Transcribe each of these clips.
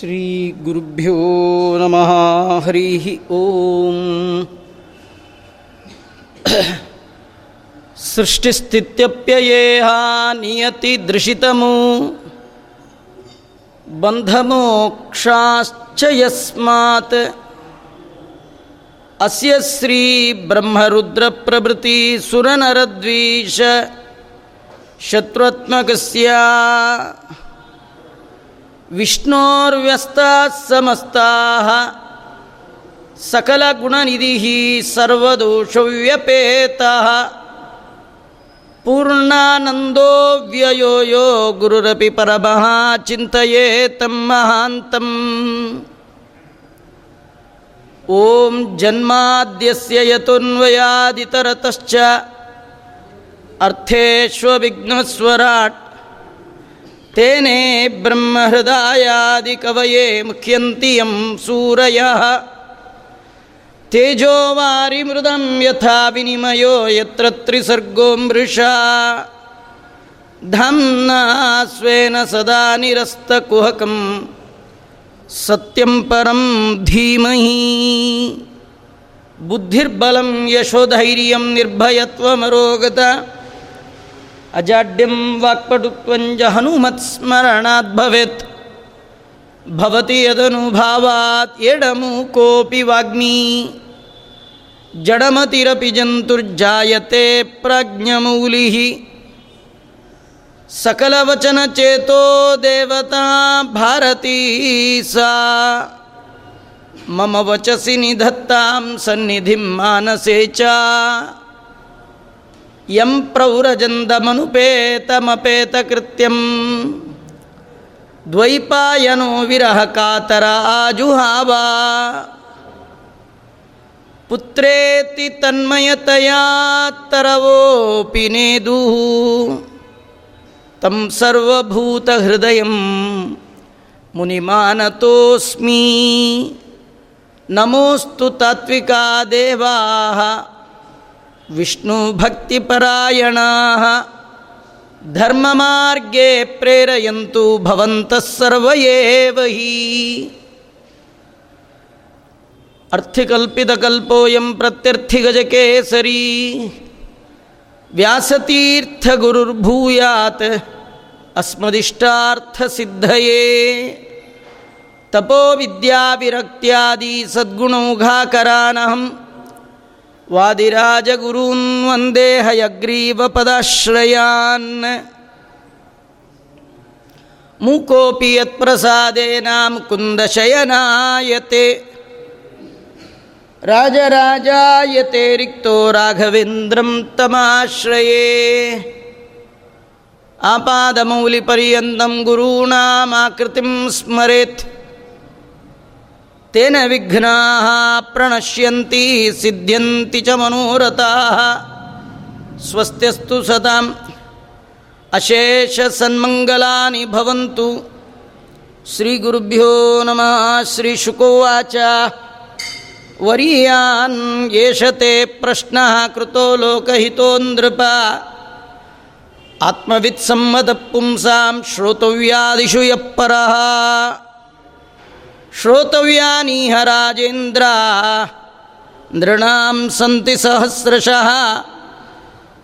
श्रीगुरुभ्यो नमः। हरिः ॐ सृष्टिस्थित्यप्ययेहा नियतिदृशितमु। बन्धमोक्षाश्च यस्मात्। अस्य श्रीब्रह्मरुद्रप्रभृतिसुरनरद्वीष ವಿಷ್ಣೋರ್ವ್ಯಸ್ತಾತ್ ಸಮಸ್ತಾಃ ಸಕಲ ಗುಣನಿಧಿಃ ಸರ್ವದೋಷವ್ಯಪೇತಃ ಪೂರ್ಣಾನಂದೋ ವ್ಯಯೋ ಯೋ ಗುರುರಪಿ ಪರಮಃ ಚಿಂತೆಯೇ ಮಹಾಂತಂ. ಓಂ ಜನ್ಮಾದ್ಯಸ್ಯ ಯತೋನ್ವಯಾದಿತರತಶ್ಚ. ಅರ್ಥೇಶ್ವವಿಘ್ನಸ್ವರಾಟ್ ತೇನೇ ಬ್ರಹ್ಮಹೃದಯಾದಿ ಕವಯೇ ಮುಖ್ಯಂತಿಯಂ ಸೂರಯ. ತೇಜೋವಾರಿ ಮೃದಂ ಯಥಾ ವಿನಿಮಯೋ ಯತ್ರ ತ್ರಿಸರ್ಗೋ ಮೃಷಾ. ಧಾಮ್ನ ಸ್ವೇನ ಸದಾ ನಿರಸ್ತಕುಹಕಂ ಸತ್ಯಂ ಪರಂ ಧೀಮಹಿ. ಬುದ್ಧಿರ್ಬಲಂ ಯಶೋಧೈರ್ಯಂ ನಿರ್ಭಯತ್ವಮರೋಗತ. अजाड्यं वाक्पटुत्वञ्ज हनुमत्स्मरणात् भवेत्। भवति यदनुभावात् एडमुकोऽपि वाग्मी। जडमतिरपि जन्तुर्जायते प्रज्ञमूलिः। सकलवचनचेतो देवता भारती सा। मम वचसि निधत्तां सन्निधिं मानसे च। ಯಂ ಪ್ರೌರಜಂದಮನುಪೇತಮಪೇತಕೃತ್ಯಂ ದ್ವೈಪಾಯನೋ ವಿರಹ ಕಾತರ ಆಜುಹಾವ. ಪುತ್ರೇತಿ ತನ್ಮಯತಯಾ ತರವೋಪಿ ತಂ ತಂ ಸರ್ವಭೂತಹೃದಯ ಮುನಿಮಾನತೋಸ್ಮಿ. ನಮೋಸ್ತು ತಾತ್ವಿಕ ದೇವಾ विष्णुभक्तिपरायणाः धर्ममार्गे प्रेरयन्तु भवन्तः सर्व एव हि अर्थिकल्पितकल्पोऽयं प्रत्यर्थिगजकेसरी व्यासतीर्थगुरुर्भूयात् अस्मदिष्टार्थसिद्धये तपोविद्याविरक्त्यादि सद्गुणौघाकरानहं ವಾದಿರಾಜಗುರುನ್ ವಂದೇ ಹಯಗ್ರೀವ ಪದಾಶ್ರಯಾನ್. ಮೂಕೋಪಿ ಯತ್ಪ್ರಸಾದೇನ ಮುಕುಂದಶಯನಾಯತೆ ರಾಜರಾಜಾಯತೆ ರಿಕ್ತೋ ರಾಘವೇಂದ್ರಂ ತಮಾಶ್ರಯೇ. ಆಪಾದಮೌಲಿಪರ್ಯಂತಂ ಗುರುಣಾಮಾಕೃತಿಂ ಸ್ಮರೆತ್. ತೇನ ವಿಘ್ನಾ ಪ್ರಣಶ್ಯಂತಿ ಸಿದ್ಧ್ಯಂತಿ ಚ ಮನೋರಥಾ. ಸ್ವಸ್ತ್ಯಸ್ತು ಸದಾಂ ಅಶೇಷ ಸನ್ಮಂಗಲಾನಿ ಭವಂತು. ಶ್ರೀ ಗುರುಭ್ಯೋ ನಮಃ, ಶ್ರೀ ಶುಕೋವಾಚ. ವರೀಯಾನ್ ಯೇಷತೆ ಪ್ರಶ್ನ ಕೃತೋ ಲೋಕಹಿತೋ ನೃಪ ಆತ್ಮವಿತ್ಸಮ್ಮದ ಪುಂಸಾಂ ಶ್ರೋತವ್ಯಾದಿಷು ಯಪ್ಪರಃ ಶ್ರೋತವ್ಯಾನೀಹ ರಾಜೇಂದ್ರ. ನೃಣಾಂ ಸಂತಿ ಸಹಸ್ರಶಃ.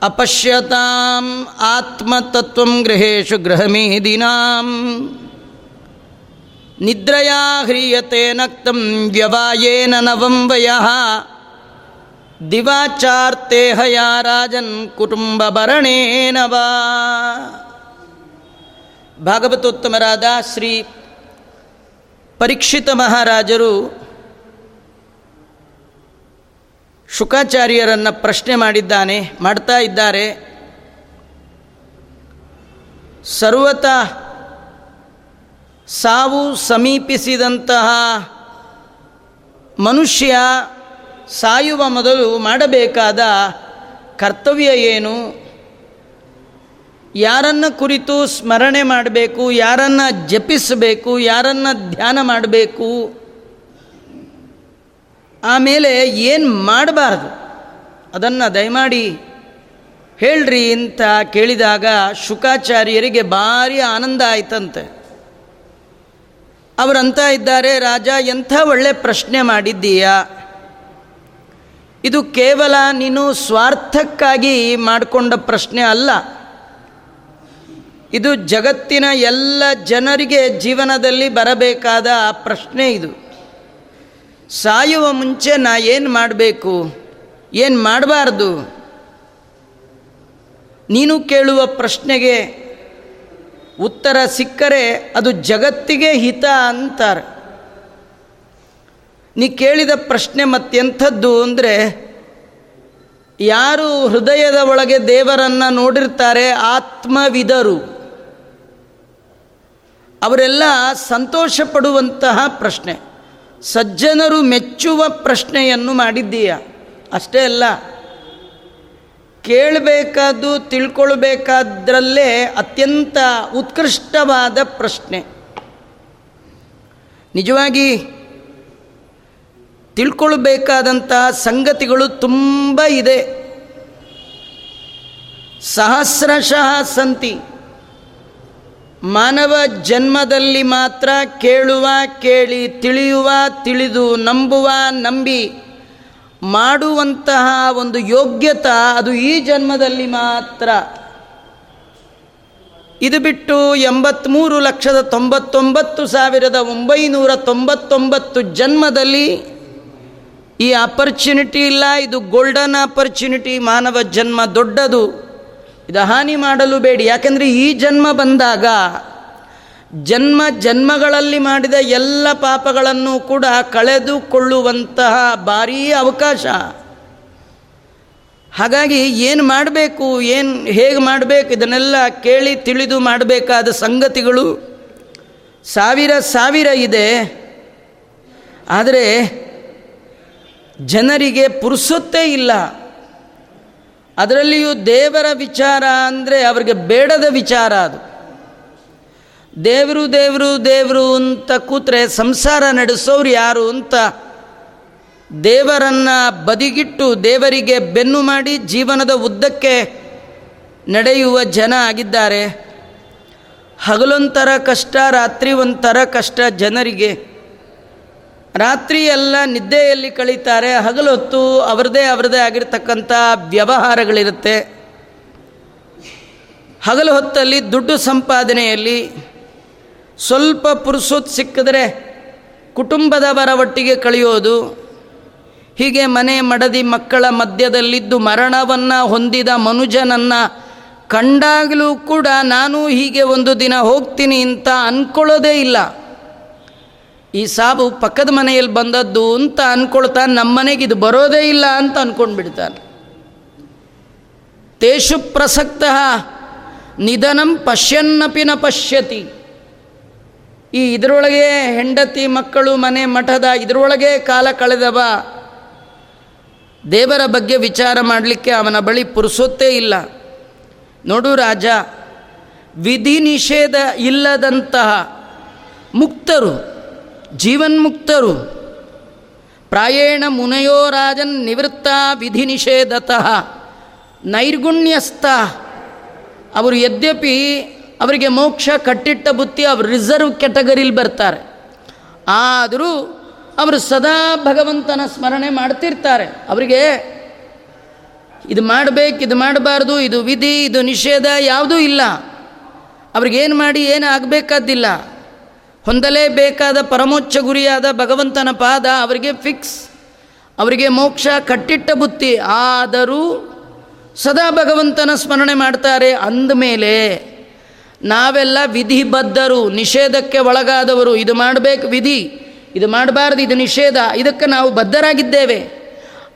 ಅಪಶ್ಯತಾಂ ಆತ್ಮತತ್ವ ಗೃಹೇಶು ಗೃಹಮೇದಿನಾಂ ನಿದ್ರಯಾ ಹ್ರಿಯತೆ ನಕ್ತಂ ವ್ಯವಾಯೇನ ನವಂ ವಯ ದಿವಾಚಾರ್ತೆ ಹಯಾ ರಾಜನ್ ಕುಟುಂಬ ಭರಣೇನವಾ ಭಾಗವತೋತ್ತಮರಾದ ಶ್ರೀ ಪರೀಕ್ಷಿತ ಮಹಾರಾಜರು ಶುಕಾಚಾರ್ಯರನ್ನು ಪ್ರಶ್ನೆ ಮಾಡಿದ್ದಾನೆ, ಮಾಡ್ತಾ ಇದ್ದಾರೆ. ಸರ್ವತ ಸಾವು ಸಮೀಪಿಸಿದಂತಹ ಮನುಷ್ಯ ಸಾಯುವ ಮೊದಲು ಮಾಡಬೇಕಾದ ಕರ್ತವ್ಯ ಏನು? ಯಾರನ್ನು ಕುರಿತು ಸ್ಮರಣೆ ಮಾಡಬೇಕು, ಯಾರನ್ನು ಜಪಿಸಬೇಕು, ಯಾರನ್ನು ಧ್ಯಾನ ಮಾಡಬೇಕು, ಆಮೇಲೆ ಏನು ಮಾಡಬಾರ್ದು? ಅದನ್ನು ದಯಮಾಡಿ ಹೇಳ್ರಿ ಅಂತ ಕೇಳಿದಾಗ ಶುಕಾಚಾರ್ಯರಿಗೆ ಭಾರಿ ಆನಂದ ಆಯ್ತಂತೆ. ಅವರಂತ ಇದ್ದಾರೆ, ರಾಜ, ಎಂಥ ಒಳ್ಳೆ ಪ್ರಶ್ನೆ ಮಾಡಿದ್ದೀಯಾ? ಇದು ಕೇವಲ ನೀನು ಸ್ವಾರ್ಥಕ್ಕಾಗಿ ಮಾಡಿಕೊಂಡ ಪ್ರಶ್ನೆ ಅಲ್ಲ. ಇದು ಜಗತ್ತಿನ ಎಲ್ಲ ಜನರಿಗೆ ಜೀವನದಲ್ಲಿ ಬರಬೇಕಾದ ಪ್ರಶ್ನೆ ಇದು. ಸಾಯುವ ಮುಂಚೆ ನಾ ಏನು ಮಾಡಬೇಕು? ಏನು ಮಾಡಬಾರ್ದು? ನೀನು ಕೇಳುವ ಪ್ರಶ್ನೆಗೆ ಉತ್ತರ ಸಿಕ್ಕರೆ ಅದು ಜಗತ್ತಿಗೆ ಹಿತ ಅಂತಾರೆ. ನೀ ಕೇಳಿದ ಪ್ರಶ್ನೆ ಮತ್ತೆಂಥದ್ದು ಅಂದರೆ, ಯಾರು ಹೃದಯದ ಒಳಗೆ ದೇವರನ್ನು ನೋಡಿರ್ತಾರೆ ಆತ್ಮವಿದರು. ಅವರೆಲ್ಲ ಸಂತೋಷ ಪಡುವಂತಹ ಪ್ರಶ್ನೆ. ಸಜ್ಜನರು ಮೆಚ್ಚುವ ಪ್ರಶ್ನೆಯನ್ನು ಮಾಡಿದ್ದೀಯ? ಅಷ್ಟೇ ಅಲ್ಲ. ಕೇಳಬೇಕಾದ್ದು, ತಿಳ್ಕೊಳ್ಬೇಕಾದ್ರಲ್ಲೇ ಅತ್ಯಂತ ಉತ್ಕೃಷ್ಟವಾದ ಪ್ರಶ್ನೆ. ನಿಜವಾಗಿ ತಿಳ್ಕೊಳ್ಬೇಕಾದಂತಹ ಸಂಗತಿಗಳು ತುಂಬ ಇದೆ. ಸಹಸ್ರಶಃ ಸಂತಿ. ಮಾನವ ಜನ್ಮದಲ್ಲಿ ಮಾತ್ರ ಕೇಳುವ, ಕೇಳಿ, ತಿಳಿಯುವ, ತಿಳಿದು ನಂಬುವ, ನಂಬಿ ಮಾಡುವಂತಹ ಒಂದು ಯೋಗ್ಯತ ಅದು ಈ ಜನ್ಮದಲ್ಲಿ ಮಾತ್ರ. ಇದು ಬಿಟ್ಟು ಎಂಬತ್ತ್ಮೂರು ಲಕ್ಷದ ತೊಂಬತ್ತೊಂಬತ್ತು ಸಾವಿರದ ಒಂಬೈನೂರ ತೊಂಬತ್ತೊಂಬತ್ತು ಜನ್ಮದಲ್ಲಿ ಈ ಆಪರ್ಚುನಿಟಿ ಇಲ್ಲ. ಇದು ಗೋಲ್ಡನ್ ಆಪರ್ಚುನಿಟಿ ಮಾನವ ಜನ್ಮ ದೊಡ್ಡದು. ಇದು ಹಾನಿ ಮಾಡಲು ಬೇಡಿ. ಯಾಕೆಂದರೆ ಈ ಜನ್ಮ ಬಂದಾಗ ಜನ್ಮ ಜನ್ಮಗಳಲ್ಲಿ ಮಾಡಿದ ಎಲ್ಲ ಪಾಪಗಳನ್ನು ಕೂಡ ಕಳೆದುಕೊಳ್ಳುವಂತಹ ಭಾರೀ ಅವಕಾಶ. ಹಾಗಾಗಿ ಏನು ಮಾಡಬೇಕು, ಏನು ಹೇಗೆ ಮಾಡಬೇಕು ಇದನ್ನೆಲ್ಲ ಕೇಳಿ ತಿಳಿದು ಮಾಡಬೇಕಾದ ಸಂಗತಿಗಳು ಸಾವಿರ ಸಾವಿರ ಇದೆ. ಆದರೆ ಜನರಿಗೆ ಪುರುಸೊತ್ತೇ ಇಲ್ಲ. ಅದರಲ್ಲಿಯೂ ದೇವರ ವಿಚಾರ ಅಂದರೆ ಅವರಿಗೆ ಬೇಡದ ವಿಚಾರ ಅದು. ದೇವರು ದೇವರು ದೇವರು ಅಂತ ಕೂತ್ರೆ ಸಂಸಾರ ನಡೆಸೋರು ಯಾರು ಅಂತ ದೇವರನ್ನು ಬದಿಗಿಟ್ಟು ದೇವರಿಗೆ ಬೆನ್ನು ಮಾಡಿ ಜೀವನದ ಉದ್ದಕ್ಕೆ ನಡೆಯುವ ಜನ ಆಗಿದ್ದಾರೆ. ಹಗಲೊಂಥರ ಕಷ್ಟ ರಾತ್ರಿ ಒಂಥರ ಕಷ್ಟ ಜನರಿಗೆ ರಾತ್ರಿ ಎಲ್ಲ ನಿದ್ದೆಯಲ್ಲಿ ಕಳೀತಾರೆ, ಹಗಲೊತ್ತು ಅವರದೇ ಅವರದೇ ಆಗಿರ್ತಕ್ಕಂಥ ವ್ಯವಹಾರಗಳಿರುತ್ತೆ. ಹಗಲು ಹೊತ್ತಲ್ಲಿ ದುಡ್ಡು ಸಂಪಾದನೆಯಲ್ಲಿ ಸ್ವಲ್ಪ ಪುರುಸೊತ್ತು ಸಿಕ್ಕಿದ್ರೆ ಕುಟುಂಬದವರ ಒಟ್ಟಿಗೆ ಕಳೆಯೋದು, ಹೀಗೆ ಮನೆ ಮಡದಿ ಮಕ್ಕಳ ಮಧ್ಯದಲ್ಲಿದ್ದು ಮರಣವನ್ನು ಹೊಂದಿದ ಮನುಜನನ್ನು ಕಂಡಾಗಲೂ ಕೂಡ ನಾನು ಹೀಗೆ ಒಂದು ದಿನ ಹೋಗ್ತೀನಿ ಅಂತ ಅಂದ್ಕೊಳ್ಳೋದೇ ಇಲ್ಲ. ಈ ಸಾಬು ಪಕ್ಕದ ಮನೆಯಲ್ಲಿ ಬಂದದ್ದು ಅಂತ ಅಂದ್ಕೊಳ್ತಾನೆ ನಮ್ಮ ಮನೆಗೆ ಇದು ಬರೋದೇ ಇಲ್ಲ ಅಂತ ಅಂದ್ಕೊಂಡ್ಬಿಡ್ತಾನೆ ತೇಷು ಪ್ರಸಕ್ತ ನಿಧನಂ ಪಶ್ಯನ್ನಪಿ ನ ಪಶ್ಯತಿ. ಈ ಇದರೊಳಗೆ ಹೆಂಡತಿ ಮಕ್ಕಳು ಮನೆ ಮಠದ ಇದರೊಳಗೆ ಕಾಲ ಕಳೆದವ. ದೇವರ ಬಗ್ಗೆ ವಿಚಾರ ಮಾಡಲಿಕ್ಕೆ ಅವನ ಬಳಿ ಪುರುಸೊತ್ತೇ ಇಲ್ಲ. ನೋಡು ರಾಜ ವಿಧಿ ನಿಷೇಧ ಇಲ್ಲದಂತಹ ಮುಕ್ತರು ಜೀವನ್ಮುಕ್ತರು. ಪ್ರಾಯೇಣ ಮುನಯೋ ರಾಜನ್ ನಿವೃತ್ತ ವಿಧಿ ನಿಷೇಧತಃ ನೈರ್ಗುಣ್ಯಸ್ಥ. ಅವರು ಯದ್ಯಪಿ ಅವರಿಗೆ ಮೋಕ್ಷ ಕಟ್ಟಿಟ್ಟ ಬುತ್ತಿ ಅವರು ರಿಸರ್ವ್ ಕ್ಯಾಟಗರಿಲಿ ಬರ್ತಾರೆ. ಆದರೂ ಅವರು ಸದಾ ಭಗವಂತನ ಸ್ಮರಣೆ ಮಾಡ್ತಿರ್ತಾರೆ. ಅವರಿಗೆ ಇದು ಮಾಡಬೇಕು, ಇದು ಮಾಡಬಾರ್ದು, ಇದು ವಿಧಿ, ಇದು ನಿಷೇಧ ಯಾವುದೂ ಇಲ್ಲ. ಅವ್ರಿಗೇನು ಮಾಡಿ, ಏನು ಆಗಬೇಕಾದ್ದಿಲ್ಲ. ಹೊಂದಲೇಬೇಕಾದ ಪರಮೋಚ್ಚ ಗುರಿಯಾದ ಭಗವಂತನ ಪಾದ ಅವರಿಗೆ ಫಿಕ್ಸ್ ಅವರಿಗೆ ಮೋಕ್ಷ ಕಟ್ಟಿಟ್ಟ ಬುತ್ತಿ ಆದರೂ ಸದಾ ಭಗವಂತನ ಸ್ಮರಣೆ ಮಾಡ್ತಾರೆ. ಅಂದಮೇಲೆ ನಾವೆಲ್ಲ ವಿಧಿಬದ್ಧರು, ನಿಷೇಧಕ್ಕೆ ಒಳಗಾದವರು. ಇದು ಮಾಡಬೇಕು ವಿಧಿ. ಇದು ಮಾಡಬಾರ್ದು, ಇದು ನಿಷೇಧ. ಇದಕ್ಕೆ ನಾವು ಬದ್ಧರಾಗಿದ್ದೇವೆ.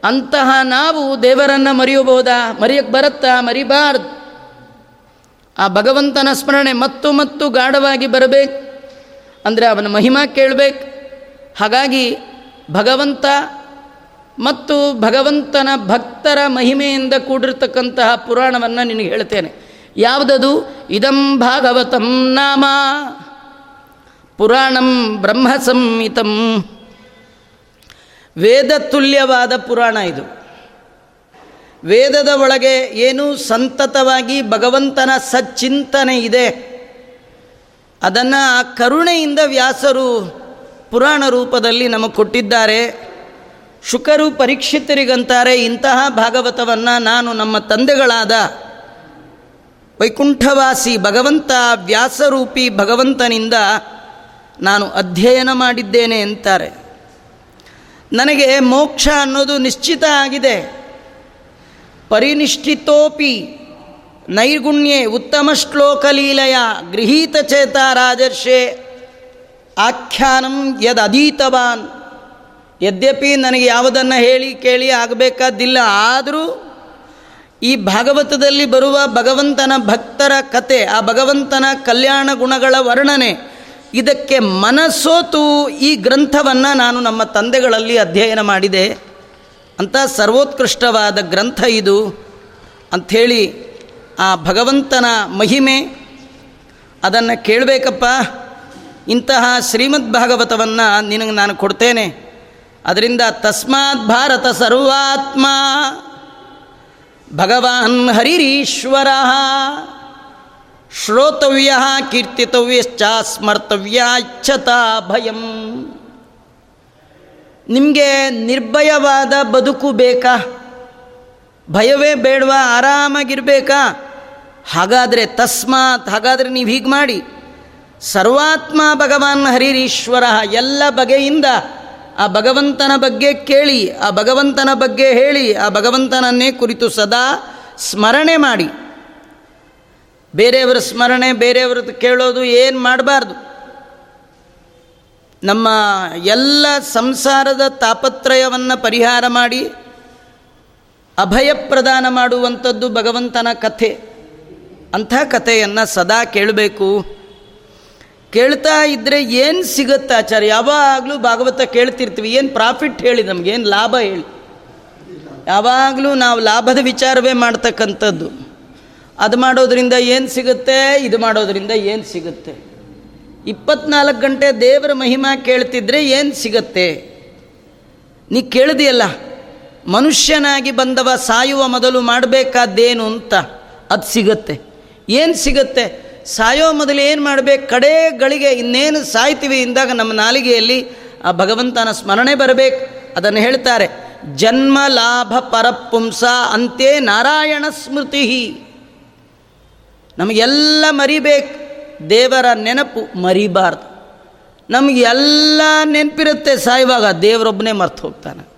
ಅಂತಹ ನಾವು ದೇವರನ್ನು ಮರೆಯಬಹುದಾ? ಮರೆಯಕ್ಕೆ ಬರುತ್ತಾ? ಮರಿಬಾರ್ದು. ಆ ಭಗವಂತನ ಸ್ಮರಣೆ ಮತ್ತು ಮತ್ತು ಗಾಢವಾಗಿ ಬರಬೇಕು. ಅಂದರೆ ಅವನ ಮಹಿಮಾ ಕೇಳಬೇಕು. ಹಾಗಾಗಿ ಭಗವಂತ ಮತ್ತು ಭಗವಂತನ ಭಕ್ತರ ಮಹಿಮೆಯಿಂದ ಕೂಡಿರ್ತಕ್ಕಂತಹ ಪುರಾಣವನ್ನು ನಿನಗೆ ಹೇಳ್ತೇನೆ. ಯಾವುದದು? ಇದಂ ಭಾಗವತಂ ನಾಮ. ಪುರಾಣಂ ಬ್ರಹ್ಮ ಸಂಹಿತಂ ವೇದ ತುಲ್ಯವಾದ ಪುರಾಣ ಇದು. ವೇದದ ಒಳಗೆ ಏನು ಸಂತತವಾಗಿ ಭಗವಂತನ ಸಚ್ಚಿಂತನೆ ಇದೆ. ಅದನ್ನು ಆ ಕರುಣೆಯಿಂದ ವ್ಯಾಸರು ಪುರಾಣ ರೂಪದಲ್ಲಿ ನಮಗೆ ಕೊಟ್ಟಿದ್ದಾರೆ. ಶುಕರು ಪರೀಕ್ಷಿತರಿಗಂತಾರೆ ಇಂತಹ ಭಾಗವತವನ್ನು ನಾನು ನಮ್ಮ ತಂದೆಗಳಾದ ವೈಕುಂಠವಾಸಿ ಭಗವಂತ ವ್ಯಾಸರೂಪಿ ಭಗವಂತನಿಂದ ನಾನು ಅಧ್ಯಯನ ಮಾಡಿದ್ದೇನೆ ಅಂತಾರೆ. ನನಗೆ ಮೋಕ್ಷ ಅನ್ನೋದು ನಿಶ್ಚಿತ ಆಗಿದೆ. ಪರಿನಿಷ್ಠಿತೋಪಿ ನೈರ್ಗುಣ್ಯೆ ಉತ್ತಮ ಶ್ಲೋಕಲೀಲೆಯ ಗೃಹೀತ ಚೇತ ರಾಜರ್ಷೆ. ಆಖ್ಯಾನಂ ಯದೀತವಾನ್ ಯದ್ಯಪಿ ನನಗೆ ಯಾವುದನ್ನು ಹೇಳಿ ಕೇಳಿ ಆಗಬೇಕಾದಿಲ್ಲ, ಆದರೂ ಈ ಭಾಗವತದಲ್ಲಿ ಬರುವ ಭಗವಂತನ ಭಕ್ತರ ಕತೆ, ಆ ಭಗವಂತನ ಕಲ್ಯಾಣ ಗುಣಗಳ ವರ್ಣನೆ, ಇದಕ್ಕೆ ಮನಸ್ಸೋತು ಈ ಗ್ರಂಥವನ್ನು ನಾನು ನಮ್ಮ ತಂದೆಗಳಲ್ಲಿ ಅಧ್ಯಯನ ಮಾಡಿದೆ. ಅಂತ ಸರ್ವೋತ್ಕೃಷ್ಟವಾದ ಗ್ರಂಥ ಇದು. ಅಂಥೇಳಿ ಆ ಭಗವಂತನ ಮಹಿಮೆ, ಅದನ್ನು ಕೇಳಬೇಕಪ್ಪ. ಇಂತಹ ಶ್ರೀಮದ್ ಭಾಗವತವನ್ನು ನಿನಗೆ ನಾನು ಕೊಡ್ತೇನೆ. ಅದರಿಂದ ತಸ್ಮಾತ್ ಭಾರತ ಸರ್ವಾತ್ಮ. ಭಗವಾನ್ ಹರಿರೀಶ್ವರ. ಶ್ರೋತವ್ಯ ಕೀರ್ತಿತವ್ಯಶ್ಚ ಸ್ಮರ್ತವ್ಯ ಇಚ್ಛತಾ ಭಯಂ. ನಿಮಗೆ ನಿರ್ಭಯವಾದ ಬದುಕು ಬೇಕಾ? ಭಯವೇ ಬೇಡವಾ? ಆರಾಮಾಗಿರಬೇಕಾ? ಹಾಗಾದರೆ ತಸ್ಮಾತ್, ಹಾಗಾದರೆ ನೀವು ಹೀಗೆ ಮಾಡಿ. ಸರ್ವಾತ್ಮ ಭಗವಾನ್ ಹರಿರೀಶ್ವರ ಎಲ್ಲ ಬಗೆಯಿಂದ ಆ ಭಗವಂತನ ಬಗ್ಗೆ ಕೇಳಿ, ಆ ಭಗವಂತನ ಬಗ್ಗೆ ಹೇಳಿ, ಆ ಭಗವಂತನನ್ನೇ ಕುರಿತು ಸದಾ ಸ್ಮರಣೆ ಮಾಡಿ. ಬೇರೆಯವರ ಸ್ಮರಣೆ ಬೇರೆಯವ್ರದ್ದು ಕೇಳೋದು ಏನು ಮಾಡಬಾರ್ದು. ನಮ್ಮ ಎಲ್ಲ ಸಂಸಾರದ ತಾಪತ್ರಯವನ್ನು ಪರಿಹಾರ ಮಾಡಿ ಅಭಯ ಪ್ರದಾನ ಮಾಡುವಂಥದ್ದು ಭಗವಂತನ ಕಥೆ. ಅಂಥ ಕಥೆಯನ್ನು ಸದಾ ಕೇಳಬೇಕು. ಕೇಳ್ತಾ ಇದ್ದರೆ ಏನು ಸಿಗುತ್ತೆ ಆಚಾರ್ಯ? ಯಾವಾಗಲೂ ಭಾಗವತ ಕೇಳ್ತಿರ್ತೀವಿ. ಏನು ಪ್ರಾಫಿಟ್ ಹೇಳಿ ನಮ್ಗೆ? ಏನು ಲಾಭ ಹೇಳಿ? ಯಾವಾಗಲೂ ನಾವು ಲಾಭದ ವಿಚಾರವೇ ಮಾಡ್ತಕ್ಕಂಥದ್ದು. ಅದು ಮಾಡೋದರಿಂದ ಏನು ಸಿಗುತ್ತೆ? ಇದು ಮಾಡೋದರಿಂದ ಏನು ಸಿಗುತ್ತೆ? ಇಪ್ಪತ್ನಾಲ್ಕು ಗಂಟೆ ದೇವರ ಮಹಿಮಾ ಕೇಳ್ತಿದ್ರೆ ಏನು ಸಿಗತ್ತೆ? ನೀ ಕೇಳಿದೆಯಲ್ಲ, ಮನುಷ್ಯನಾಗಿ ಬಂದವ ಸಾಯುವ ಮೊದಲು ಮಾಡಬೇಕಾದ್ದೇನು ಅಂತ? ಅದು ಸಿಗತ್ತೆ. ಏನು ಸಿಗುತ್ತೆ? ಸಾಯೋ ಮೊದಲು ಏನು ಮಾಡಬೇಕು? ಕಡೇ ಗಳಿಗೆ ಇನ್ನೇನು ಸಾಯ್ತೀವಿ ಇಂದಾಗ ನಮ್ಮ ನಾಲಿಗೆಯಲ್ಲಿ ಆ ಭಗವಂತನ ಸ್ಮರಣೆ ಬರಬೇಕು. ಅದನ್ನು ಹೇಳ್ತಾರೆ, ಜನ್ಮ ಲಾಭ ಪರಪುಂಸ ಅಂತೆ ನಾರಾಯಣ ಸ್ಮೃತಿ. ನಮಗೆಲ್ಲ ಮರಿಬೇಕು. ದೇವರ ನೆನಪು ಮರಿಬಾರ್ದು. ನಮಗೆಲ್ಲ ನೆನಪಿರುತ್ತೆ ಸಾಯುವಾಗ ದೇವರೊಬ್ಬನೇ ಮರ್ತು ಹೋಗ್ತಾನೆ.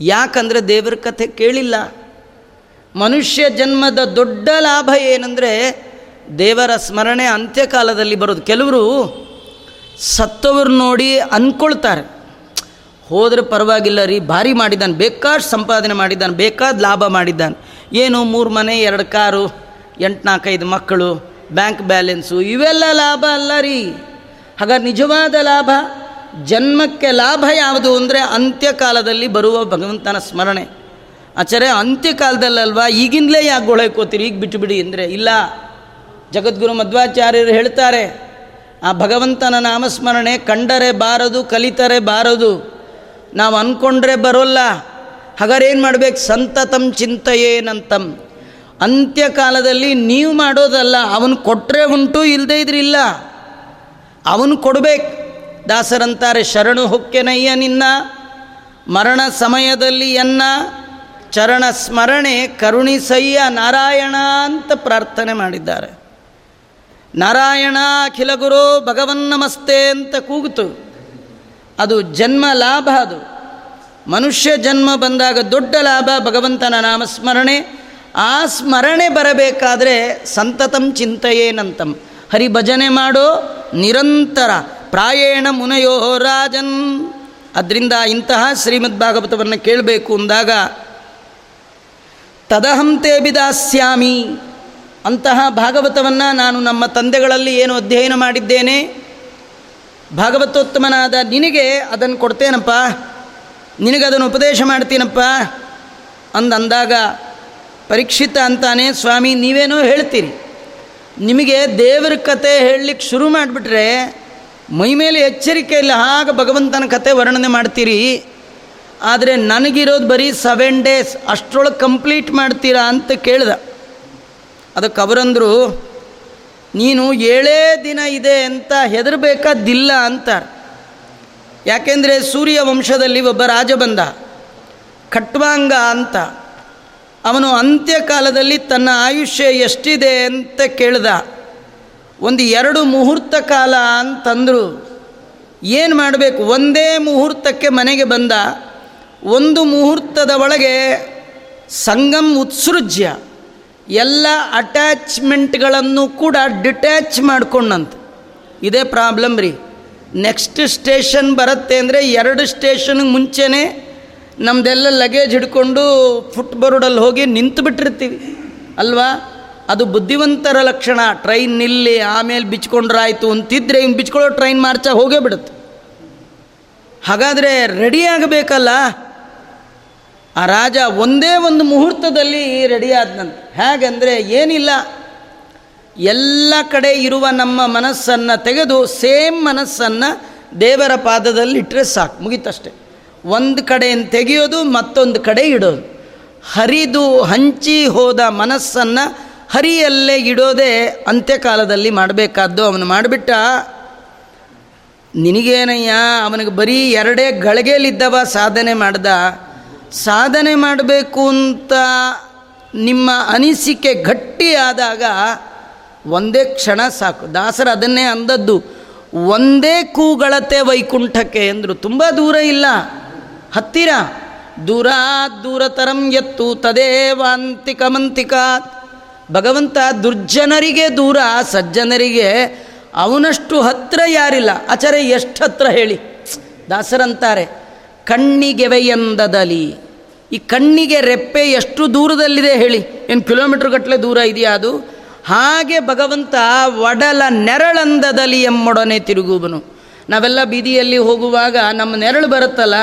ಯಾಕಂದರೆ ದೇವರ ಕಥೆ ಕೇಳಿಲ್ಲ. ಮನುಷ್ಯ ಜನ್ಮದ ದೊಡ್ಡ ಲಾಭ ಏನಂದರೆ ದೇವರ ಸ್ಮರಣೆ ಅಂತ್ಯಕಾಲದಲ್ಲಿ ಬರೋದು ಕೆಲವರು ಸತ್ತವರು ನೋಡಿ ಅಂದ್ಕೊಳ್ತಾರೆ ಹೋದರೆ ಪರವಾಗಿಲ್ಲ ರೀ, ಭಾರಿ ಮಾಡಿದ್ದಾನೆ, ಬೇಕಾದ ಸಂಪಾದನೆ ಮಾಡಿದ್ದಾನೆ, ಬೇಕಾದ ಲಾಭ ಮಾಡಿದ್ದಾನೆ. ಏನು ಮೂರು ಮನೆ, ಎರಡು ಕಾರು ಎಂಟು ನಾಲ್ಕೈದು ಮಕ್ಕಳು, ಬ್ಯಾಂಕ್ ಬ್ಯಾಲೆನ್ಸು, ಇವೆಲ್ಲ ಲಾಭ ಅಲ್ಲ ರೀ. ಹಾಗಾದ್ರೆ ನಿಜವಾದ ಲಾಭ, ಜನ್ಮಕ್ಕೆ ಲಾಭ ಯಾವುದು ಅಂದರೆ ಅಂತ್ಯಕಾಲದಲ್ಲಿ ಬರುವ ಭಗವಂತನ ಸ್ಮರಣೆ. ಆಚಾರ್ಯ, ಅಂತ್ಯಕಾಲದಲ್ಲಲ್ವಾ ಈಗಿಂದಲೇ ಯಾಕೆ ಗೊಳೈಕೋತೀರಿ? ಈಗ ಬಿಟ್ಟುಬಿಡಿ ಅಂದರೆ, ಇಲ್ಲ. ಜಗದ್ಗುರು ಮಧ್ವಾಚಾರ್ಯರು ಹೇಳ್ತಾರೆ, ಆ ಭಗವಂತನ ನಾಮಸ್ಮರಣೆ ಕಂಡರೆ ಬಾರದು, ಕಲಿತರೆ ಬಾರದು. ನಾವು ಅಂದ್ಕೊಂಡ್ರೆ ಬರೋಲ್ಲ. ಏನು ಮಾಡ್ಬೇಕು? ಸಂತತಂ ಚಿಂತೆಯೇನಂತಂ. ಅಂತ್ಯಕಾಲದಲ್ಲಿ ನೀವು ಮಾಡೋದಲ್ಲ, ಅವನು ಕೊಟ್ಟರೆ ಉಂಟು ಇಲ್ಲದೇ ಇದ್ರಿಲ್ಲ. ಅವನು ಕೊಡಬೇಕು. ದಾಸರಂತಾರೆ, ಶರಣು ಹೊಕ್ಕೆನಯ್ಯ ನಿನ್ನ, ಮರಣ ಸಮಯದಲ್ಲಿ ಎನ್ನ, ಚರಣ ಸ್ಮರಣೆ ಕರುಣಿಸಯ್ಯ ನಾರಾಯಣ ಅಂತ ಪ್ರಾರ್ಥನೆ ಮಾಡಿದ್ದಾರೆ. ನಾರಾಯಣ ಅಖಿಲ ಗುರು ಭಗವನ್ ನಮಸ್ತೆ ಅಂತ ಕೂಗಿತು ಅದು ಜನ್ಮ ಲಾಭ ಅದು. ಮನುಷ್ಯ ಜನ್ಮ ಬಂದಾಗ ದೊಡ್ಡ ಲಾಭ ಭಗವಂತನ ನಾಮಸ್ಮರಣೆ. ಆ ಸ್ಮರಣೆ ಬರಬೇಕಾದ್ರೆ ಸಂತತಂ ಚಿಂತೆಯೇನಂತಂ. ಹರಿ ಭಜನೆ ಮಾಡೋ ನಿರಂತರ ಪ್ರಾಯೇಣ ಮುನಯೋ ರಾಜನ್. ಅದರಿಂದ ಇಂತಹ ಶ್ರೀಮದ್ ಭಾಗವತವನ್ನು ಕೇಳಬೇಕು ಅಂದಾಗ ತದಹಂತೆ ಬಿದಾಸ್ಯಾಮಿ ಅಂತಹ ಭಾಗವತವನ್ನು ನಾನು ನಮ್ಮ ತಂದೆಗಳಲ್ಲಿ ಏನು ಅಧ್ಯಯನ ಮಾಡಿದ್ದೇನೆ. ಭಾಗವತೋತ್ತಮನಾದ ನಿನಗೆ ಅದನ್ನು ಕೊಡ್ತೇನಪ್ಪ. ನಿನಗೆ ಅದನ್ನು ಉಪದೇಶ ಮಾಡ್ತೀನಪ್ಪ. ಅಂದಂದಾಗ ಪರೀಕ್ಷಿತ ಅಂತಾನೆ, ಸ್ವಾಮಿ, ನೀವೇನೋ ಹೇಳ್ತೀರಿ. ನಿಮಗೆ ದೇವರ ಕತೆ ಹೇಳಲಿಕ್ಕೆ ಶುರು ಮಾಡಿಬಿಟ್ರೆ, ಮೈ ಮೇಲೆ ಎಚ್ಚರಿಕೆ ಇಲ್ಲ ಆಗ ಭಗವಂತನ ಕತೆ ವರ್ಣನೆ ಮಾಡ್ತೀರಿ. ಆದರೆ ನನಗಿರೋದು ಬರೀ ಸೆವೆನ್ ಡೇಸ್ ಅಷ್ಟರೊಳಗೆ ಕಂಪ್ಲೀಟ್ ಮಾಡ್ತೀರಾ ಅಂತ ಕೇಳ್ದ. ಅದಕ್ಕೆ ಅವರಂದರು, ನೀನು ಏಳೇ ದಿನ ಇದೆ ಅಂತ ಹೆದರಬೇಕಾದಿಲ್ಲ ಅಂತಾರೆ. ಯಾಕೆಂದರೆ ಸೂರ್ಯ ವಂಶದಲ್ಲಿ ಒಬ್ಬ ರಾಜ ಬಂದ ಖಟ್ವಾಂಗ ಅಂತ. ಅವನು ಅಂತ್ಯಕಾಲದಲ್ಲಿ ತನ್ನ ಆಯುಷ್ಯ ಎಷ್ಟಿದೆ ಅಂತ ಕೇಳ್ದ. ಒಂದು ಎರಡು ಮುಹೂರ್ತ ಕಾಲ ಅಂತಂದರು. ಏನು ಮಾಡಬೇಕು? ಒಂದೇ ಮುಹೂರ್ತಕ್ಕೆ ಮನೆಗೆ ಬಂದ. ಒಂದು ಮುಹೂರ್ತದ ಒಳಗೆ ಸಂಗಮ್ ಉತ್ಸೃಜ್ಯ. ಎಲ್ಲ ಅಟ್ಯಾಚ್ಮೆಂಟ್ಗಳನ್ನು ಕೂಡ ಡಿಟ್ಯಾಚ್ ಮಾಡ್ಕೊಂಡಂತ. ಇದೇ ಪ್ರಾಬ್ಲಮ್ ರೀ. ನೆಕ್ಸ್ಟ್ ಸ್ಟೇಷನ್ ಬರುತ್ತೆ ಅಂದರೆ ಎರಡು ಸ್ಟೇಷನ್ಗೆ ಮುಂಚೆನೇ ನಮ್ಮದೆಲ್ಲ ಲಗೇಜ್ ಹಿಡ್ಕೊಂಡು ಫುಟ್ ಬರೋಡಲ್ಲಿ ಹೋಗಿ ನಿಂತು ಬಿಟ್ಟಿರ್ತೀವಿ. ಅಲ್ವಾ? ಅದು ಬುದ್ಧಿವಂತರ ಲಕ್ಷಣ. ಟ್ರೈನ್ ನಿಲ್ಲಿ, ಆಮೇಲೆ ಬಿಚ್ಕೊಂಡ್ರಾಯ್ತು ಅಂತಿದ್ರೆ ಇನ್ನು ಬಿಚ್ಕೊಳ್ಳೋ ಟ್ರೈನ್ ಮಾರ್ಚ ಹೋಗೇ ಬಿಡುತ್ತೆ. ಹಾಗಾದರೆ ರೆಡಿ ಆಗಬೇಕಲ್ಲ? ಆ ರಾಜ ಒಂದೇ ಒಂದು ಮುಹೂರ್ತದಲ್ಲಿ ರೆಡಿ ಆದನಂತೆ ಹೇಗೆಂದರೆ ಏನಿಲ್ಲ. ಎಲ್ಲ ಕಡೆ ಇರುವ ನಮ್ಮ ಮನಸ್ಸನ್ನು ತೆಗೆದು ಸೇಮ್ ಮನಸ್ಸನ್ನು ದೇವರ ಪಾದದಲ್ಲಿ ಇಟ್ಟರೆ ಸಾಕು, ಮುಗೀತಷ್ಟೆ. ಒಂದು ಕಡೆಯನ್ನು ತೆಗೆಯೋದು, ಮತ್ತೊಂದು ಕಡೆ ಇಡೋದು. ಹರಿದು ಹಂಚಿ ಹೋದ ಮನಸ್ಸನ್ನು ಹರಿಯಲ್ಲೇ ಇಡೋದೇ ಅಂತ್ಯಕಾಲದಲ್ಲಿ ಮಾಡಬೇಕಾದ್ದು ಅವನು ಮಾಡಿಬಿಟ್ಟ. ನಿನಗೇನಯ್ಯ, ಅವನಿಗೆ ಬರೀ ಎರಡೇ ಗಳಿಗೆಯಲ್ಲಿದ್ದವ ಸಾಧನೆ ಮಾಡ್ದ. ಸಾಧನೆ ಮಾಡಬೇಕು ಅಂತ ನಿಮ್ಮ ಅನಿಸಿಕೆ ಗಟ್ಟಿಯಾದಾಗ ಒಂದೇ ಕ್ಷಣ ಸಾಕು. ದಾಸರು ಅದನ್ನೇ ಅಂದದ್ದು, ಒಂದೇ ಕೂಗಳತೆ ವೈಕುಂಠಕ್ಕೆ ಅಂದರು ತುಂಬ ದೂರ ಇಲ್ಲ. ಹತ್ತಿರ. ದೂರ ದೂರತರಂ ಎತ್ತು ತದೇವಾಂತಿಕಮಂತಿಕಾತ್ ಭಗವಂತ ದುರ್ಜನರಿಗೆ ದೂರ, ಸಜ್ಜನರಿಗೆ ಅವನಷ್ಟು ಹತ್ರ ಯಾರಿಲ್ಲ. ಆಚಾರೆ ಎಷ್ಟು ಹತ್ರ ಹೇಳಿ. ದಾಸರಂತಾರೆ. ಕಣ್ಣಿಗೆವೆಯಂದದಲ್ಲಿ ಈ ಕಣ್ಣಿಗೆ ರೆಪ್ಪೆ ಎಷ್ಟು ದೂರದಲ್ಲಿದೆ ಹೇಳಿ. ಏನು ಕಿಲೋಮೀಟ್ರ್ ಗಟ್ಟಲೆ ದೂರ ಇದೆಯಾ ಅದು? ಹಾಗೆ ಭಗವಂತ ಒಡಲ ನೆರಳಂದದಲ್ಲಿ ಎಮ್ಮೊಡನೆ ತಿರುಗುವನು. ನಾವೆಲ್ಲ ಬೀದಿಯಲ್ಲಿ ಹೋಗುವಾಗ ನಮ್ಮ ನೆರಳು ಬರುತ್ತಲ್ಲ,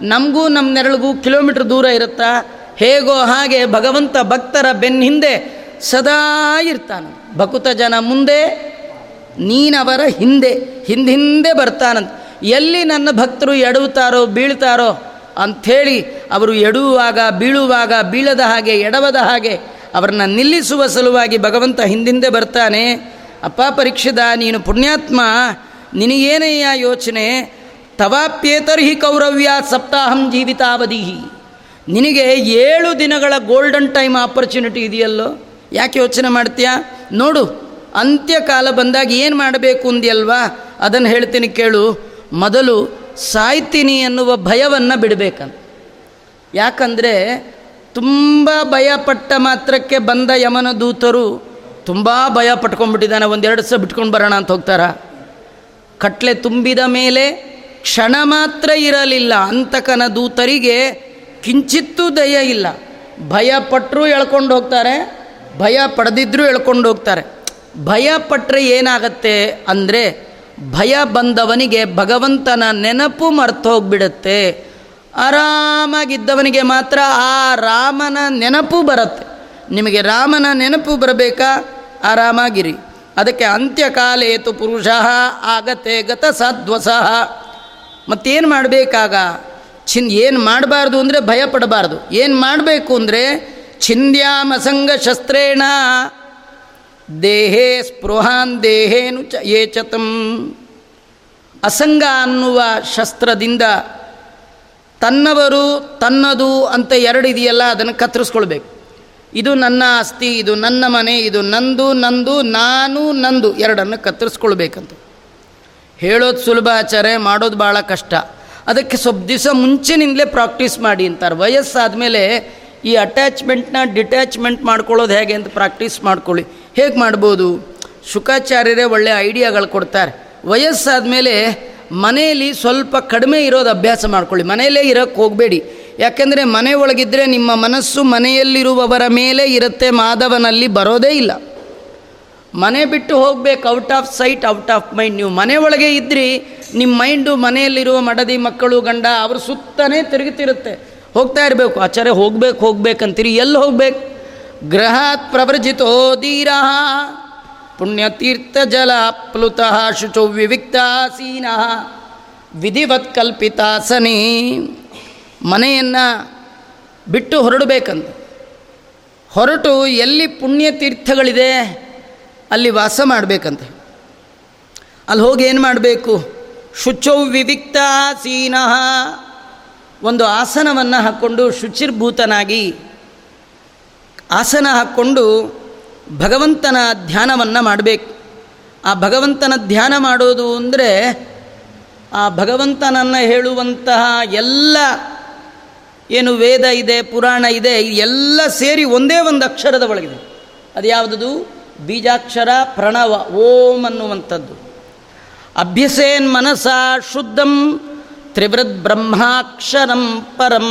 ನಮಗೂ ನಮ್ಮ ನೆರಳಿಗೂ ಕಿಲೋಮೀಟ್ರ್ ದೂರ ಇರುತ್ತಾ? ಹೇಗೋ ಹಾಗೆ ಭಗವಂತ ಭಕ್ತರ ಬೆನ್ನ ಹಿಂದೆ ಸದಾ ಇರ್ತಾನೆ. ಭಕುತ ಜನ ಮುಂದೆ, ನೀನವರ ಹಿಂದೆ ಹಿಂದೆ ಬರ್ತಾನಂತ. ಎಲ್ಲಿ ನನ್ನ ಭಕ್ತರು ಎಡವುತ್ತಾರೋ, ಬೀಳ್ತಾರೋ ಅಂಥೇಳಿ ಅವರು ಎಡುವಾಗ, ಬೀಳುವಾಗ, ಬೀಳದ ಹಾಗೆ, ಎಡವದ ಹಾಗೆ ಅವರನ್ನು ನಿಲ್ಲಿಸುವ ಸಲುವಾಗಿ ಭಗವಂತ ಹಿಂದಿಂದೆ ಬರ್ತಾನೆ. ಅಪ್ಪ ಪರೀಕ್ಷಿದ ನೀನು ಪುಣ್ಯಾತ್ಮ ನಿನಗೇನೆಯ ಯೋಚನೆ? ತವಾಪ್ಯೇತರ್ಹಿ ಕೌರವ್ಯ ಸಪ್ತಾಹಂ ಜೀವಿತಾವಧಿ ನಿನಗೆ ಏಳು ದಿನಗಳ ಗೋಲ್ಡನ್ ಟೈಮ್ ಆಪರ್ಚುನಿಟಿ ಇದೆಯಲ್ಲೋ? ಯಾಕೆ ಯೋಚನೆ ಮಾಡ್ತೀಯಾ? ನೋಡು, ಅಂತ್ಯಕಾಲ ಬಂದಾಗ ಏನು ಮಾಡಬೇಕು ಅಂದ್ಯಲ್ವಾ? ಅದನ್ನು ಹೇಳ್ತೀನಿ ಕೇಳು. ಮೊದಲು ಸಾಯ್ತೀನಿ ಎನ್ನುವ ಭಯವನ್ನು ಬಿಡಬೇಕಂತ. ಯಾಕಂದರೆ ತುಂಬ ಭಯಪಟ್ಟ ಮಾತ್ರಕ್ಕೆ ಬಂದ ಯಮನ ದೂತರು ತುಂಬ ಭಯ ಪಟ್ಕೊಂಡ್ಬಿಟ್ಟಿದ್ದಾನೆ. ಒಂದೆರಡು ಸಹ ಬಿಟ್ಕೊಂಡು ಬರೋಣ ಅಂತ ಹೋಗ್ತಾರ? ಕಟ್ಲೆ ತುಂಬಿದ ಮೇಲೆ ಕ್ಷಣ ಮಾತ್ರ ಇರಲಿಲ್ಲ. ಅಂತಕನ ದೂತರಿಗೆ ಕಿಂಚಿತ್ತೂ ದಯ ಇಲ್ಲ. ಭಯ ಪಟ್ಟರೂ ಎಳ್ಕೊಂಡು ಹೋಗ್ತಾರೆ, ಭಯ ಪಡೆದಿದ್ದರೂ ಎಳ್ಕೊಂಡು ಹೋಗ್ತಾರೆ. ಭಯ ಪಟ್ಟರೆ ಏನಾಗತ್ತೆ ಅಂದರೆ ಭಯ ಬಂದವನಿಗೆ ಭಗವಂತನ ನೆನಪು ಮರ್ತು ಹೋಗ್ಬಿಡುತ್ತೆ ಆರಾಮಾಗಿದ್ದವನಿಗೆ ಮಾತ್ರ ಆ ರಾಮನ ನೆನಪು ಬರುತ್ತೆ. ನಿಮಗೆ ರಾಮನ ನೆನಪು ಬರಬೇಕಾ? ಆರಾಮಾಗಿರಿ. ಅದಕ್ಕೆ ಅಂತ್ಯಕಾಲೇತು ಪುರುಷ ಆಗತೆ ಗತ ಸದ್ವಸಃ. ಮತ್ತೇನು ಮಾಡಬೇಕಾಗ? ಚಿನ್ ಏನು ಮಾಡಬಾರ್ದು ಅಂದರೆ ಭಯ ಪಡಬಾರ್ದು ಏನು ಮಾಡಬೇಕು ಅಂದರೆ ಛಿಂದ್ಯಾಮಸಂಗ ಶಸ್ತ್ರೇಣ ದೇಹೇ ಸ್ಪೃಹಾನ್ ದೇಹೇನು ಚ ಏಚತಂ. ಅಸಂಗ ಅನ್ನುವ ಶಸ್ತ್ರದಿಂದ ತನ್ನವರು ತನ್ನದು ಅಂತ ಎರಡು ಇದೆಯಲ್ಲ ಅದನ್ನು ಕತ್ತರಿಸ್ಕೊಳ್ಬೇಕು. ಇದು ನನ್ನ ಆಸ್ತಿ, ಇದು ನನ್ನ ಮನೆ, ಇದು ನಂದು ನಂದು, ನಾನು, ನಂದು ಎರಡನ್ನು ಕತ್ತರಿಸ್ಕೊಳ್ಬೇಕಂತ. ಹೇಳೋದು ಸುಲಭ ಆಚಾರ್ಯ, ಮಾಡೋದು ಭಾಳ ಕಷ್ಟ. ಅದಕ್ಕೆ ಸ್ವಲ್ಪ ದಿವಸ ಮುಂಚೆನಿಂದಲೇ ಪ್ರಾಕ್ಟೀಸ್ ಮಾಡಿ ಅಂತಾರೆ. ವಯಸ್ಸಾದಮೇಲೆ ಈ ಅಟ್ಯಾಚ್ಮೆಂಟ್ನ ಡಿಟ್ಯಾಚ್ಮೆಂಟ್ ಮಾಡ್ಕೊಳ್ಳೋದು ಹೇಗೆ ಅಂತ ಪ್ರಾಕ್ಟೀಸ್ ಮಾಡ್ಕೊಳ್ಳಿ. ಹೇಗೆ ಮಾಡ್ಬೋದು? ಶುಕಾಚಾರ್ಯರೇ ಒಳ್ಳೆ ಐಡಿಯಾಗಳು ಕೊಡ್ತಾರೆ. ವಯಸ್ಸಾದ ಮೇಲೆ ಮನೆಯಲ್ಲಿ ಸ್ವಲ್ಪ ಕಡಿಮೆ ಇರೋದು ಅಭ್ಯಾಸ ಮಾಡ್ಕೊಳ್ಳಿ. ಮನೆಯಲ್ಲೇ ಇರೋಕ್ಕೆ ಹೋಗಬೇಡಿ. ಯಾಕೆಂದರೆ ಮನೆ ಒಳಗಿದ್ದರೆ ನಿಮ್ಮ ಮನಸ್ಸು ಮನೆಯಲ್ಲಿರುವವರ ಮೇಲೆ ಇರುತ್ತೆ ಮಾಧವನಲ್ಲಿ ಬರೋದೇ ಇಲ್ಲ. ಮನೆ ಬಿಟ್ಟು ಹೋಗ್ಬೇಕು, out of sight, out of mind. ನೀವು ಮನೆ ಒಳಗೆ ಇದ್ರಿ ನಿಮ್ಮ ಮೈಂಡು ಮನೆಯಲ್ಲಿರುವ ಮಡದಿ ಮಕ್ಕಳು, ಗಂಡ, ಅವರು ಸುತ್ತನೇ ತಿರುಗುತ್ತಿರುತ್ತೆ ಹೋಗ್ತಾ ಇರಬೇಕು. ಆಚಾರ್ಯ, ಹೋಗ್ಬೇಕು, ಹೋಗ್ಬೇಕಂತೀರಿ. ಎಲ್ಲಿ ಹೋಗ್ಬೇಕು? ಗ್ರಹಾತ್ ಪ್ರವೃಜಿತೋ ಧೀರ ಪುಣ್ಯತೀರ್ಥ ಜಲ ಪ್ಲುತಃ ಶುಚೌ ವಿವಿಕ್ತಾಸೀನ ವಿಧಿವತ್ ಕಲ್ಪಿತಾಸನಿ ಮನೆಯನ್ನು ಬಿಟ್ಟು ಹೊರಡಬೇಕಂತ. ಹೊರಟು ಎಲ್ಲಿ ಪುಣ್ಯತೀರ್ಥಗಳಿದೆ, ಅಲ್ಲಿ ವಾಸ ಮಾಡಬೇಕಂತ. ಅಲ್ಲಿ ಹೋಗಿ ಏನು ಮಾಡಬೇಕು? ಶುಚೌ ವಿವಿಕ್ತ ಆಸೀನಃ ಒಂದು ಆಸನವನ್ನು ಹಾಕ್ಕೊಂಡು ಶುಚಿರ್ಭೂತನಾಗಿ ಆಸನ ಹಾಕ್ಕೊಂಡು ಭಗವಂತನ ಧ್ಯಾನವನ್ನು ಮಾಡಬೇಕು. ಆ ಭಗವಂತನ ಧ್ಯಾನ ಮಾಡೋದು ಅಂದರೆ ಆ ಭಗವಂತನನ್ನು ಹೇಳುವಂತಹ ಎಲ್ಲ ಏನು ವೇದ ಇದೆ, ಪುರಾಣ ಇದೆ, ಎಲ್ಲ ಸೇರಿ ಒಂದೇ ಒಂದು ಅಕ್ಷರದ ಒಳಗಿದೆ. ಅದು ಯಾವುದದು? ಬೀಜಾಕ್ಷರ ಪ್ರಣವ, ಓಂ ಅನ್ನುವಂಥದ್ದು. ಅಭ್ಯಸೇನ್ ಮನಸ ಶುದ್ಧಂ ತ್ರಿವೃದ್ ಬ್ರಹ್ಮಾಕ್ಷರಂ ಪರಂ.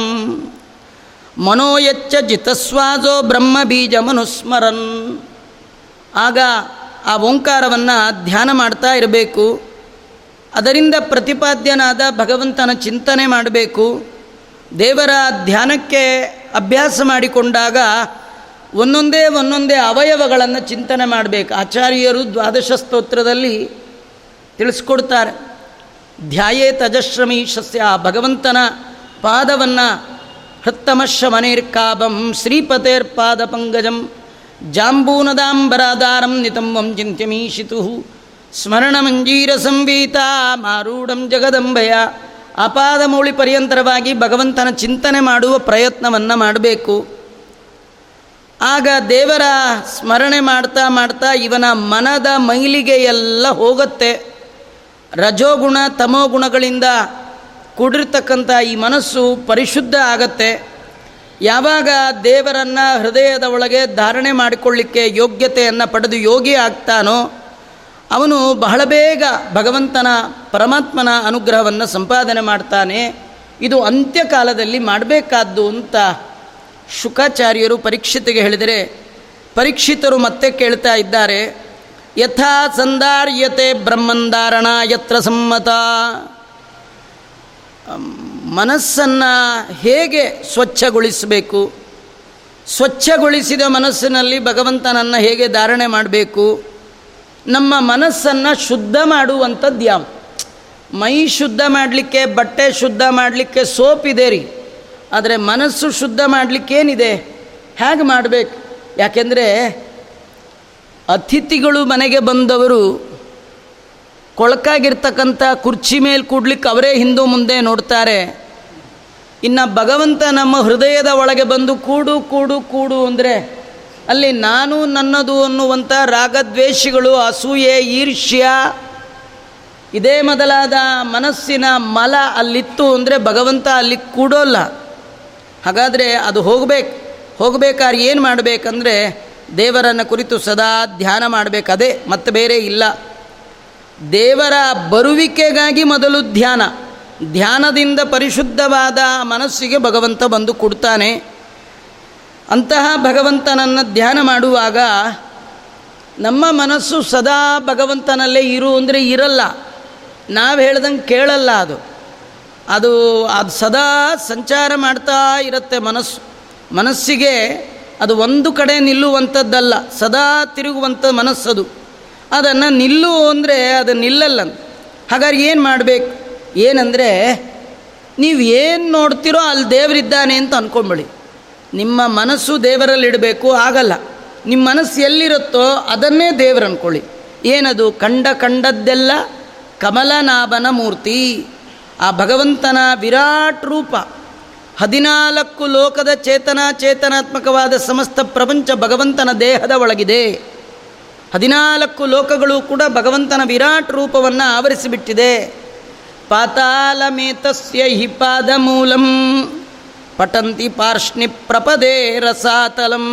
ಮನೋಯಚ್ಚ ಜಿತಸ್ವಾಜೋ ಬ್ರಹ್ಮ ಬೀಜ ಮನುಸ್ಮರನ್ ಆಗ ಆ ಓಂಕಾರವನ್ನು ಧ್ಯಾನ ಮಾಡ್ತಾ ಇರಬೇಕು. ಅದರಿಂದ ಪ್ರತಿಪಾದ್ಯನಾದ ಭಗವಂತನ ಚಿಂತನೆ ಮಾಡಬೇಕು. ದೇವರ ಧ್ಯಾನಕ್ಕೆ ಅಭ್ಯಾಸ ಮಾಡಿಕೊಂಡಾಗ ಒಂದೊಂದೇ ಒಂದೊಂದೇ ಅವಯವಗಳನ್ನು ಚಿಂತನೆ ಮಾಡಬೇಕು. ಆಚಾರ್ಯರು ದ್ವಾದಶ ಸ್ತೋತ್ರದಲ್ಲಿ ತಿಳಿಸ್ಕೊಡ್ತಾರೆ. ಧ್ಯಾಯೇ ತಜಶ್ರಮೀಶಸ್ಯ. ಭಗವಂತನ ಪಾದವನ್ನು ಹೃತ್ತಮಶ ಮನೇರ್ಕಾಬಂ ಶ್ರೀಪತೇರ್ ಪಾದ ಪಂಗಜಂ ಜಾಂಬೂನದಾಂಬರಾಧಾರಂ ನಿತಂಬಂ ಚಿಂತ್ಯಮೀಶಿತು. ಸ್ಮರಣ ಮಂಜೀರ ಸಂವೀತ ಮಾರೂಢಂ ಜಗದಂಬಯ. ಅಪಾದಮೌಳಿ ಪರ್ಯಂತರವಾಗಿ ಭಗವಂತನ ಚಿಂತನೆ ಮಾಡುವ ಪ್ರಯತ್ನವನ್ನು ಮಾಡಬೇಕು. ಆಗ ದೇವರ ಸ್ಮರಣೆ ಮಾಡ್ತಾ ಮಾಡ್ತಾ ಇವನ ಮನದ ಮೈಲಿಗೆ ಎಲ್ಲ ಹೋಗುತ್ತೆ. ರಜೋಗುಣ ತಮೋಗುಣಗಳಿಂದ ಕೂಡಿರ್ತಕ್ಕಂಥ ಈ ಮನಸ್ಸು ಪರಿಶುದ್ಧ ಆಗತ್ತೆ. ಯಾವಾಗ ದೇವರನ್ನು ಹೃದಯದ ಒಳಗೆ ಧಾರಣೆ ಮಾಡಿಕೊಳ್ಳಿಕ್ಕೆ ಯೋಗ್ಯತೆಯನ್ನು ಪಡೆದು ಯೋಗಿ ಆಗ್ತಾನೋ, ಅವನು ಬಹಳ ಬೇಗ ಭಗವಂತನ ಪರಮಾತ್ಮನ ಅನುಗ್ರಹವನ್ನು ಸಂಪಾದನೆ ಮಾಡ್ತಾನೆ. ಇದು ಅಂತ್ಯಕಾಲದಲ್ಲಿ ಮಾಡಬೇಕಾದ್ದು ಅಂತ ಶುಕಾಚಾರ್ಯರು ಪರೀಕ್ಷಿತಿಗೆ ಹೇಳಿದರೆ, ಪರೀಕ್ಷಿತರು ಮತ್ತೆ ಕೇಳ್ತಾ ಇದ್ದಾರೆ, ಯಥಾ ಸಂದಾರ್ಯತೆ ಬ್ರಹ್ಮಂದಾರಣ ಯತ್ರ ಸಮ್ಮತ. ಮನಸ್ಸನ್ನು ಹೇಗೆ ಸ್ವಚ್ಛಗೊಳಿಸಬೇಕು? ಸ್ವಚ್ಛಗೊಳಿಸಿದ ಮನಸ್ಸಿನಲ್ಲಿ ಭಗವಂತನನ್ನು ಹೇಗೆ ಧಾರಣೆ ಮಾಡಬೇಕು? ನಮ್ಮ ಮನಸ್ಸನ್ನು ಶುದ್ಧ ಮಾಡುವಂಥದ್ದು ಯಾವ ಮೈ ಶುದ್ಧ ಮಾಡಲಿಕ್ಕೆ, ಬಟ್ಟೆ ಶುದ್ಧ ಮಾಡಲಿಕ್ಕೆ ಸೋಪ್ ಇದೆ ರೀ. ಆದರೆ ಮನಸ್ಸು ಶುದ್ಧ ಮಾಡಲಿಕ್ಕೇನಿದೆ ಹೇಗೆ ಮಾಡಬೇಕು? ಯಾಕೆಂದರೆ ಅತಿಥಿಗಳು ಮನೆಗೆ ಬಂದವರು ಕೊಳಕಾಗಿರ್ತಕ್ಕಂಥ ಕುರ್ಚಿ ಮೇಲೆ ಕೂಡ್ಲಿಕ್ಕೆ ಅವರೇ ಹಿಂದೂ ಮುಂದೆ ನೋಡ್ತಾರೆ. ಇನ್ನು ಭಗವಂತ ನಮ್ಮ ಹೃದಯದ ಒಳಗೆ ಬಂದು ಕೂಡು ಕೂಡು ಕೂಡು ಅಂದರೆ ಅಲ್ಲಿ ನಾನು ನನ್ನದು ಅನ್ನುವಂಥ ರಾಗದ್ವೇಷಗಳು ಅಸೂಯೆ, ಈರ್ಷ್ಯ, ಇದೇ ಮೊದಲಾದ ಮನಸ್ಸಿನ ಮಲ ಅಲ್ಲಿತ್ತು ಅಂದರೆ ಭಗವಂತ ಅಲ್ಲಿ ಕೂಡೋಲ್ಲ. ಹಾಗಾದರೆ ಅದು ಹೋಗಬೇಕು. ಹೋಗಬೇಕಾದ್ರೆ ಏನು ಮಾಡಬೇಕಂದ್ರೆ ದೇವರನ್ನು ಕುರಿತು ಸದಾ ಧ್ಯಾನ ಮಾಡಬೇಕು. ಅದೇ ಮತ್ತೆ ಬೇರೆ ಇಲ್ಲ. ದೇವರ ಬರುವಿಕೆಗಾಗಿ ಮೊದಲು ಧ್ಯಾನ. ಧ್ಯಾನದಿಂದ ಪರಿಶುದ್ಧವಾದ ಮನಸ್ಸಿಗೆ ಭಗವಂತ ಬಂದು ಕೊಡ್ತಾನೆ. ಅಂತಹ ಭಗವಂತನನ್ನು ಧ್ಯಾನ ಮಾಡುವಾಗ ನಮ್ಮ ಮನಸ್ಸು ಸದಾ ಭಗವಂತನಲ್ಲೇ ಇರು ಅಂದರೆ ಇರಲ್ಲ. ನಾವು ಹೇಳ್ದಂಗೆ ಕೇಳಲ್ಲ ಅದು. ಅದು ಅದು ಸದಾ ಸಂಚಾರ ಮಾಡ್ತಾ ಇರುತ್ತೆ ಮನಸ್ಸು. ಮನಸ್ಸಿಗೆ ಅದು ಒಂದು ಕಡೆ ನಿಲ್ಲುವಂಥದ್ದಲ್ಲ ಸದಾ ತಿರುಗುವಂಥ ಮನಸ್ಸದು. ಅದನ್ನು ನಿಲ್ಲು ಅಂದರೆ ಅದು ನಿಲ್ಲಲ್ಲ. ಹಾಗಾದ್ರೆ ಏನು ಮಾಡಬೇಕು? ಏನಂದರೆ, ನೀವು ಏನು ನೋಡ್ತಿರೋ ಅಲ್ಲಿ ದೇವರಿದ್ದಾನೆ ಅಂತ ಅಂದ್ಕೊಂಬಿಡಿ ನಿಮ್ಮ ಮನಸ್ಸು ದೇವರಲ್ಲಿಡಬೇಕು ಆಗಲ್ಲ. ನಿಮ್ಮ ಮನಸ್ಸು ಎಲ್ಲಿರುತ್ತೋ ಅದನ್ನೇ ದೇವರು ಅಂದ್ಕೊಳ್ಳಿ ಏನದು? ಕಂಡ ಕಂಡದ್ದೆಲ್ಲ ಕಮಲನಾಭನ ಮೂರ್ತಿ. ಆ ಭಗವಂತನ ವಿರಾಟ್ ರೂಪ. ಹದಿನಾಲ್ಕು ಲೋಕದ ಚೇತನ ಚೇತನಾತ್ಮಕವಾದ ಸಮಸ್ತ ಪ್ರಪಂಚ ಭಗವಂತನ ದೇಹದ ಒಳಗಿದೆ. ಹದಿನಾಲ್ಕು ಲೋಕಗಳು ಕೂಡ ಭಗವಂತನ ವಿರಾಟ್ ರೂಪವನ್ನು ಆವರಿಸಿಬಿಟ್ಟಿದೆ. ಪಾತಾಲಮೇತಸ್ಯ ಹಿ ಪಾದಮೂಲಂ ಪಟಂತಿ ಪಾರ್ಷ್ಣಿ ಪ್ರಪದೇ ರಸಾತಲಂ,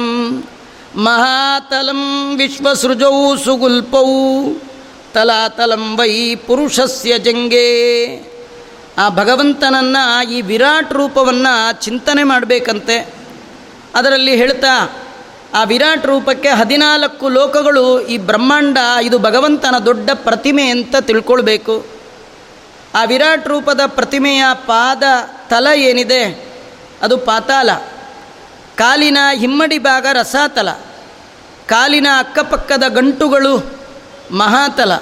ಮಹಾತಲಂ ವಿಶ್ವಸೃಜೌ ಸುಗುಲ್ಪೌ, ತಲಾತಲಂ ವೈ ಪುರುಷಸ್ಯ ಜಂಗೆ. ಆ ಭಗವಂತನನ್ನು ಈ ವಿರಾಟ್ ರೂಪವನ್ನು ಚಿಂತನೆ ಮಾಡಬೇಕಂತೆ. ಅದರಲ್ಲಿ ಹೇಳ್ತಾ ಆ ವಿರಾಟ್ ರೂಪಕ್ಕೆ ಹದಿನಾಲ್ಕು ಲೋಕಗಳು ಈ ಬ್ರಹ್ಮಾಂಡ, ಇದು ಭಗವಂತನ ದೊಡ್ಡ ಪ್ರತಿಮೆ ಅಂತ ತಿಳ್ಕೊಳ್ಬೇಕು. ಆ ವಿರಾಟ್ ರೂಪದ ಪ್ರತಿಮೆಯ ಪಾದ ತಲ ಏನಿದೆ? ಅದು ಪಾತಾಲ ಕಾಲಿನ ಹಿಮ್ಮಡಿ ಭಾಗ ರಸಾತಲ. ಕಾಲಿನ ಅಕ್ಕಪಕ್ಕದ ಗಂಟುಗಳು ಮಹಾತಲ.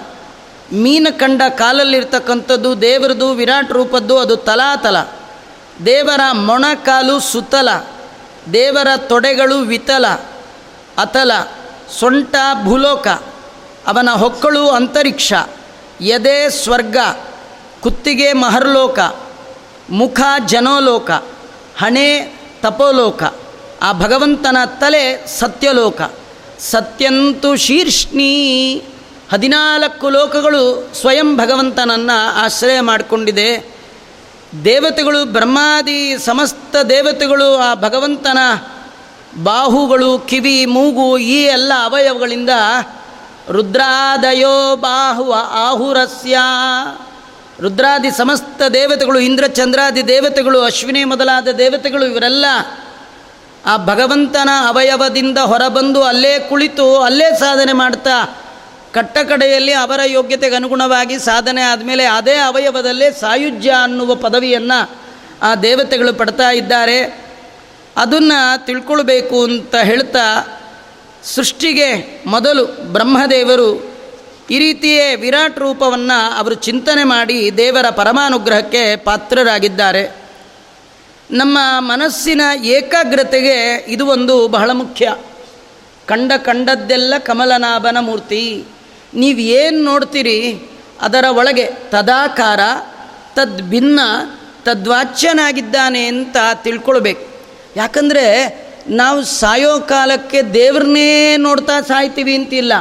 ಮೀನ ಕಂಡ ಕಾಲಲ್ಲಿರ್ತಕ್ಕಂಥದ್ದು ದೇವರದು, ವಿರಾಟ್ ರೂಪದ್ದು ಅದು ತಲಾತಲ. ದೇವರ ಮೊಣಕಾಲು ಸುತಲ. ದೇವರ ತೊಡೆಗಳು ವಿತಲ. ಅತಲ ಸೊಂಟ ಭೂಲೋಕ, ಅವನ ಹೊಕ್ಕಳು ಅಂತರಿಕ್ಷ, ಎದೆ ಸ್ವರ್ಗ, ಕುತ್ತಿಗೆ ಮಹರ್ಲೋಕ, ಮುಖ ಜನೋಲೋಕ, ಹಣೆ ತಪೋಲೋಕ, ಆ ಭಗವಂತನ ತಲೆ ಸತ್ಯಲೋಕ, ಸತ್ಯಂತು ಶೀರ್ಷ್ಣಿ. ಹದಿನಾಲ್ಕು ಲೋಕಗಳು ಸ್ವಯಂ ಭಗವಂತನನ್ನು ಆಶ್ರಯ ಮಾಡಿಕೊಂಡಿದೆ. ದೇವತೆಗಳು ಬ್ರಹ್ಮಾದಿ ಸಮಸ್ತ ದೇವತೆಗಳು ಆ ಭಗವಂತನ ಬಾಹುಗಳು, ಕಿವಿ, ಮೂಗು ಈ ಎಲ್ಲ ಅವಯವಗಳಿಂದ ರುದ್ರಾದಯೋ ಬಾಹುವ ಆಹುರಸ್ಯ. ರುದ್ರಾದಿ ಸಮಸ್ತ ದೇವತೆಗಳು ಇಂದ್ರ ಚಂದ್ರಾದಿ ದೇವತೆಗಳು, ಅಶ್ವಿನಿ ಮೊದಲಾದ ದೇವತೆಗಳು, ಇವರೆಲ್ಲ ಆ ಭಗವಂತನ ಅವಯವದಿಂದ ಹೊರಬಂದು ಅಲ್ಲೇ ಕುಳಿತು ಅಲ್ಲೇ ಸಾಧನೆ ಮಾಡ್ತಾ ಕಟ್ಟಕಡೆಯಲ್ಲಿ ಅವರ ಯೋಗ್ಯತೆಗೆ ಅನುಗುಣವಾಗಿ ಸಾಧನೆ ಆದಮೇಲೆ ಅದೇ ಅವಯವದಲ್ಲೇ ಸಾಯುಜ್ಯ ಅನ್ನುವ ಪದವಿಯನ್ನು ಆ ದೇವತೆಗಳು ಪಡ್ತಾ ಇದ್ದಾರೆ. ಅದನ್ನು ತಿಳ್ಕೊಳ್ಬೇಕು ಅಂತ ಹೇಳ್ತಾ ಸೃಷ್ಟಿಗೆ ಮೊದಲು ಬ್ರಹ್ಮದೇವರು ಈ ರೀತಿಯೇ ವಿರಾಟ್ ರೂಪವನ್ನು ಅವರು ಚಿಂತನೆ ಮಾಡಿ ದೇವರ ಪರಮಾನುಗ್ರಹಕ್ಕೆ ಪಾತ್ರರಾಗಿದ್ದಾರೆ. ನಮ್ಮ ಮನಸ್ಸಿನ ಏಕಾಗ್ರತೆಗೆ ಇದು ಒಂದು ಬಹಳ ಮುಖ್ಯ. ಕಂಡ ಕಂಡದ್ದೆಲ್ಲ ಕಮಲನಾಭನ ಮೂರ್ತಿ. ನೀವು ಏನು ನೋಡ್ತೀರಿ ಅದರ ಒಳಗೆ ತದಾಕಾರ, ತದ್ಭಿನ್ನ, ತದ್ವಾಚ್ಯನಾಗಿದ್ದಾನೆ ಅಂತ ತಿಳ್ಕೊಳ್ಬೇಕು. ಯಾಕಂದರೆ ನಾವು ಸಾಯೋ ಕಾಲಕ್ಕೆ ದೇವ್ರನ್ನೇ ನೋಡ್ತಾ ಸಾಯ್ತೀವಿ ಅಂತಿಲ್ಲ.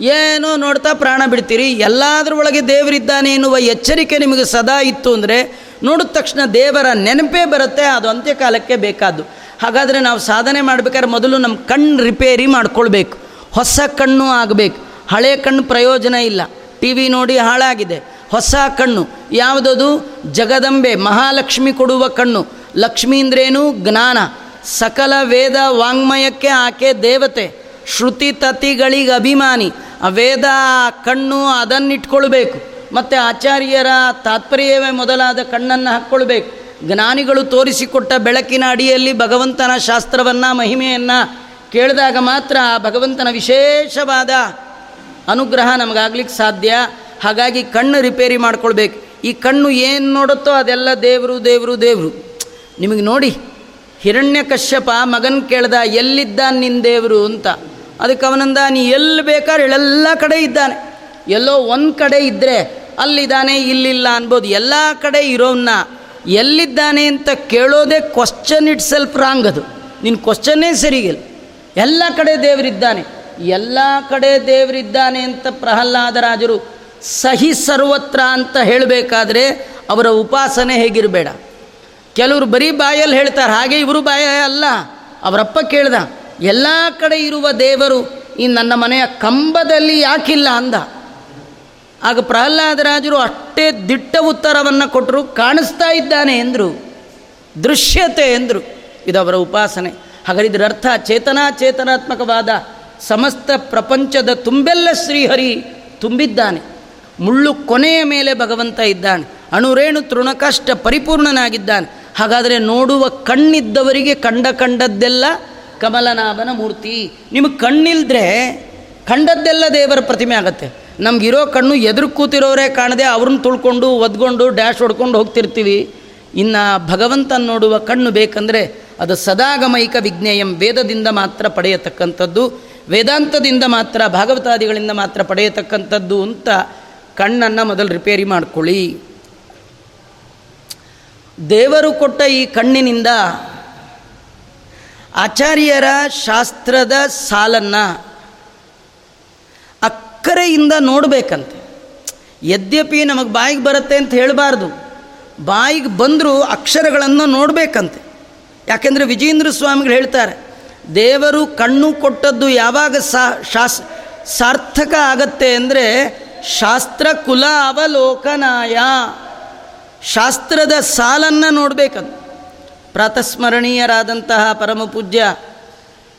ಏನೋ ನೋಡ್ತಾ ಪ್ರಾಣ ಬಿಡ್ತೀರಿ ಎಲ್ಲದರೊಳಗೆ ದೇವರಿದ್ದಾನೆ ಎನ್ನುವ ಎಚ್ಚರಿಕೆ ನಿಮಗೆ ಸದಾ ಇತ್ತು ಅಂದರೆ ನೋಡಿದ ತಕ್ಷಣ ದೇವರ ನೆನಪೇ ಬರುತ್ತೆ, ಅದು ಅಂತ್ಯಕಾಲಕ್ಕೆ ಬೇಕಾದ್ದು. ಹಾಗಾದರೆ ನಾವು ಸಾಧನೆ ಮಾಡಬೇಕಾದ್ರೆ ಮೊದಲು ನಮ್ಮ ಕಣ್ಣು ರಿಪೇರಿ ಮಾಡ್ಕೊಳ್ಬೇಕು. ಹೊಸ ಕಣ್ಣು ಆಗಬೇಕು. ಹಳೆ ಕಣ್ಣು ಪ್ರಯೋಜನ ಇಲ್ಲ. ಟಿ ವಿ ನೋಡಿ ಹಾಳಾಗಿದೆ. ಹೊಸ ಕಣ್ಣು. ಯಾವುದದು? ಜಗದಂಬೆ, ಮಹಾಲಕ್ಷ್ಮಿ ಕೊಡುವ ಕಣ್ಣು. ಲಕ್ಷ್ಮೀ ಅಂದ್ರೇನು ಜ್ಞಾನ? ಸಕಲ ವೇದ ವಾಂಗ್ಮಯಕ್ಕೆ ಆಕೆ ದೇವತೆ. ಶ್ರುತಿ ತತಿಗಳಿಗೆ ಅಭಿಮಾನಿ. ಆ ವೇದ ಕಣ್ಣು ಅದನ್ನಿಟ್ಕೊಳ್ಬೇಕು. ಮತ್ತು ಆಚಾರ್ಯರ ತಾತ್ಪರ್ಯವೇ ಮೊದಲಾದ ಕಣ್ಣನ್ನು ಹಾಕ್ಕೊಳ್ಬೇಕು. ಜ್ಞಾನಿಗಳು ತೋರಿಸಿಕೊಟ್ಟ ಬೆಳಕಿನ ಅಡಿಯಲ್ಲಿ ಭಗವಂತನ ಶಾಸ್ತ್ರವನ್ನು, ಮಹಿಮೆಯನ್ನು ಕೇಳಿದಾಗ ಮಾತ್ರ ಆ ಭಗವಂತನ ವಿಶೇಷವಾದ ಅನುಗ್ರಹ ನಮಗಾಗ್ಲಿಕ್ಕೆ ಸಾಧ್ಯ. ಹಾಗಾಗಿ ಕಣ್ಣು ರಿಪೇರಿ ಮಾಡ್ಕೊಳ್ಬೇಕು. ಈ ಕಣ್ಣು ಏನು ನೋಡುತ್ತೋ ಅದೆಲ್ಲ ದೇವರು ದೇವರು ದೇವರು. ನಿಮಗೆ ನೋಡಿ, ಹಿರಣ್ಯ ಕಶ್ಯಪ ಮಗನ ಕೇಳ್ದ ಎಲ್ಲಿದ್ದಾನೆ ನಿನ್ನ ದೇವರು? ಅಂತ. ಅದಕ್ಕೆ ಅವನಂದ, ನೀ ಎಲ್ಲಿ ಬೇಕಾದ್ರೆ ಎಲ್ಲ ಕಡೆ ಇದ್ದಾನೆ. ಎಲ್ಲೋ ಒಂದು ಕಡೆ ಇದ್ದರೆ ಅಲ್ಲಿದ್ದಾನೆ, ಇಲ್ಲಿಲ್ಲ ಅನ್ಬೋದು. ಎಲ್ಲ ಕಡೆ ಇರೋನ್ನ ಎಲ್ಲಿದ್ದಾನೆ ಅಂತ ಕೇಳೋದೇ ಕ್ವಶನ್ ಇಟ್ ಸೆಲ್ಫ್ ರಾಂಗ್ ಅದು ನಿನ್ನ ಕ್ವಶನ್ನೇ ಸರಿಗಿಲ್ಲ. ಎಲ್ಲ ಕಡೆ ದೇವರಿದ್ದಾನೆ. ಎಲ್ಲ ಕಡೆ ದೇವರಿದ್ದಾನೆ ಅಂತ ಪ್ರಹ್ಲಾದರಾಜರು ಸಹಿ ಸರ್ವತ್ರ ಅಂತ ಹೇಳಬೇಕಾದ್ರೆ ಅವರ ಉಪಾಸನೆ ಹೇಗಿರಬೇಡ. ಕೆಲವರು ಬರೀ ಬಾಯಲ್ಲಿ ಹೇಳ್ತಾರೆ, ಹಾಗೆ ಇವರು ಬಾಯ ಅಲ್ಲ. ಅವರಪ್ಪ ಕೇಳ್ದ, ಎಲ್ಲ ಕಡೆ ಇರುವ ದೇವರು ಈ ನನ್ನ ಮನೆಯ ಕಂಬದಲ್ಲಿ ಯಾಕಿಲ್ಲ ಅಂದ. ಆಗ ಪ್ರಹ್ಲಾದರಾಜರು ಅಷ್ಟೇ ದಿಟ್ಟ ಉತ್ತರವನ್ನು ಕೊಟ್ಟರು, ಕಾಣಿಸ್ತಾ ಇದ್ದಾನೆ ಎಂದರು. ದೃಶ್ಯತೆ ಎಂದರು. ಇದು ಅವರ ಉಪಾಸನೆ. ಹಾಗಾದ್ರೆ ಇದರ ಅರ್ಥ ಚೇತನಾ ಚೇತನಾತ್ಮಕವಾದ ಸಮಸ್ತ ಪ್ರಪಂಚದ ತುಂಬೆಲ್ಲ ಶ್ರೀಹರಿ ತುಂಬಿದ್ದಾನೆ. ಮುಳ್ಳು ಕೊನೆಯ ಮೇಲೆ ಭಗವಂತ ಇದ್ದಾನೆ. ಅಣುರೇಣು ತೃಣಕಷ್ಟ ಪರಿಪೂರ್ಣನಾಗಿದ್ದಾನೆ. ಹಾಗಾದರೆ ನೋಡುವ ಕಣ್ಣಿದ್ದವರಿಗೆ ಕಂಡ ಕಂಡದ್ದೆಲ್ಲ ಕಮಲನಾಭನ ಮೂರ್ತಿ. ನಿಮಗೆ ಕಣ್ಣಿಲ್ದ್ರೆ ಕಂಡದ್ದೆಲ್ಲ ದೇವರ ಪ್ರತಿಮೆ ಆಗತ್ತೆ. ನಮಗಿರೋ ಕಣ್ಣು ಎದುರು ಕೂತಿರೋರೇ ಕಾಣದೆ ಅವ್ರನ್ನ ತುಳ್ಕೊಂಡು ಒದ್ಕೊಂಡು ಡ್ಯಾಶ್ ಹೊಡ್ಕೊಂಡು ಹೋಗ್ತಿರ್ತೀವಿ. ಇನ್ನು ಭಗವಂತ ನೋಡುವ ಕಣ್ಣು ಬೇಕಂದರೆ ಅದು ಸದಾಗಮೈಕ ವಿಜ್ಞೇಯಂ ವೇದದಿಂದ ಮಾತ್ರ ಪಡೆಯತಕ್ಕಂಥದ್ದು. ವೇದಾಂತದಿಂದ ಮಾತ್ರ, ಭಾಗವತಾದಿಗಳಿಂದ ಮಾತ್ರ ಪಡೆಯತಕ್ಕಂಥದ್ದು ಅಂತ ಕಣ್ಣನ್ನು ಮೊದಲು ರಿಪೇರಿ ಮಾಡ್ಕೊಳ್ಳಿ. ದೇವರು ಕೊಟ್ಟ ಈ ಕಣ್ಣಿನಿಂದ ಆಚಾರ್ಯರ ಶಾಸ್ತ್ರದ ಸಾಲನ್ನು ಅಕ್ಕರೆಯಿಂದ ನೋಡಬೇಕಂತೆ. ಯದ್ಯಪಿ ನಮಗೆ ಬಾಯಿಗೆ ಬರುತ್ತೆ ಅಂತ ಹೇಳಬಾರ್ದು. ಬಾಯಿಗೆ ಬಂದರೂ ಅಕ್ಷರಗಳನ್ನು ನೋಡಬೇಕಂತೆ. ಯಾಕೆಂದರೆ ವಿಜೇಂದ್ರ ಸ್ವಾಮಿಗಳು ಹೇಳ್ತಾರೆ, ದೇವರು ಕಣ್ಣು ಕೊಟ್ಟದ್ದು ಯಾವಾಗ ಸಾ, ಶಾಸ್, ಸಾರ್ಥಕ ಆಗತ್ತೆ ಅಂದರೆ ಶಾಸ್ತ್ರ ಕುಲ ಅವಲೋಕನಾಯ ಶಾಸ್ತ್ರದ ಸಾಲನ್ನು ನೋಡಬೇಕದು. ಪ್ರಾತಸ್ಮರಣೀಯರಾದಂತಹ ಪರಮಪೂಜ್ಯ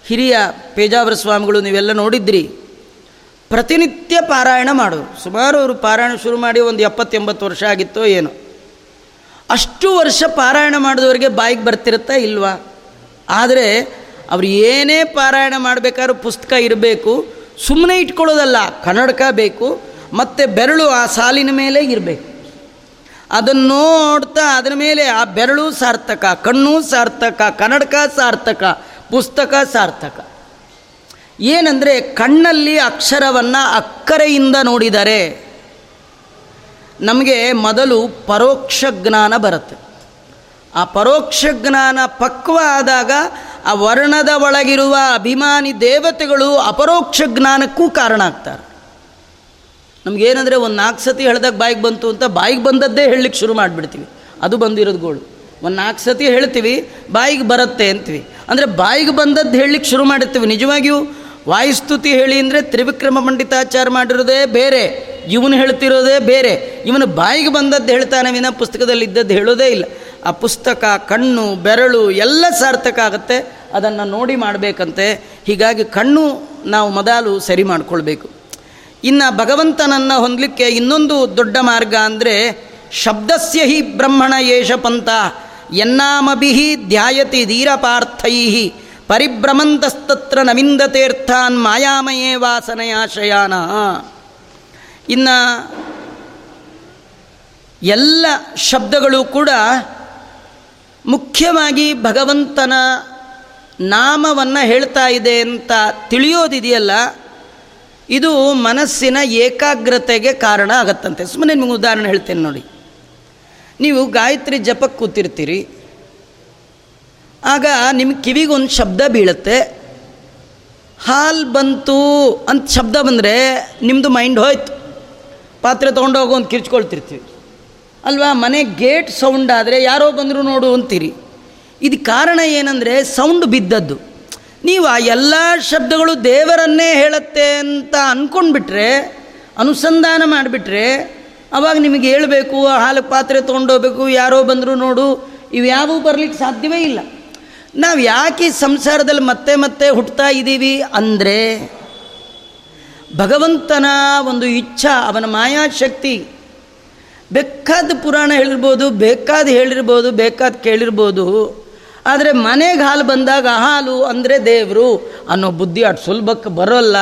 ಹಿರಿಯ ಪೇಜಾವರ ಸ್ವಾಮಿಗಳು ನೀವೆಲ್ಲ ನೋಡಿದ್ರಿ. ಪ್ರತಿನಿತ್ಯ ಪಾರಾಯಣ ಮಾಡೋರು. ಸುಮಾರು ಅವರು ಪಾರಾಯಣ ಶುರು ಮಾಡಿ ಒಂದು ಎಪ್ಪತ್ತೆಂಬತ್ತು ವರ್ಷ ಆಗಿತ್ತೋ ಏನೋ. ಅಷ್ಟು ವರ್ಷ ಪಾರಾಯಣ ಮಾಡಿದವರಿಗೆ ಬಾಯಿಗೆ ಬರ್ತಿರುತ್ತಾ ಇಲ್ವಾ? ಆದರೆ ಅವರು ಏನೇ ಪಾರಾಯಣ ಮಾಡಬೇಕಾದ್ರೂ ಪುಸ್ತಕ ಇರಬೇಕು ಸುಮ್ಮನೆ ಇಟ್ಕೊಳ್ಳೋದಲ್ಲ, ಕನ್ನಡಕ ಬೇಕು, ಮತ್ತು ಬೆರಳು ಆ ಸಾಲಿನ ಮೇಲೆ ಇರಬೇಕು. ಅದನ್ನು ನೋಡ್ತಾ ಅದರ ಮೇಲೆ ಆ ಬೆರಳು ಸಾರ್ಥಕ, ಕಣ್ಣು ಸಾರ್ಥಕ, ಕನ್ನಡಕ ಸಾರ್ಥಕ, ಪುಸ್ತಕ ಸಾರ್ಥಕ. ಏನಂದರೆ ಕಣ್ಣಲ್ಲಿ ಅಕ್ಷರವನ್ನು ಅಕ್ಕರೆಯಿಂದ ನೋಡಿದರೆ ನಮಗೆ ಮೊದಲು ಪರೋಕ್ಷ ಜ್ಞಾನ ಬರುತ್ತೆ. ಆ ಪರೋಕ್ಷ ಜ್ಞಾನ ಪಕ್ವ ಆದಾಗ ಆ ವರ್ಣದ ಒಳಗಿರುವ ಅಭಿಮಾನಿ ದೇವತೆಗಳು ಅಪರೋಕ್ಷ ಜ್ಞಾನಕ್ಕೂ ಕಾರಣ ಆಗ್ತಾರೆ. ನಮಗೇನಂದರೆ ಒಂದು ನಾಲ್ಕು ಸತಿ ಹೇಳ್ದಾಗ ಬಾಯಿಗೆ ಬಂತು ಅಂತ ಬಾಯಿಗೆ ಬಂದದ್ದೇ ಹೇಳಲಿಕ್ಕೆ ಶುರು ಮಾಡಿಬಿಡ್ತೀವಿ. ಅದು ಬಂದಿರೋದು ಗೋಳು. ಒಂದು ನಾಲ್ಕು ಸತಿ ಹೇಳ್ತೀವಿ, ಬಾಯಿಗೆ ಬರುತ್ತೆ ಅಂತೀವಿ. ಅಂದರೆ ಬಾಯಿಗೆ ಬಂದದ್ದು ಹೇಳಲಿಕ್ಕೆ ಶುರು ಮಾಡಿರ್ತೀವಿ. ನಿಜವಾಗಿಯೂ ವಾಯುಸ್ತುತಿ ಹೇಳಿ ಅಂದರೆ ತ್ರಿವಿಕ್ರಮ ಪಂಡಿತಾಚಾರ ಮಾಡಿರೋದೇ ಬೇರೆ, ಇವನು ಹೇಳ್ತಿರೋದೇ ಬೇರೆ. ಇವನು ಬಾಯಿಗೆ ಬಂದದ್ದು ಹೇಳ್ತಾನೆ ವಿನ ಪುಸ್ತಕದಲ್ಲಿ ಇದ್ದದ್ದು ಹೇಳೋದೇ ಇಲ್ಲ. ಆ ಪುಸ್ತಕ, ಕಣ್ಣು, ಬೆರಳು ಎಲ್ಲ ಸಾರ್ಥಕ ಆಗುತ್ತೆ. ಅದನ್ನು ನೋಡಿ ಮಾಡಬೇಕಂತೆ. ಹೀಗಾಗಿ ಕಣ್ಣು ನಾವು ಮೊದಲು ಸರಿ ಮಾಡಿಕೊಳ್ಬೇಕು. ಇನ್ನು ಭಗವಂತನನ್ನು ಹೊಂದಲಿಕ್ಕೆ ಇನ್ನೊಂದು ದೊಡ್ಡ ಮಾರ್ಗ ಅಂದರೆ ಶಬ್ದಸ್ಯ ಹಿ ಬ್ರಹ್ಮಣ ಯೇಷ ಪಂಥ. ಎನ್ನಾಮಭಿ ಧ್ಯಾಯತಿ ಧೀರಪಾರ್ಥೈ. ಪರಿಭ್ರಮಂತಸ್ತತ್ರ ನವಿಂದತೀರ್ಥಾನ್ ಮಾಯಾಮಯೇ ವಾಸನೆಯಾಶಯಾನ ಇನ್ನು ಎಲ್ಲ ಶಬ್ದಗಳು ಕೂಡ ಮುಖ್ಯವಾಗಿ ಭಗವಂತನ ನಾಮವನ್ನು ಹೇಳ್ತಾ ಇದೆ ಅಂತ ತಿಳಿಯೋದಿದೆಯಲ್ಲ ಇದು ಮನಸ್ಸಿನ ಏಕಾಗ್ರತೆಗೆ ಕಾರಣ ಆಗತ್ತಂತೆ. ಸುಮ್ಮನೆ ನಿಮಗೆ ಉದಾಹರಣೆ ಹೇಳ್ತೇನೆ ನೋಡಿ. ನೀವು ಗಾಯತ್ರಿ ಜಪಕ್ಕೆ ಕೂತಿರ್ತೀರಿ. ಆಗ ನಿಮ್ಮ ಕಿವಿಗೊಂದು ಶಬ್ದ ಬೀಳುತ್ತೆ. ಹಾಲು ಬಂತು ಅಂತ ಶಬ್ದ ಬಂದರೆ ನಿಮ್ಮದು ಮೈಂಡ್ ಹೋಯ್ತು. ಪಾತ್ರೆ ತೊಗೊಂಡೋಗೋ ಒಂದು ಕಿರ್ಚ್ಕೊಳ್ತಿರ್ತೀವಿ. ಅಲ್ವಾ? ಮನೆ ಗೇಟ್ ಸೌಂಡ್ ಆದರೆ ಯಾರೋ ಬಂದರೂ ನೋಡು ಅಂತೀರಿ. ಇದು ಕಾರಣ ಏನಂದರೆ ಸೌಂಡ್ ಬಿದ್ದದ್ದು. ನೀವು ಆ ಎಲ್ಲ ಶಬ್ದಗಳು ದೇವರನ್ನೇ ಹೇಳುತ್ತೆ ಅಂತ ಅಂದ್ಕೊಂಡ್ಬಿಟ್ರೆ ಅನುಸಂಧಾನ ಮಾಡಿಬಿಟ್ರೆ, ಅವಾಗ ನಿಮಗೆ ಹೇಳಬೇಕು ಹಾಲು ಪಾತ್ರೆ ತೊಗೊಂಡೋಗ್ಬೇಕು, ಯಾರೋ ಬಂದರೂ ನೋಡು, ಇವು ಯಾವೂ ಬರಲಿಕ್ಕೆ ಸಾಧ್ಯವೇ ಇಲ್ಲ. ನಾವು ಯಾಕೆ ಸಂಸಾರದಲ್ಲಿ ಮತ್ತೆ ಮತ್ತೆ ಹುಟ್ಟುತ್ತಾ ಇದ್ದೀವಿ ಅಂದರೆ, ಭಗವಂತನ ಒಂದು ಇಚ್ಛಾ, ಅವನ ಮಾಯಾಶಕ್ತಿ. ಬೇಕಾದ ಪುರಾಣ ಹೇಳಿರ್ಬೋದು ಬೇಕಾದ ಹೇಳಿರ್ಬೋದು, ಬೇಕಾದ ಕೇಳಿರ್ಬೋದು ಆದರೆ ಮನೆಗೆ ಹಾಲು ಬಂದಾಗ ಹಾಲು ಅಂದರೆ ದೇವರು ಅನ್ನೋ ಬುದ್ಧಿ ಅಷ್ಟು ಸುಲಭಕ್ಕೆ ಬರೋಲ್ಲ.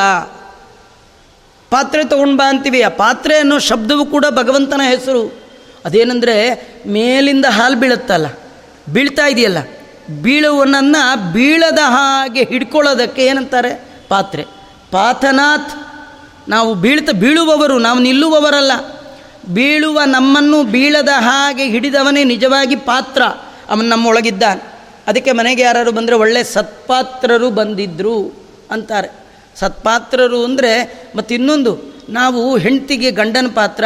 ಪಾತ್ರೆ ತೊಗೊಂಡು ಬಾ ಅಂತೀವಿ. ಆ ಪಾತ್ರೆ ಅನ್ನೋ ಶಬ್ದವೂ ಕೂಡ ಭಗವಂತನ ಹೆಸರು. ಅದೇನೆಂದರೆ ಮೇಲಿಂದ ಹಾಲು ಬೀಳುತ್ತಲ್ಲ, ಬೀಳ್ತಾ ಇದೆಯಲ್ಲ, ಬೀಳುವನನ್ನು ಬೀಳದ ಹಾಗೆ ಹಿಡ್ಕೊಳ್ಳೋದಕ್ಕೆ ಏನಂತಾರೆ? ಪಾತ್ರೆ. ಪಾತನಾಥ್, ನಾವು ಬೀಳ್ತ, ಬೀಳುವವರು, ನಾವು ನಿಲ್ಲುವವರಲ್ಲ. ಬೀಳುವ ನಮ್ಮನ್ನು ಬೀಳದ ಹಾಗೆ ಹಿಡಿದವನೇ ನಿಜವಾಗಿ ಪಾತ್ರ. ಅವನು ನಮ್ಮೊಳಗಿದ್ದಾನೆ. ಅದಕ್ಕೆ ಮನೆಗೆ ಯಾರು ಬಂದರೆ ಒಳ್ಳೆ ಸತ್ಪಾತ್ರರು ಬಂದಿದ್ದರು ಅಂತಾರೆ. ಸತ್ಪಾತ್ರರು ಅಂದರೆ ಮತ್ತಿನ್ನೊಂದು, ನಾವು ಹೆಂಡತಿಗೆ ಗಂಡನ ಪಾತ್ರ,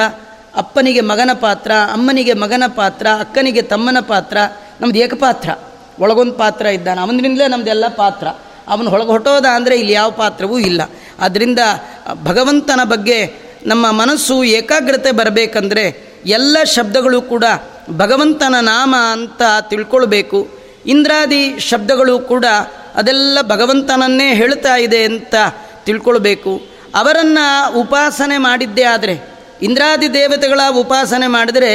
ಅಪ್ಪನಿಗೆ ಮಗನ ಪಾತ್ರ, ಅಮ್ಮನಿಗೆ ಮಗನ ಪಾತ್ರ, ಅಕ್ಕನಿಗೆ ತಮ್ಮನ ಪಾತ್ರ, ನಮ್ದು ಏಕಪಾತ್ರ. ಒಳಗೊಂದು ಪಾತ್ರ ಇದ್ದಾನೆ. ಅವನಿಂದಲೇ ನಮ್ಮದೆಲ್ಲ ಪಾತ್ರ. ಅವನು ಹೊಳಗೆ ಹೊಟ್ಟೋದ ಅಂದರೆ ಇಲ್ಲಿ ಯಾವ ಪಾತ್ರವೂ ಇಲ್ಲ. ಆದ್ದರಿಂದ ಭಗವಂತನ ಬಗ್ಗೆ ನಮ್ಮ ಮನಸ್ಸು ಏಕಾಗ್ರತೆ ಬರಬೇಕಂದ್ರೆ ಎಲ್ಲ ಶಬ್ದಗಳು ಕೂಡ ಭಗವಂತನ ನಾಮ ಅಂತ ತಿಳ್ಕೊಳ್ಬೇಕು. ಇಂದ್ರಾದಿ ಶಬ್ದಗಳು ಕೂಡ ಅದೆಲ್ಲ ಭಗವಂತನನ್ನೇ ಹೇಳ್ತಾ ಇದೆ ಅಂತ ತಿಳ್ಕೊಳ್ಬೇಕು. ಅವರನ್ನು ಉಪಾಸನೆ ಮಾಡಿದ್ದೇ ಆದರೆ ಇಂದ್ರಾದಿ ದೇವತೆಗಳ ಉಪಾಸನೆ ಮಾಡಿದರೆ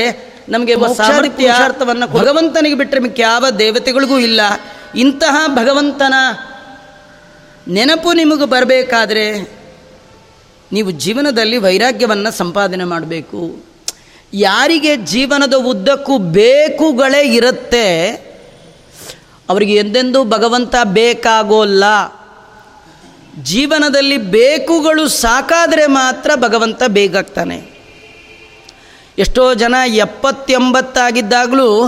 ನಮಗೆ ಸಾಮರ್ಥ್ಯಾರ್ಥವನ್ನು ಭಗವಂತನಿಗೆ ಬಿಟ್ಟರೆ ಮಿಕ್ಕ ಯಾವ ದೇವತೆಗಳಿಗೂ ಇಲ್ಲ. ಇಂತಹ ಭಗವಂತನ ನೆನಪು ನಿಮಗೆ ಬರಬೇಕಾದ್ರೆ ನೀವು ಜೀವನದಲ್ಲಿ ವೈರಾಗ್ಯವನ್ನು ಸಂಪಾದನೆ ಮಾಡಬೇಕು. ಯಾರಿಗೆ ಜೀವನದ ಉದ್ದಕ್ಕೂ ಬೇಕುಗಳೇ ಇರುತ್ತೆ ಅವರಿಗೆ ಎಂದೆಂದೂ ಭಗವಂತ ಬೇಕಾಗೋಲ್ಲ. ಜೀವನದಲ್ಲಿ ಬೇಕುಗಳು ಸಾಕಾದರೆ ಮಾತ್ರ ಭಗವಂತ ಬೇಕಾಗ್ತಾನೆ. ಎಷ್ಟೋ ಜನ ಎಪ್ಪತ್ತೆಂಬತ್ತಾಗಿದ್ದಾಗಲೂ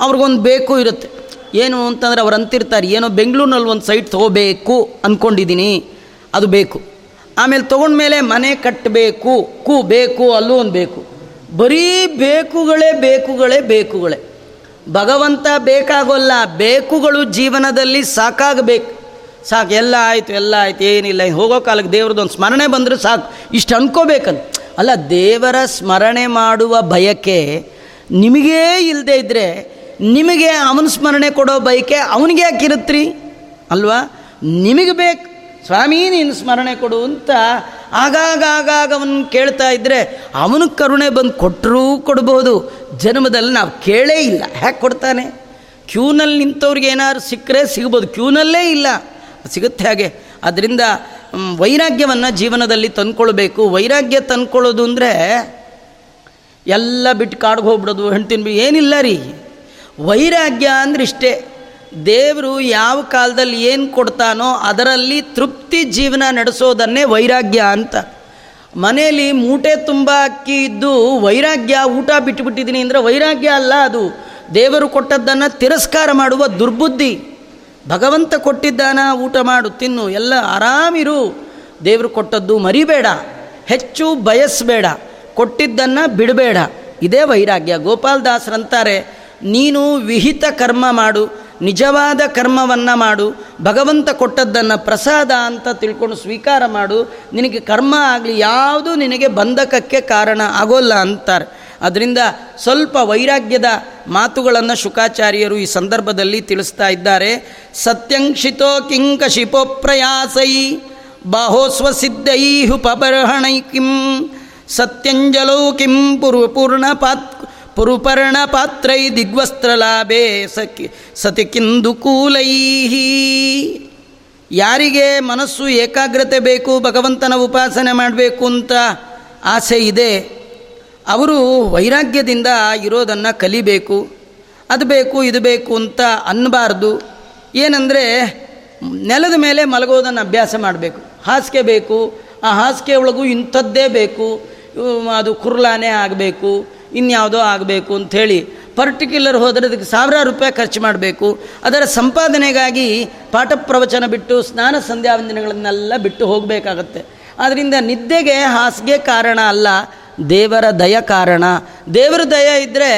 ಅವ್ರಿಗೊಂದು ಬೇಕು ಇರುತ್ತೆ. ಏನು ಅಂತಂದರೆ ಅವ್ರು ಅಂತಿರ್ತಾರೆ, ಏನೋ ಬೆಂಗಳೂರಿನಲ್ಲಿ ಒಂದು ಸೈಟ್ ತೊಗೋಬೇಕು ಅಂದ್ಕೊಂಡಿದ್ದೀನಿ ಅದು ಬೇಕು. ಆಮೇಲೆ ತೊಗೊಂಡ್ಮೇಲೆ ಮನೆ ಕಟ್ಟಬೇಕು ಕೂ ಬೇಕು, ಅಲ್ಲೂ ಒಂದು ಬೇಕು. ಬರೀ ಬೇಕುಗಳೇ ಬೇಕುಗಳೇ ಬೇಕುಗಳೇ. ಭಗವಂತ ಬೇಕಾಗೋಲ್ಲ, ಬೇಕುಗಳು ಜೀವನದಲ್ಲಿ ಸಾಕಾಗಬೇಕು. ಸಾಕು, ಎಲ್ಲ ಆಯಿತು ಎಲ್ಲ ಆಯಿತು, ಏನಿಲ್ಲ, ಹೋಗೋ ಕಾಲಕ್ಕೆ ದೇವ್ರದ್ದೊಂದು ಸ್ಮರಣೆ ಬಂದರೆ ಸಾಕು. ಇಷ್ಟು ಅನ್ಕೋಬೇಕಂತ ಅಲ್ಲ, ದೇವರ ಸ್ಮರಣೆ ಮಾಡುವ ಬಯಕೆ ನಿಮಗೇ ಇಲ್ಲದೆ ಇದ್ದರೆ ನಿಮಗೆ ಅವನ ಸ್ಮರಣೆ ಕೊಡೋ ಬಯಕೆ ಅವನಿಗೆ ಯಾಕಿರುತ್ತೀ ಅಲ್ವಾ? ನಿಮಗೆ ಬೇಕು. ಸ್ವಾಮಿ, ನೀನು ಸ್ಮರಣೆ ಕೊಡು ಅಂತ ಆಗಾಗ ಆಗಾಗ ಅವನು ಕೇಳ್ತಾ ಇದ್ದರೆ ಅವನು ಕರುಣೆ ಬಂದು ಕೊಟ್ಟರೂ ಕೊಡ್ಬೋದು. ಜನ್ಮದಲ್ಲಿ ನಾವು ಕೇಳೇ ಇಲ್ಲ. ಹ್ಯಾಕೆ ಕೊಡ್ತಾನೆ? ಕ್ಯೂನಲ್ಲಿ ನಿಂತವ್ರಿಗೆ ಏನಾದ್ರು ಸಿಕ್ಕರೆ ಸಿಗ್ಬೋದು. ಕ್ಯೂನಲ್ಲೇ ಇಲ್ಲ. ಸಿಗುತ್ತೆ ಹಾಗೆ. ಅದರಿಂದ ವೈರಾಗ್ಯವನ್ನು ಜೀವನದಲ್ಲಿ ತಂದ್ಕೊಳ್ಬೇಕು. ವೈರಾಗ್ಯ ತಂದ್ಕೊಳ್ಳೋದು ಅಂದರೆ ಎಲ್ಲ ಬಿಟ್ಟು ಕಾಡ್ಗೆ ಹೋಗ್ಬಿಡೋದು. ಹೆಣ್ತಿನ ಏನಿಲ್ಲ ರೀ. ವೈರಾಗ್ಯ ಅಂದ್ರೆ ಇಷ್ಟೇ. ದೇವರು ಯಾವ ಕಾಲದಲ್ಲಿ ಏನು ಕೊಡ್ತಾನೋ ಅದರಲ್ಲಿ ತೃಪ್ತಿ ಜೀವನ ನಡೆಸೋದನ್ನೇ ವೈರಾಗ್ಯ ಅಂತ. ಮನೆಯಲ್ಲಿ ಮೂಟೆ ತುಂಬ ಅಕ್ಕಿ ಇದ್ದು ವೈರಾಗ್ಯ, ಊಟ ಬಿಟ್ಟುಬಿಟ್ಟಿದ್ದೀನಿ ಅಂದರೆ ವೈರಾಗ್ಯ ಅಲ್ಲ ಅದು. ದೇವರು ಕೊಟ್ಟದ್ದನ್ನು ತಿರಸ್ಕಾರ ಮಾಡುವ ದುರ್ಬುದ್ಧಿ. ಭಗವಂತ ಕೊಟ್ಟಿದ್ದಾನ, ಊಟ ಮಾಡು, ತಿನ್ನು, ಎಲ್ಲ ಆರಾಮಿರು. ದೇವರು ಕೊಟ್ಟದ್ದು ಮರಿಬೇಡ, ಹೆಚ್ಚು ಬಯಸಬೇಡ, ಕೊಟ್ಟಿದ್ದನ್ನು ಬಿಡಬೇಡ. ಇದೇ ವೈರಾಗ್ಯ. ಗೋಪಾಲದಾಸರಂತಾರೆ, ನೀನು ವಿಹಿತ ಕರ್ಮ ಮಾಡು ನಿಜವಾದ ಕರ್ಮವನ್ನು ಮಾಡು, ಭಗವಂತ ಕೊಟ್ಟದ್ದನ್ನು ಪ್ರಸಾದ ಅಂತ ತಿಳ್ಕೊಂಡು ಸ್ವೀಕಾರ ಮಾಡು, ನಿನಗೆ ಕರ್ಮ ಆಗಲಿ, ಯಾವುದು ನಿನಗೆ ಬಂಧಕಕ್ಕೆ ಕಾರಣ ಆಗೋಲ್ಲ ಅಂತಾರೆ. ಅದರಿಂದ ಸ್ವಲ್ಪ ವೈರಾಗ್ಯದ ಮಾತುಗಳನ್ನು ಶುಕಾಚಾರ್ಯರು ಈ ಸಂದರ್ಭದಲ್ಲಿ ತಿಳಿಸ್ತಾ ಇದ್ದಾರೆ. ಸತ್ಯಂಕ್ಷಿತೋ ಕಿಂಕಶಿಪೋ ಪ್ರಯಾಸೈ ಬಾಹೋಸ್ವಸಿದ್ಧೈ ಹುಪಬರ್ಹಣೈ ಕಿಂ, ಸತ್ಯಂಜಲೌ ಕಿಂ ಪೂರ್ವಪೂರ್ಣ ಪೂರ್ಣ ಪಾತ್ ಪುರುಪರ್ಣ ಪಾತ್ರೈ ದಿಗ್ವಸ್ತ್ರಲಾಭೆ ಸಖಿ ಸತಿ ಕಿಂದು ಕೂಲೈ ಯಾರಿಗೆ ಮನಸ್ಸು ಏಕಾಗ್ರತೆ ಬೇಕು, ಭಗವಂತನ ಉಪಾಸನೆ ಮಾಡಬೇಕು ಅಂತ ಆಸೆ ಇದೆ, ಅವರು ವೈರಾಗ್ಯದಿಂದ ಇರೋದನ್ನು ಕಲಿಬೇಕು, ಅದು ಬೇಕು, ಇದು ಬೇಕು ಅಂತ ಅನ್ನಬಾರ್ದು. ಏನಂದರೆ, ನೆಲದ ಮೇಲೆ ಮಲಗೋದನ್ನು ಅಭ್ಯಾಸ ಮಾಡಬೇಕು. ಹಾಸಿಗೆ ಬೇಕು, ಆ ಹಾಸಿಗೆ ಒಳಗೂ ಇಂಥದ್ದೇ ಬೇಕು, ಅದು ಕುರ್ಲಾನೇ ಆಗಬೇಕು. ಇನ್ಯಾವುದೋ ಆಗಬೇಕು ಅಂಥೇಳಿ ಪರ್ಟಿಕ್ಯುಲರ್ ಹೋದರೆ ಅದಕ್ಕೆ ಸಾವಿರಾರು ರೂಪಾಯಿ ಖರ್ಚು ಮಾಡಬೇಕು. ಅದರ ಸಂಪಾದನೆಗಾಗಿ ಪಾಠ ಪ್ರವಚನ ಬಿಟ್ಟು, ಸ್ನಾನ ಸಂಧ್ಯಾ ವಂದನೆಗಳನ್ನೆಲ್ಲ ಬಿಟ್ಟು ಹೋಗಬೇಕಾಗತ್ತೆ. ಆದ್ದರಿಂದ ನಿದ್ದೆಗೆ ಹಾಸಿಗೆ ಕಾರಣ ಅಲ್ಲ, ದೇವರ ದಯ ಕಾರಣ. ದೇವರ ದಯ ಇದ್ದರೆ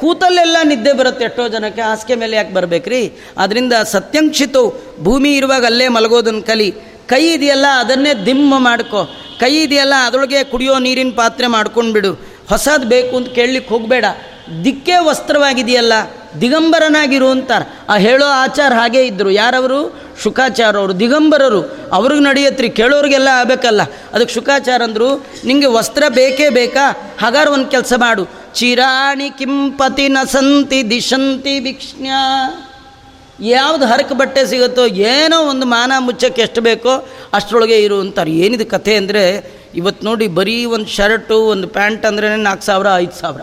ಕೂತಲ್ಲೆಲ್ಲ ನಿದ್ದೆ ಬರುತ್ತೆ ಎಷ್ಟೋ ಜನಕ್ಕೆ, ಹಾಸಿಗೆ ಮೇಲೆ ಯಾಕೆ ಬರಬೇಕ್ರಿ? ಅದರಿಂದ ಸತ್ಯಂಕ್ಷಿತು ಭೂಮಿ ಇರುವಾಗ ಅಲ್ಲೇ ಮಲಗೋದನ್ನು ಕಲಿ. ಕೈ ಇದೆಯಲ್ಲ, ಅದನ್ನೇ ದಿಮ್ಮ ಮಾಡ್ಕೊ. ಕೈ ಇದೆಯಲ್ಲ, ಅದರೊಳಗೆ ಕುಡಿಯೋ ನೀರಿನ ಪಾತ್ರೆ ಮಾಡ್ಕೊಂಡು ಬಿಡು ಹೊಸದು ಬೇಕು ಅಂತ ಕೇಳಲಿಕ್ಕೆ ಹೋಗಬೇಡ. ದಿಕ್ಕೇ ವಸ್ತ್ರವಾಗಿದೆಯಲ್ಲ, ದಿಗಂಬರನಾಗಿರು ಅಂತಾರೆ. ಆ ಹೇಳೋ ಆಚಾರ ಹಾಗೇ ಇದ್ದರು ಯಾರವರು? ಶುಕಾಚಾರ ಅವರು ದಿಗಂಬರರು. ಅವ್ರಿಗೆ ನಡೆಯತ್ರಿ, ಕೇಳೋರಿಗೆಲ್ಲ ಆಗಬೇಕಲ್ಲ. ಅದಕ್ಕೆ ಶುಕಾಚಾರ ಅಂದರು ನಿಮಗೆ ವಸ್ತ್ರ ಬೇಕೇ ಬೇಕಾ? ಹಾಗಾದ್ರೆ ಒಂದು ಕೆಲಸ ಮಾಡು. ಚಿರಾಣಿ ಕಿಂಪತಿ ನಸಂತಿ ದಿಶಂತಿ ಭಿಕ್ಷ್ಣ ಯಾವುದು ಹರಕು ಬಟ್ಟೆ ಸಿಗುತ್ತೋ, ಏನೋ ಒಂದು ಮಾನ ಮುಚ್ಚಕ್ಕೆ ಎಷ್ಟು ಬೇಕೋ ಅಷ್ಟರೊಳಗೆ ಇರು ಅಂತಾರೆ. ಏನಿದು ಕಥೆ ಅಂದರೆ ಇವತ್ತು ನೋಡಿ ಬರೀ ಒಂದು ಶರ್ಟು, ಒಂದು ಪ್ಯಾಂಟ್ ಅಂದ್ರೆ ನಾಲ್ಕು ಸಾವಿರ, ಐದು ಸಾವಿರ.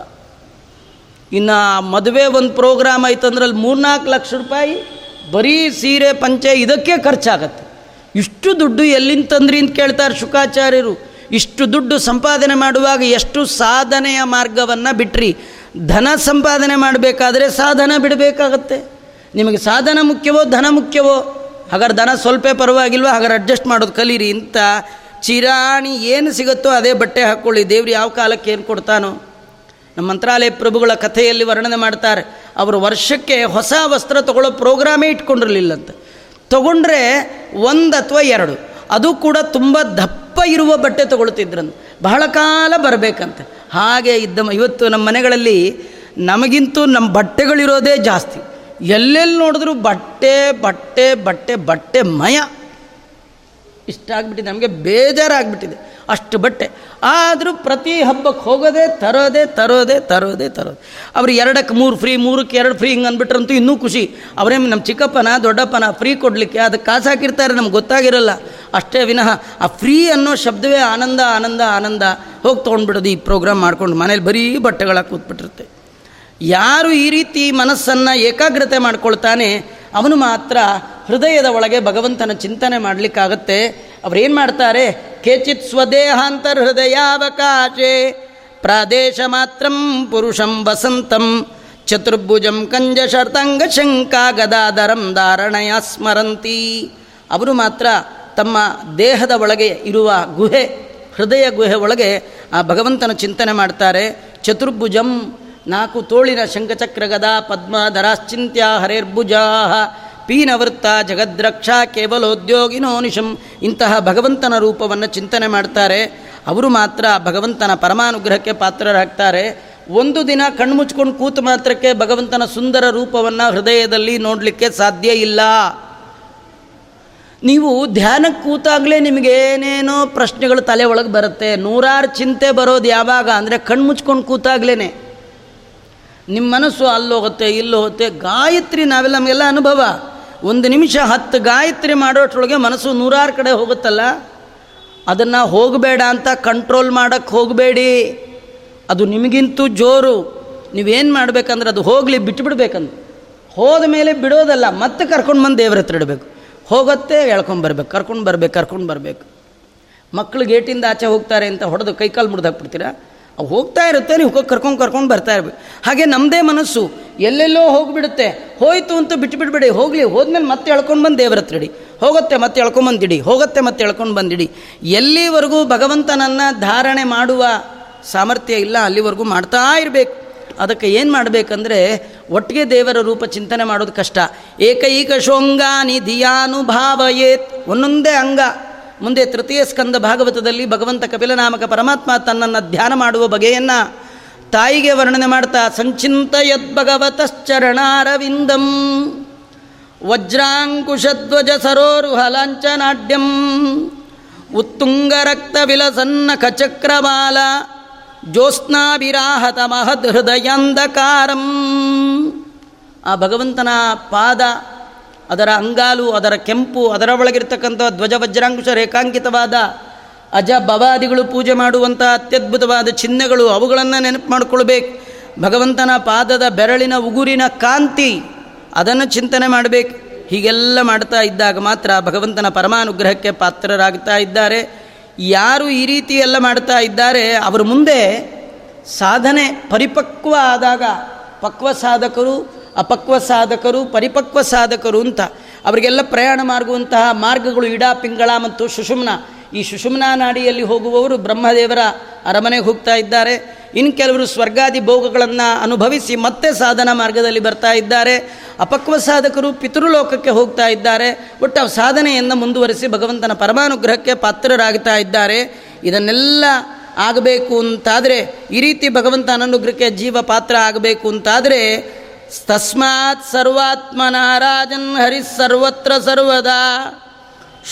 ಇನ್ನು ಮದುವೆ ಒಂದು ಪ್ರೋಗ್ರಾಮ್ ಆಯ್ತು ಅಂದ್ರೆ ಅಲ್ಲಿ ಮೂರ್ನಾಲ್ಕು ಲಕ್ಷ ರೂಪಾಯಿ ಬರೀ ಸೀರೆ, ಪಂಚೆ ಇದಕ್ಕೆ ಖರ್ಚಾಗತ್ತೆ. ಇಷ್ಟು ದುಡ್ಡು ಎಲ್ಲಿಂದ ತಂದ್ರಿ ಅಂತ ಕೇಳ್ತಾರೆ ಶುಕಾಚಾರ್ಯರು. ಇಷ್ಟು ದುಡ್ಡು ಸಂಪಾದನೆ ಮಾಡುವಾಗ ಎಷ್ಟು ಸಾಧನೆಯ ಮಾರ್ಗವನ್ನು ಬಿಟ್ರಿ. ಧನ ಸಂಪಾದನೆ ಮಾಡಬೇಕಾದ್ರೆ ಸಾಧನ ಬಿಡಬೇಕಾಗತ್ತೆ. ನಿಮಗೆ ಸಾಧನ ಮುಖ್ಯವೋ, ಧನ ಮುಖ್ಯವೋ? ಹಾಗಾದ್ರೆ ಧನ ಸ್ವಲ್ಪ ಪರವಾಗಿಲ್ವೋ? ಹಾಗಾದ್ರೆ ಅಡ್ಜಸ್ಟ್ ಮಾಡೋದು ಕಲೀರಿ ಅಂತ ಚಿರಾಣಿ ಏನು ಸಿಗುತ್ತೋ ಅದೇ ಬಟ್ಟೆ ಹಾಕ್ಕೊಳ್ಳಿ ದೇವ್ರು ಯಾವ ಕಾಲಕ್ಕೆ ಏನು ಕೊಡ್ತಾನೋ. ನಮ್ಮ ಮಂತ್ರಾಲಯ ಪ್ರಭುಗಳ ಕಥೆಯಲ್ಲಿ ವರ್ಣನೆ ಮಾಡ್ತಾರೆ. ಅವರು ವರ್ಷಕ್ಕೆ ಹೊಸ ವಸ್ತ್ರ ತಗೊಳ್ಳೋ ಪ್ರೋಗ್ರಾಮೇ ಇಟ್ಕೊಂಡಿರಲಿಲ್ಲಂತೆ. ತಗೊಂಡ್ರೆ ಒಂದು ಅಥವಾ ಎರಡು. ಅದು ಕೂಡ ತುಂಬ ದಪ್ಪ ಇರುವ ಬಟ್ಟೆ ತಗೊಳ್ತಿದ್ರಂತ. ಬಹಳ ಕಾಲ ಬರಬೇಕಂತೆ. ಹಾಗೆ ಇದ್ದ ಇವತ್ತು ನಮ್ಮ ಮನೆಗಳಲ್ಲಿ ನಮಗಿಂತೂ ನಮ್ಮ ಬಟ್ಟೆಗಳಿರೋದೇ ಜಾಸ್ತಿ. ಎಲ್ಲೆಲ್ಲಿ ನೋಡಿದ್ರು ಬಟ್ಟೆ ಬಟ್ಟೆ ಬಟ್ಟೆ ಬಟ್ಟೆ ಮಯ. ಇಷ್ಟ ಆಗ್ಬಿಟ್ಟಿದೆ, ನಮಗೆ ಬೇಜಾರಾಗ್ಬಿಟ್ಟಿದೆ. ಅಷ್ಟು ಬಟ್ಟೆ. ಆದರೂ ಪ್ರತಿ ಹಬ್ಬಕ್ಕೆ ಹೋಗೋದೇ, ತರೋದೇ ತರೋದೇ ತರೋದೇ, ತರೋದು. ಅವ್ರು ಎರಡಕ್ಕೆ ಮೂರು ಫ್ರೀ ಮೂರಕ್ಕೆ ಎರಡು ಫ್ರೀ ಹಿಂಗೆ ಅಂದ್ಬಿಟ್ರಂತೂ ಇನ್ನೂ ಖುಷಿ. ಅವರೇ ನಮ್ಮ ಚಿಕ್ಕಪ್ಪನ, ದೊಡ್ಡಪ್ಪನ ಫ್ರೀ ಕೊಡಲಿಕ್ಕೆ ಅದಕ್ಕೆ ಕಾಸು ಹಾಕಿರ್ತಾರೆ, ನಮ್ಗೆ ಗೊತ್ತಾಗಿರಲ್ಲ. ಅಷ್ಟೇ ವಿನಃ ಆ ಫ್ರೀ ಅನ್ನೋ ಶಬ್ದವೇ ಆನಂದ ಆನಂದ ಆನಂದ ಹೋಗಿ ತೊಗೊಂಡ್ಬಿಡೋದು ಈ ಪ್ರೋಗ್ರಾಮ್ ಮಾಡ್ಕೊಂಡು ಮನೇಲಿ ಬರೀ ಬಟ್ಟೆಗಳ ಕೂತ್ಬಿಟ್ಟಿರುತ್ತೆ. ಯಾರು ಈ ರೀತಿ ಮನಸ್ಸನ್ನು ಏಕಾಗ್ರತೆ ಮಾಡ್ಕೊಳ್ತಾನೆ, ಅವನು ಮಾತ್ರ ಹೃದಯದ ಒಳಗೆ ಭಗವಂತನ ಚಿಂತನೆ ಮಾಡಲಿಕ್ಕಾಗತ್ತೆ. ಅವ್ರೇನು ಮಾಡ್ತಾರೆ? ಕೇಚಿತ್ ಸ್ವದೇಹಾಂತರ್ ಹೃದಯಾವಕಾಶೆ ಪ್ರಾದೇಶ ಮಾತ್ರಂ ಪುರುಷಂ ವಸಂತಂ. ಚತುರ್ಭುಜಂ ಕಂಜ ಶರ್ತಂಗ ಶಂಕಾ ಗದಾಧರಂ ಧಾರಣಯ ಸ್ಮರಂತಿ. ಅವರು ಮಾತ್ರ ತಮ್ಮ ದೇಹದ ಒಳಗೆ ಇರುವ ಗುಹೆ, ಹೃದಯ ಗುಹೆ ಒಳಗೆ ಆ ಭಗವಂತನ ಚಿಂತನೆ ಮಾಡ್ತಾರೆ. ಚತುರ್ಭುಜಂ ನಾಲ್ಕು ತೋಳಿನ ಶಂಖಚಕ್ರ ಗದಾ ಪದ್ಮಧರಾಶ್ಚಿಂತ್ಯ ಹರೇರ್ಭುಜಾ ಪೀನವೃತ್ತ ಜಗದ್ರಕ್ಷ ಕೇವಲೋದ್ಯೋಗಿನೋ ನಿಶಂ. ಇಂತಹ ಭಗವಂತನ ರೂಪವನ್ನು ಚಿಂತನೆ ಮಾಡ್ತಾರೆ. ಅವರು ಮಾತ್ರ ಭಗವಂತನ ಪರಮಾನುಗ್ರಹಕ್ಕೆ ಪಾತ್ರರಾಗ್ತಾರೆ. ಒಂದು ದಿನ ಕಣ್ಮುಚ್ಕೊಂಡು ಕೂತು ಮಾತ್ರಕ್ಕೆ ಭಗವಂತನ ಸುಂದರ ರೂಪವನ್ನು ಹೃದಯದಲ್ಲಿ ನೋಡಲಿಕ್ಕೆ ಸಾಧ್ಯ ಇಲ್ಲ. ನೀವು ಧ್ಯಾನಕ್ಕೆ ಕೂತಾಗಲೇ ನಿಮಗೆ ಏನೇನೋ ಪ್ರಶ್ನೆಗಳು ತಲೆ ಒಳಗೆ ಬರುತ್ತೆ. ನೂರಾರು ಚಿಂತೆ ಬರೋದು ಯಾವಾಗ ಅಂದರೆ ಕಣ್ಮುಚ್ಕೊಂಡು ಕೂತಾಗ್ಲೇ ನಿಮ್ಮ ಮನಸ್ಸು ಅಲ್ಲೋಗುತ್ತೆ, ಇಲ್ಲೋಗುತ್ತೆ. ಗಾಯತ್ರಿ ನಾವೆಲ್ಲ ನಮಗೆಲ್ಲ ಅನುಭವ. ಒಂದು ನಿಮಿಷ ಹತ್ತು ಗಾಯತ್ರಿ ಮಾಡೋಷ್ರೊಳಗೆ ಮನಸ್ಸು ನೂರಾರು ಕಡೆ ಹೋಗುತ್ತಲ್ಲ? ಅದನ್ನು ಹೋಗಬೇಡ ಅಂತ ಕಂಟ್ರೋಲ್ ಮಾಡೋಕ್ಕೆ ಹೋಗಬೇಡಿ. ಅದು ನಿಮಗಿಂತೂ ಜೋರು. ನೀವೇನು ಮಾಡಬೇಕಂದ್ರೆ ಅದು ಹೋಗಲಿ ಬಿಟ್ಟುಬಿಡ್ಬೇಕಂದ್ರೆ ಹೋದ ಮೇಲೆ ಬಿಡೋದಲ್ಲ, ಮತ್ತೆ ಕರ್ಕೊಂಡು ಬಂದು ದೇವ್ರ ಹತ್ರ ಇಡಬೇಕು. ಹೋಗುತ್ತೆ ಬರ್ಬೇಕು, ಕರ್ಕೊಂಡು ಬರ್ಬೇಕು, ಕರ್ಕೊಂಡು ಬರಬೇಕು. ಮಕ್ಕಳು ಗೇಟಿಂದ ಆಚೆ ಹೋಗ್ತಾರೆ ಅಂತ ಹೊಡೆದು ಕೈಕಾಲು ಮುರಿದು ಹಾಕ್ಬಿಡ್ತೀರಾ? ಅವು ಹೋಗ್ತಾ ಇರುತ್ತೆ, ನೀವು ಕರ್ಕೊಂಡು ಕರ್ಕೊಂಡು ಬರ್ತಾ ಇರ್ಬೇಕು ಹಾಗೆ ನಮ್ಮದೇ ಮನಸ್ಸು ಎಲ್ಲೆಲ್ಲೋ ಹೋಗಿಬಿಡುತ್ತೆ. ಹೋಯಿತು ಅಂತ ಬಿಟ್ಟುಬಿಡ್ಬೇಡಿ ಹೋಗಲಿ, ಹೋದ್ಮೇಲೆ ಮತ್ತೆ ಎಳ್ಕೊಂಡು ಬಂದು ದೇವ್ರ ಹತ್ರ ಇಡಿ. ಹೋಗುತ್ತೆ, ಮತ್ತೆ ಎಳ್ಕೊಂಬಂದಿಡಿ ಹೋಗುತ್ತೆ, ಮತ್ತೆ ಎಳ್ಕೊಂಡು ಬಂದಿಡಿ. ಎಲ್ಲಿವರೆಗೂ ಭಗವಂತನನ್ನು ಧಾರಣೆ ಮಾಡುವ ಸಾಮರ್ಥ್ಯ ಇಲ್ಲ, ಅಲ್ಲಿವರೆಗೂ ಮಾಡ್ತಾ ಇರಬೇಕು. ಅದಕ್ಕೆ ಏನು ಮಾಡಬೇಕಂದ್ರೆ, ಒಟ್ಟಿಗೆ ದೇವರ ರೂಪ ಚಿಂತನೆ ಮಾಡೋದು ಕಷ್ಟ. ಏಕೈಕ ಶೋಂಗಾನಿ ಧಿಯಾನುಭಾವಯೇತ್, ಒಂದೊಂದೇ ಅಂಗ. ಮುಂದೆ ತೃತೀಯ ಸ್ಕಂದ ಭಾಗವತದಲ್ಲಿ ಭಗವಂತ ಕಪಿಲನಾಮಕ ಪರಮಾತ್ಮ ತನ್ನನ್ನು ಧ್ಯಾನ ಮಾಡುವ ಬಗೆಯನ್ನು ತಾಯಿಗೆ ವರ್ಣನೆ ಮಾಡ್ತಾ, ಸಂಚಿಂತ ಯದ್ಭಗವತಶ್ಚರಣಾರವಿಂದಂ ವಜ್ರಾಂಕುಶಧ್ವಜ ಸರೋರುಹಲಾಂಚನಾಡ್ಯಂ ಉತ್ತುಂಗರಕ್ತ ವಿಲಸನ್ನ ಕಚಕ್ರಮಾಲ, ಜ್ಯೋತ್ಸ್ನಾಭಿರಾಹತ ಮಹದ್ ಹೃದಯಾಂಧಕಾರಂ. ಆ ಭಗವಂತನ ಪಾದ ಅದರ ಅಂಗಾಲು, ಅದರ ಕೆಂಪು, ಅದರ ಒಳಗಿರ್ತಕ್ಕಂಥ ಧ್ವಜ ವಜ್ರಾಂಕುಶ ರೇಖಾಂಕಿತವಾದ ಅಜ ಭವಾದಿಗಳು ಪೂಜೆ ಮಾಡುವಂಥ ಅತ್ಯದ್ಭುತವಾದ ಚಿಹ್ನೆಗಳು ಅವುಗಳನ್ನು ನೆನಪು ಮಾಡಿಕೊಳ್ಬೇಕು. ಭಗವಂತನ ಪಾದದ ಬೆರಳಿನ ಉಗುರಿನ ಕಾಂತಿ ಅದನ್ನು ಚಿಂತನೆ ಮಾಡಬೇಕು. ಹೀಗೆಲ್ಲ ಮಾಡ್ತಾ ಇದ್ದಾಗ ಮಾತ್ರ ಭಗವಂತನ ಪರಮಾನುಗ್ರಹಕ್ಕೆ ಪಾತ್ರರಾಗ್ತಾ ಇದ್ದಾರೆ. ಯಾರು ಈ ರೀತಿ ಎಲ್ಲ ಮಾಡ್ತಾ ಇದ್ದಾರೆ, ಅವರ ಮುಂದೆ ಸಾಧನೆ ಪರಿಪಕ್ವ ಆದಾಗ ಪಕ್ವ ಸಾಧಕರು ಅಪಕ್ವ ಸಾಧಕರು, ಪರಿಪಕ್ವ ಸಾಧಕರು ಅಂತ. ಅವರಿಗೆಲ್ಲ ಪ್ರಯಾಣ ಮಾರ್ಗುವಂತಹ ಮಾರ್ಗಗಳು ಇಡಾ ಪಿಂಗಳ ಮತ್ತು ಸುಷುಮ್ನ. ಈ ಸುಷುಮ್ನಾ ನಾಡಿಯಲ್ಲಿ ಹೋಗುವವರು ಬ್ರಹ್ಮದೇವರ ಅರಮನೆಗೆ ಹೋಗ್ತಾ ಇದ್ದಾರೆ. ಇನ್ನು ಕೆಲವರು ಸ್ವರ್ಗಾದಿ ಭೋಗಗಳನ್ನು ಅನುಭವಿಸಿ ಮತ್ತೆ ಸಾಧನ ಮಾರ್ಗದಲ್ಲಿ ಬರ್ತಾ ಇದ್ದಾರೆ. ಅಪಕ್ವ ಸಾಧಕರು ಪಿತೃಲೋಕಕ್ಕೆ ಹೋಗ್ತಾ ಇದ್ದಾರೆ. ಒಟ್ಟು ಸಾಧನೆಯನ್ನು ಮುಂದುವರಿಸಿ ಭಗವಂತನ ಪರಮಾನುಗ್ರಹಕ್ಕೆ ಪಾತ್ರರಾಗ್ತಾ ಇದ್ದಾರೆ. ಇದನ್ನೆಲ್ಲ ಆಗಬೇಕು ಅಂತಾದರೆ, ಈ ರೀತಿ ಭಗವಂತ ಅನನುಗ್ರಹಕ್ಕೆ ಜೀವ ಪಾತ್ರ ಆಗಬೇಕು ಅಂತಾದರೆ ತಸ್ಮಾತ್ ಸರ್ವಾತ್ಮನಾರಾಜನ್ ಹರಿ ಸರ್ವತ್ರ ಸರ್ವದಾ.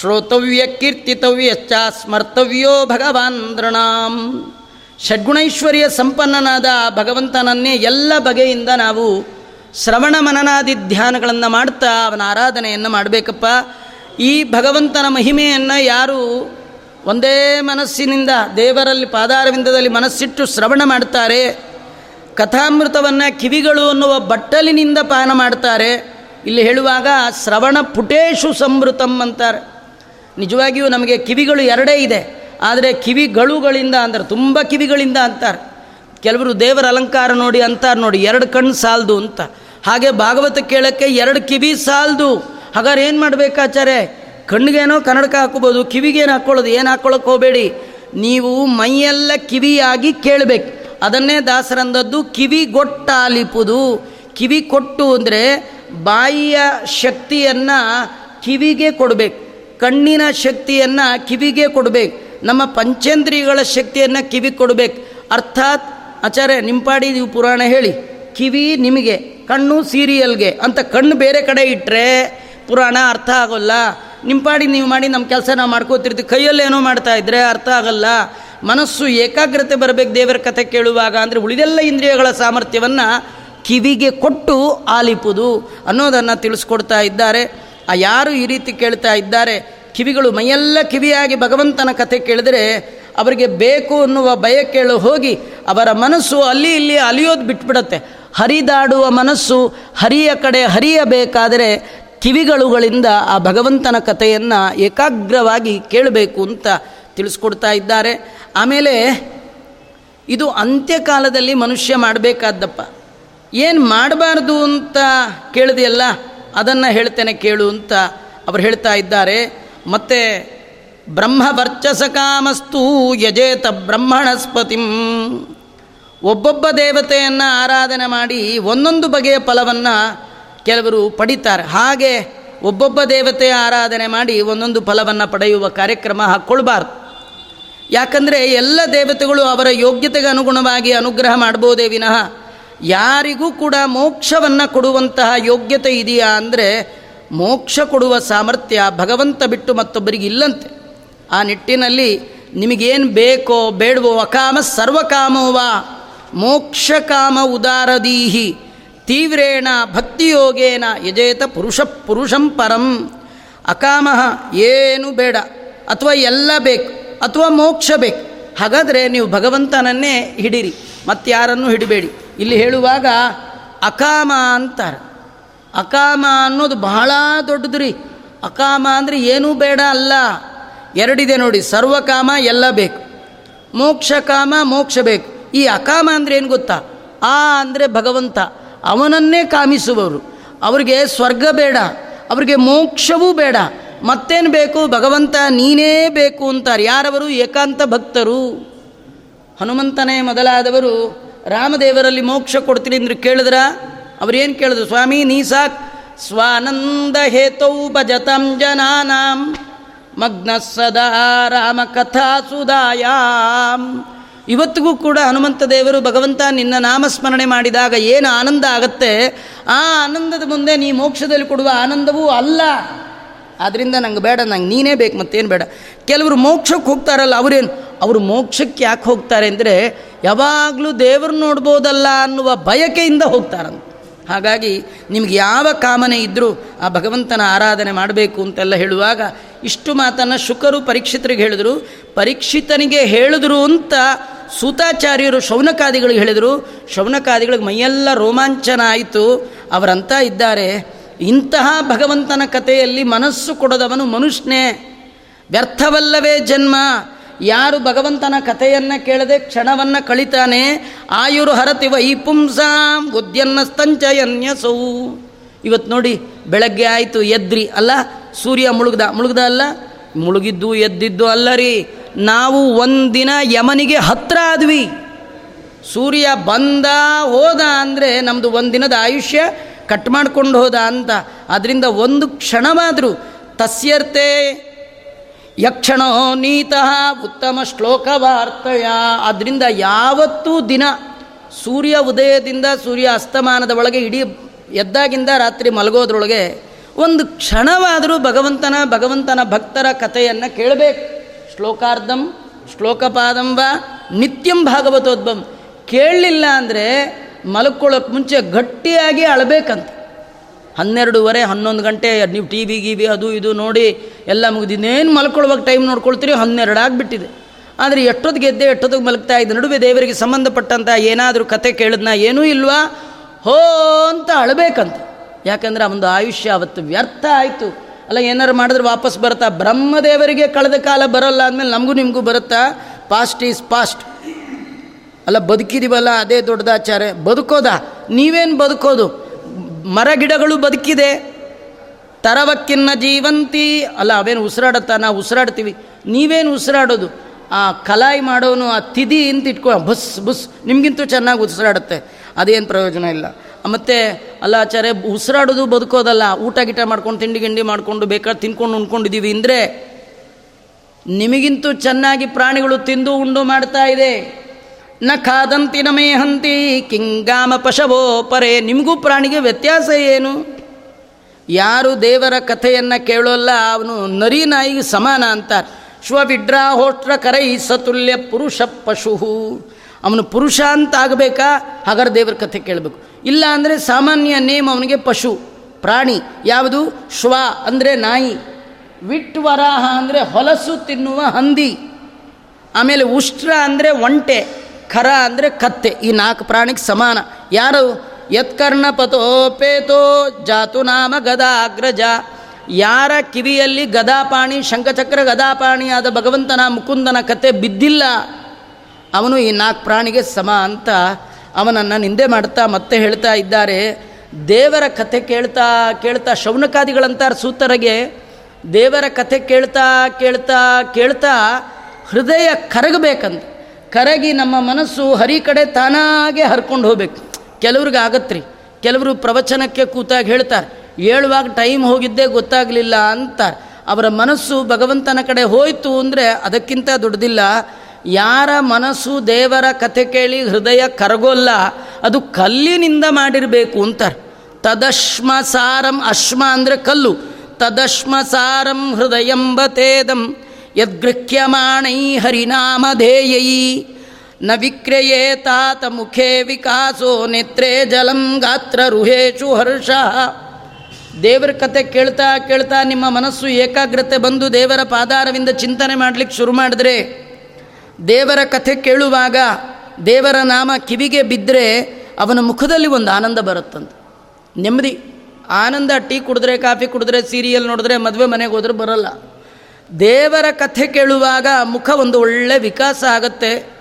ಶ್ರೋತವ್ಯ ಕೀರ್ತಿತವ್ಯಶ್ಚ ಸ್ಮರ್ತವ್ಯೋ ಭಗವಾನ್ ಷಡ್ಗುಣೈಶ್ವರ್ಯ ಸಂಪನ್ನನಾದ ಭಗವಂತನನ್ನೇ ಎಲ್ಲ ಬಗೆಯಿಂದ ನಾವು ಶ್ರವಣ ಮನನಾದಿ ಧ್ಯಾನಗಳನ್ನು ಮಾಡ್ತಾ ಅವನ ಆರಾಧನೆಯನ್ನು ಮಾಡಬೇಕಪ್ಪ. ಈ ಭಗವಂತನ ಮಹಿಮೆಯನ್ನು ಯಾರು ಒಂದೇ ಮನಸ್ಸಿನಿಂದ ದೇವರಲ್ಲಿ ಪಾದಾರವಿಂದದಲ್ಲಿ ಮನಸ್ಸಿಟ್ಟು ಶ್ರವಣ ಮಾಡ್ತಾರೆ. ಕಥಾಮೃತವನ್ನು ಕಿವಿಗಳು ಅನ್ನುವ ಬಟ್ಟಲಿನಿಂದ ಪಾನ ಮಾಡ್ತಾರೆ. ಇಲ್ಲಿ ಹೇಳುವಾಗ ಶ್ರವಣ ಪುಟೇಶು ಸಂವೃತಂ ಅಂತಾರೆ. ನಿಜವಾಗಿಯೂ ನಮಗೆ ಕಿವಿಗಳು ಎರಡೇ ಇದೆ. ಆದರೆ ಕಿವಿಗಳುಗಳಿಂದ ಅಂದ್ರೆ ತುಂಬ ಕಿವಿಗಳಿಂದ ಅಂತಾರೆ. ಕೆಲವರು ದೇವರ ಅಲಂಕಾರ ನೋಡಿ ಅಂತಾರೆ, ನೋಡಿ ಎರಡು ಕಣ್ಣು ಸಾಲದು ಅಂತ. ಹಾಗೆ ಭಾಗವತ ಕೇಳೋಕ್ಕೆ ಎರಡು ಕಿವಿ ಸಾಲದು. ಹಾಗಾದ್ರೆ ಏನು ಮಾಡಬೇಕಾಚಾರೆ ಕಣ್ಣಿಗೇನೋ ಕನ್ನಡಕ ಹಾಕೋಬೋದು ಕಿವಿಗೇನು ಹಾಕ್ಕೊಳ್ಳೋದು, ಏನು ಹಾಕ್ಕೊಳ್ಳೋಕೆ ಹೋಗಬೇಡಿ. ನೀವು ಮೈಯೆಲ್ಲ ಕಿವಿಯಾಗಿ ಕೇಳಬೇಕು. ಅದನ್ನೇ ದಾಸರಂದದ್ದು ಕಿವಿ ಕಿವಿಗೊಟ್ಟಾಲಿಪುದು ಕಿವಿ ಕೊಟ್ಟು ಅಂದರೆ ಬಾಯಿಯ ಶಕ್ತಿಯನ್ನು ಕಿವಿಗೆ ಕೊಡಬೇಕು. ಕಣ್ಣಿನ ಶಕ್ತಿಯನ್ನು ಕಿವಿಗೆ ಕೊಡಬೇಕು. ನಮ್ಮ ಪಂಚೇಂದ್ರಿಯಗಳ ಶಕ್ತಿಯನ್ನು ಕಿವಿ ಕೊಡಬೇಕು. ಅರ್ಥಾತ್ ಆಚಾರ್ಯ ನಿಂಪಾಡಿ ನೀವು ಪುರಾಣ ಹೇಳಿ, ಕಿವಿ ನಿಮಗೆ, ಕಣ್ಣು ಸೀರಿಯಲ್ಗೆ ಅಂತ ಕಣ್ಣು ಬೇರೆ ಕಡೆ ಇಟ್ಟರೆ ಪುರಾಣ ಅರ್ಥ ಆಗೋಲ್ಲ. ನಿಂಪಾಡಿ ನೀವು ಮಾಡಿ ನಮ್ಮ ಕೆಲಸ ನಾವು ಮಾಡ್ಕೋತಿರ್ತೀವಿ ಕೈಯಲ್ಲಿ ಏನೋ ಮಾಡ್ತಾ ಇದ್ರೆ ಅರ್ಥ ಆಗಲ್ಲ. ಮನಸ್ಸು ಏಕಾಗ್ರತೆ ಬರಬೇಕು ದೇವರ ಕಥೆ ಕೇಳುವಾಗ ಅಂದರೆ ಉಳಿದೆಲ್ಲ ಇಂದ್ರಿಯಗಳ ಸಾಮರ್ಥ್ಯವನ್ನು ಕಿವಿಗೆ ಕೊಟ್ಟು ಆಲಿಪುದು ಅನ್ನೋದನ್ನು ತಿಳಿಸ್ಕೊಡ್ತಾ ಇದ್ದಾರೆ. ಆ ಯಾರು ಈ ರೀತಿ ಕೇಳ್ತಾ ಇದ್ದಾರೆ, ಕಿವಿಗಳು ಮೈಯೆಲ್ಲ ಕಿವಿಯಾಗಿ ಭಗವಂತನ ಕಥೆ ಕೇಳಿದರೆ ಅವರಿಗೆ ಬೇಕು ಅನ್ನುವ ಭಯ ಕೇಳು ಹೋಗಿ, ಅವರ ಮನಸ್ಸು ಅಲ್ಲಿ ಇಲ್ಲಿ ಅಲಿಯೋದು ಬಿಟ್ಬಿಡತ್ತೆ. ಹರಿದಾಡುವ ಮನಸ್ಸು ಹರಿಯ ಕಡೆ ಹರಿಯಬೇಕಾದರೆ ಕಿವಿಗಳುಗಳಿಂದ ಆ ಭಗವಂತನ ಕಥೆಯನ್ನು ಏಕಾಗ್ರವಾಗಿ ಕೇಳಬೇಕು ಅಂತ ತಿಳಿಸ್ಕೊಡ್ತಾ ಇದ್ದಾರೆ. ಆಮೇಲೆ ಇದು ಅಂತ್ಯಕಾಲದಲ್ಲಿ ಮನುಷ್ಯ ಮಾಡಬೇಕಾದ್ದಪ್ಪ. ಏನು ಮಾಡಬಾರ್ದು ಅಂತ ಕೇಳಿದೆಯಲ್ಲ, ಅದನ್ನು ಹೇಳ್ತೇನೆ ಕೇಳು ಅಂತ ಅವರು ಹೇಳ್ತಾ ಇದ್ದಾರೆ. ಮತ್ತು ಬ್ರಹ್ಮ ವರ್ಚಸ ಕಾಮಸ್ತು ಯಜೇತ ಬ್ರಹ್ಮಣಸ್ಪತಿಂ. ಒಬ್ಬೊಬ್ಬ ದೇವತೆಯನ್ನು ಆರಾಧನೆ ಮಾಡಿ ಒಂದೊಂದು ಬಗೆಯ ಫಲವನ್ನು ಕೆಲವರು ಪಡಿತಾರೆ. ಹಾಗೆ ಒಬ್ಬೊಬ್ಬ ದೇವತೆಯ ಆರಾಧನೆ ಮಾಡಿ ಒಂದೊಂದು ಫಲವನ್ನು ಪಡೆಯುವ ಕಾರ್ಯಕ್ರಮ ಹಾಕ್ಕೊಳ್ಬಾರ್ದು ಯಾಕಂದರೆ ಎಲ್ಲ ದೇವತೆಗಳು ಅವರ ಯೋಗ್ಯತೆಗೆ ಅನುಗುಣವಾಗಿ ಅನುಗ್ರಹ ಮಾಡ್ಬೋದೇ ವಿನಃ ಯಾರಿಗೂ ಕೂಡ ಮೋಕ್ಷವನ್ನು ಕೊಡುವಂತಹ ಯೋಗ್ಯತೆ ಇದೆಯಾ ಅಂದರೆ ಮೋಕ್ಷ ಕೊಡುವ ಸಾಮರ್ಥ್ಯ ಭಗವಂತ ಬಿಟ್ಟು ಮತ್ತೊಬ್ಬರಿಗೆ ಇಲ್ಲಂತೆ. ಆ ನಿಟ್ಟಿನಲ್ಲಿ ನಿಮಗೇನು ಬೇಕೋ ಬೇಡವೋ ಅಕಾಮ ಸರ್ವಕಾಮೋವಾ ಮೋಕ್ಷಕಾಮ ಉದಾರದೀಹಿ. ತೀವ್ರೇಣ ಭಕ್ತಿಯೋಗೇನ ಯಜೇತ ಪುರುಷ ಪುರುಷಂ ಪರಂ. ಅಕಾಮಹ ಏನು ಬೇಡ, ಅಥವಾ ಎಲ್ಲ ಬೇಕು, ಅಥವಾ ಮೋಕ್ಷ ಬೇಕು. ಹಾಗಾದರೆ ನೀವು ಭಗವಂತನನ್ನೇ ಹಿಡಿರಿ, ಮತ್ತಾರನ್ನು ಹಿಡಬೇಡಿ. ಇಲ್ಲಿ ಹೇಳುವಾಗ ಅಕಾಮ ಅಂತಾರೆ. ಅಕಾಮ ಅನ್ನೋದು ಬಹಳ ದೊಡ್ಡದು ರೀ ಅಕಾಮ ಅಂದರೆ ಏನೂ ಬೇಡ ಅಲ್ಲ. ಎರಡಿದೆ ನೋಡಿ, ಸರ್ವಕಾಮ ಎಲ್ಲ ಬೇಕು. ಮೋಕ್ಷ ಕಾಮ ಮೋಕ್ಷ ಬೇಕು. ಈ ಅಕಾಮ ಅಂದರೆ ಏನು ಗೊತ್ತಾ? ಆ ಅಂದರೆ ಭಗವಂತ. ಅವನನ್ನೇ ಕಾಮಿಸುವವರು. ಅವರಿಗೆ ಸ್ವರ್ಗ ಬೇಡ, ಅವರಿಗೆ ಮೋಕ್ಷವೂ ಬೇಡ. ಮತ್ತೇನು ಬೇಕು? ಭಗವಂತ ನೀನೇ ಬೇಕು ಅಂತಾರೆ. ಯಾರವರು? ಏಕಾಂತ ಭಕ್ತರು. ಹನುಮಂತನೇ ಮೊದಲಾದವರು, ರಾಮದೇವರಲ್ಲಿ ಮೋಕ್ಷ ಕೊಡ್ತೀನಿ ಅಂದ್ರೆ ಕೇಳಿದ್ರ? ಅವ್ರೇನು ಕೇಳಿದ್ರು? ಸ್ವಾಮಿ, ನೀ ಸಾಕ್. ಸ್ವಾನಂದ ಹೇತೌ ಭಜತಂ ಜನಾನಾಂ. ಮಗ್ನ ಸದಾ ರಾಮ ಕಥಾ ಸುಧಾಯಾಮ್ ಇವತ್ತಿಗೂ ಕೂಡ ಹನುಮಂತ ದೇವರು ಭಗವಂತ ನಿನ್ನ ನಾಮಸ್ಮರಣೆ ಮಾಡಿದಾಗ ಏನು ಆನಂದ ಆಗತ್ತೆ? ಆ ಆನಂದದ ಮುಂದೆ ನೀ ಮೋಕ್ಷದಲ್ಲಿ ಕೊಡುವ ಆನಂದವೂ ಅಲ್ಲ. ಆದ್ದರಿಂದ ನಂಗೆ ಬೇಡ, ನಂಗೆ ನೀನೇ ಬೇಕು, ಮತ್ತೇನು ಬೇಡ. ಕೆಲವರು ಮೋಕ್ಷಕ್ಕೆ ಹೋಗ್ತಾರಲ್ಲ, ಅವರೇನು? ಅವರು ಮೋಕ್ಷಕ್ಕೆ ಯಾಕೆ ಹೋಗ್ತಾರೆ ಅಂದರೆ, ಯಾವಾಗಲೂ ದೇವರು ನೋಡ್ಬೋದಲ್ಲ ಅನ್ನುವ ಬಯಕೆಯಿಂದ ಹೋಗ್ತಾರಂತ. ಹಾಗಾಗಿ ನಿಮ್ಗೆ ಯಾವ ಕಾಮನೆ ಇದ್ದರೂ ಆ ಭಗವಂತನ ಆರಾಧನೆ ಮಾಡಬೇಕು ಅಂತೆಲ್ಲ ಹೇಳುವಾಗ ಇಷ್ಟು ಮಾತನ್ನು ಶುಕರು ಪರೀಕ್ಷಿತರಿಗೆ ಹೇಳಿದರು. ಪರೀಕ್ಷಿತನಿಗೆ ಹೇಳಿದ್ರು ಅಂತ ಸೂತಾಚಾರ್ಯರು ಶೌನಕಾದಿಗಳಿಗೆ ಹೇಳಿದರು. ಶೌನಕಾದಿಗಳಿಗೆ ಮೈಯೆಲ್ಲ ರೋಮಾಂಚನ ಆಯಿತು. ಅವರಂತ ಇದ್ದಾರೆ. ಇಂತಹ ಭಗವಂತನ ಕಥೆಯಲ್ಲಿ ಮನಸ್ಸು ಕೊಡದವನು ಮನುಷ್ಯನೇ. ವ್ಯರ್ಥವಲ್ಲವೇ ಜನ್ಮ. ಯಾರು ಭಗವಂತನ ಕಥೆಯನ್ನು ಕೇಳದೆ ಕ್ಷಣವನ್ನು ಕಳಿತಾನೆ, ಆಯುರು ಹರತಿ ವೈಪುಂಸಾಂ ಉದ್ಯನ್ನ ಸ್ತಂಚಯನ್ಯಸೌ ಇವತ್ತು ನೋಡಿ, ಬೆಳಗ್ಗೆ ಆಯಿತು, ಎದ್ರಿ. ಅಲ್ಲ, ಸೂರ್ಯ ಮುಳುಗ್ದ. ಮುಳುಗ್ದ ಅಲ್ಲ? ಮುಳುಗಿದ್ದು, ಎದ್ದಿದ್ದು ಅಲ್ಲ ರೀ. ನಾವು ಒಂದಿನ ಯಮನಿಗೆ ಹತ್ರ ಆದ್ವಿ. ಸೂರ್ಯ ಬಂದ, ಹೋದ ಅಂದರೆ ನಮ್ಮದು ಒಂದಿನದ ಆಯುಷ್ಯ ಕಟ್ ಮಾಡ್ಕೊಂಡು ಹೋದ ಅಂತ. ಅದರಿಂದ ಒಂದು ಕ್ಷಣವಾದರೂ, ತಸ್ಯರ್ತೆ ಯಕ್ಷಣೋ ನೀತಃ ಉತ್ತಮ ಶ್ಲೋಕ ವಾರ್ತೆಯ ಅದರಿಂದ ಯಾವತ್ತೂ ದಿನ ಸೂರ್ಯ ಉದಯದಿಂದ ಸೂರ್ಯ ಅಸ್ತಮಾನದ ಒಳಗೆ ಇಡೀ ಎದ್ದಾಗಿಂದ ರಾತ್ರಿ ಮಲಗೋದ್ರೊಳಗೆ ಒಂದು ಕ್ಷಣವಾದರೂ ಭಗವಂತನ ಭಗವಂತನ ಭಕ್ತರ ಕಥೆಯನ್ನು ಕೇಳಬೇಕು. ಶ್ಲೋಕಾರ್ಧಂ ಶ್ಲೋಕಪಾದಂಬ ನಿತ್ಯಂ ಭಾಗವತೋದ್ಭಂ ಕೇಳಲಿಲ್ಲ ಅಂದರೆ ಮಲ್ಕೊಳ್ಳೋಕೆ ಮುಂಚೆ ಗಟ್ಟಿಯಾಗಿ ಅಳಬೇಕಂತ. ಹನ್ನೆರಡೂವರೆ, ಹನ್ನೊಂದು ಗಂಟೆ, ನೀವು ಟಿ ವಿ ಗಿವಿ ಅದು ಇದು ನೋಡಿ ಎಲ್ಲ ಮುಗಿದಿನ್ನೇನು ಮಲ್ಕೊಳ್ಳುವಾಗ ಟೈಮ್ ನೋಡ್ಕೊಳ್ತೀರಿ ಹನ್ನೆರಡು ಆಗಿಬಿಟ್ಟಿದೆ ಆದರೆ ಎಷ್ಟೊತ್ತಿಗೆ ಗೆದ್ದೆ ಎಷ್ಟೊತ್ತಿಗೆ ಮಲಗ್ತಾ ಇದ್ದ, ನಡುವೆ ದೇವರಿಗೆ ಸಂಬಂಧಪಟ್ಟಂಥ ಏನಾದರೂ ಕತೆ ಕೇಳಿದ್ನ, ಏನೂ ಇಲ್ವಾ? ಹೋ ಅಂತ ಅಳಬೇಕಂತ. ಯಾಕಂದರೆ ಒಂದು ಆಯುಷ್ಯ ಅವತ್ತು ವ್ಯರ್ಥ ಆಯಿತು. ಅಲ್ಲ ಏನಾರು ಮಾಡಿದ್ರೆ ವಾಪಸ್ ಬರುತ್ತಾ? ಬ್ರಹ್ಮದೇವರಿಗೆ ಕಳೆದ ಕಾಲ ಬರೋಲ್ಲ ಅಂದಮೇಲೆ ನಮಗೂ ನಿಮಗೂ ಬರುತ್ತಾ? ಪಾಸ್ಟ್ ಈಸ್ ಪಾಸ್ಟ್ ಅಲ್ಲ, ಬದುಕಿದೀವಲ್ಲ, ಅದೇ ದೊಡ್ಡದಾಚಾರ್ಯ ಬದುಕೋದ? ನೀವೇನು ಬದುಕೋದು? ಮರ ಗಿಡಗಳು ಬದುಕಿದೆ. ತರವಕ್ಕಿನ್ನ ಜೀವಂತಿ. ಅಲ್ಲ, ಅವೇನು ಉಸಿರಾಡತ್ತಾ ನಾವು ಉಸಿರಾಡ್ತೀವಿ. ನೀವೇನು ಉಸಿರಾಡೋದು? ಆ ಕಲಾಯಿ ಮಾಡೋನು ಆ ತಿದಿ ಅಂತ ಇಟ್ಕೊ, ಬಸ್ ಬಸ್, ನಿಮಗಿಂತೂ ಚೆನ್ನಾಗಿ ಉಸಿರಾಡುತ್ತೆ. ಅದೇನು ಪ್ರಯೋಜನ ಇಲ್ಲ. ಮತ್ತು, ಅಲ್ಲ ಆಚಾರ್ಯ, ಉಸಿರಾಡೋದು ಬದುಕೋದಲ್ಲ. ಊಟ ಗಿಟ ಮಾಡ್ಕೊಂಡು, ತಿಂಡಿ ಗಿಂಡಿ ಮಾಡಿಕೊಂಡು ಬೇಕಾದ್ರೆ ತಿನ್ಕೊಂಡು ಉಣ್ಕೊಂಡಿದ್ದೀವಿ ಅಂದರೆ ನಿಮಗಿಂತೂ ಚೆನ್ನಾಗಿ ಪ್ರಾಣಿಗಳು ತಿಂದು ಉಂಡು ಮಾಡ್ತಾ ಇದೆ. ನ ಖಾದಂತಿ ನ ಮೇಹಂತಿ ಕಿಂಗಾಮ ಪಶವೋ ಪರೆ, ನಿಮಗೂ ಪ್ರಾಣಿಗೆ ವ್ಯತ್ಯಾಸ ಏನು? ಯಾರು ದೇವರ ಕಥೆಯನ್ನು ಕೇಳೋಲ್ಲ, ಅವನು ನರಿ ನಾಯಿಗೆ ಸಮಾನ ಅಂತಾರೆ ಶ್ವವಿಡ್ರಾಹೋಷ್ಟ್ರ ಕರೈ ಸತುಲ್ಯ ಪುರುಷ ಪಶು. ಅವನು ಪುರುಷ ಅಂತ ಆಗಬೇಕಾ? ಹಾಗಾದ್ರೆ ದೇವರ ಕಥೆ ಕೇಳಬೇಕು. ಇಲ್ಲ ಅಂದರೆ ಸಾಮಾನ್ಯ ನೇಮ್ ಅವನಿಗೆ ಪಶು. ಪ್ರಾಣಿ. ಯಾವುದು? ಶ್ವ ಅಂದರೆ ನಾಯಿ. ವಿಟ್ವರಾಹ ಅಂದರೆ ಹೊಲಸು ತಿನ್ನುವ ಹಂದಿ. ಆಮೇಲೆ ಉಷ್ಟ್ರ ಅಂದರೆ ಒಂಟೆ. ಖರ ಅಂದರೆ ಕತ್ತೆ, ಈ ನಾಲ್ಕು ಪ್ರಾಣಿಗೆ ಸಮಾನ. ಯಾರು? ಯತ್ಕರ್ಣ ಪತೋಪೇತೋ ಜಾತು ನಾಮ ಗದಾ ಅಗ್ರಜ ಯಾರ ಕಿವಿಯಲ್ಲಿ ಗದಾಪಾಣಿ, ಶಂಖಚಕ್ರ ಗದಾಪಾಣಿ ಆದ ಭಗವಂತನ ಮುಕುಂದನ ಕತೆ ಬಿದ್ದಿಲ್ಲ, ಅವನು ಈ ನಾಲ್ಕು ಪ್ರಾಣಿಗೆ ಸಮ ಅಂತ ಅವನನ್ನು ನಿಂದೆ ಮಾಡ್ತಾ ಮತ್ತೆ ಹೇಳ್ತಾ ಇದ್ದಾರೆ. ದೇವರ ಕಥೆ ಕೇಳ್ತಾ ಕೇಳ್ತಾ ಶೌನಕಾದಿಗಳಂತಾರೆ ಸೂತರಿಗೆ ದೇವರ ಕಥೆ ಕೇಳ್ತಾ ಕೇಳ್ತಾ ಕೇಳ್ತಾ ಹೃದಯ ಕರಗಬೇಕಂತ. ಕರಗಿ ನಮ್ಮ ಮನಸ್ಸು ಹರಿ ಕಡೆ ತಾನಾಗೆ ಹರ್ಕೊಂಡು ಹೋಗ್ಬೇಕು. ಕೆಲವ್ರಿಗೆ ಆಗತ್ರಿ. ಕೆಲವರು ಪ್ರವಚನಕ್ಕೆ ಕೂತಾಗ ಹೇಳ್ತಾರೆ. ಹೇಳುವಾಗ ಟೈಮ್ ಹೋಗಿದ್ದೇ ಗೊತ್ತಾಗಲಿಲ್ಲ ಅಂತಾರೆ. ಅವರ ಮನಸ್ಸು ಭಗವಂತನ ಕಡೆ ಹೋಯಿತು ಅಂದರೆ ಅದಕ್ಕಿಂತ ದೊಡ್ಡದಿಲ್ಲ. ಯಾರ ಮನಸ್ಸು ದೇವರ ಕಥೆ ಕೇಳಿ ಹೃದಯ ಕರಗೋಲ್ಲ, ಅದು ಕಲ್ಲಿನಿಂದ ಮಾಡಿರಬೇಕು ಅಂತಾರೆ. ತದಶ್ಮ ಸಾರಂ ಅಶ್ಮ ಅಂದರೆ ಕಲ್ಲು. ತದಶ್ಮ ಸಾರಂ ಹೃದಯಂಬತೇದಂ ಯದ್ಗೃಹ್ಯಮಾಣೈ ಹರಿನಾಮಧೇಯೈ ನ ವಿಕ್ರಯೇ ತಾತ ಮುಖೇ ವಿಕಾಸೋ ನೇತ್ರೇ ಜಲಂ ಗಾತ್ರ ರುಹೇಶು ಹರ್ಷ ದೇವರ ಕತೆ ಕೇಳ್ತಾ ಕೇಳ್ತಾ ನಿಮ್ಮ ಮನಸ್ಸು ಏಕಾಗ್ರತೆ ಬಂದು ದೇವರ ಪಾದಾರವಿಂದ ಚಿಂತನೆ ಮಾಡಲಿಕ್ಕೆ ಶುರು ಮಾಡಿದ್ರೆ, ದೇವರ ಕಥೆ ಕೇಳುವಾಗ ದೇವರ ನಾಮ ಕಿವಿಗೆ ಬಿದ್ದರೆ ಅವನ ಮುಖದಲ್ಲಿ ಒಂದು ಆನಂದ ಬರುತ್ತಂತ. ನೆಮ್ಮದಿ. ಆನಂದ, ಟೀ ಕುಡಿದ್ರೆ, ಕಾಫಿ ಕುಡಿದ್ರೆ, ಸೀರಿಯಲ್ ನೋಡಿದ್ರೆ ಮದುವೆ ಮನೆಗೆ ಹೋದ್ರೆ ಬರಲ್ಲ. ದೇವರ ಕಥೆ ಕೇಳುವಾಗ ಮುಖ ಒಂದು ಒಳ್ಳೆ ವಿಕಾಸ ಆಗುತ್ತೆ.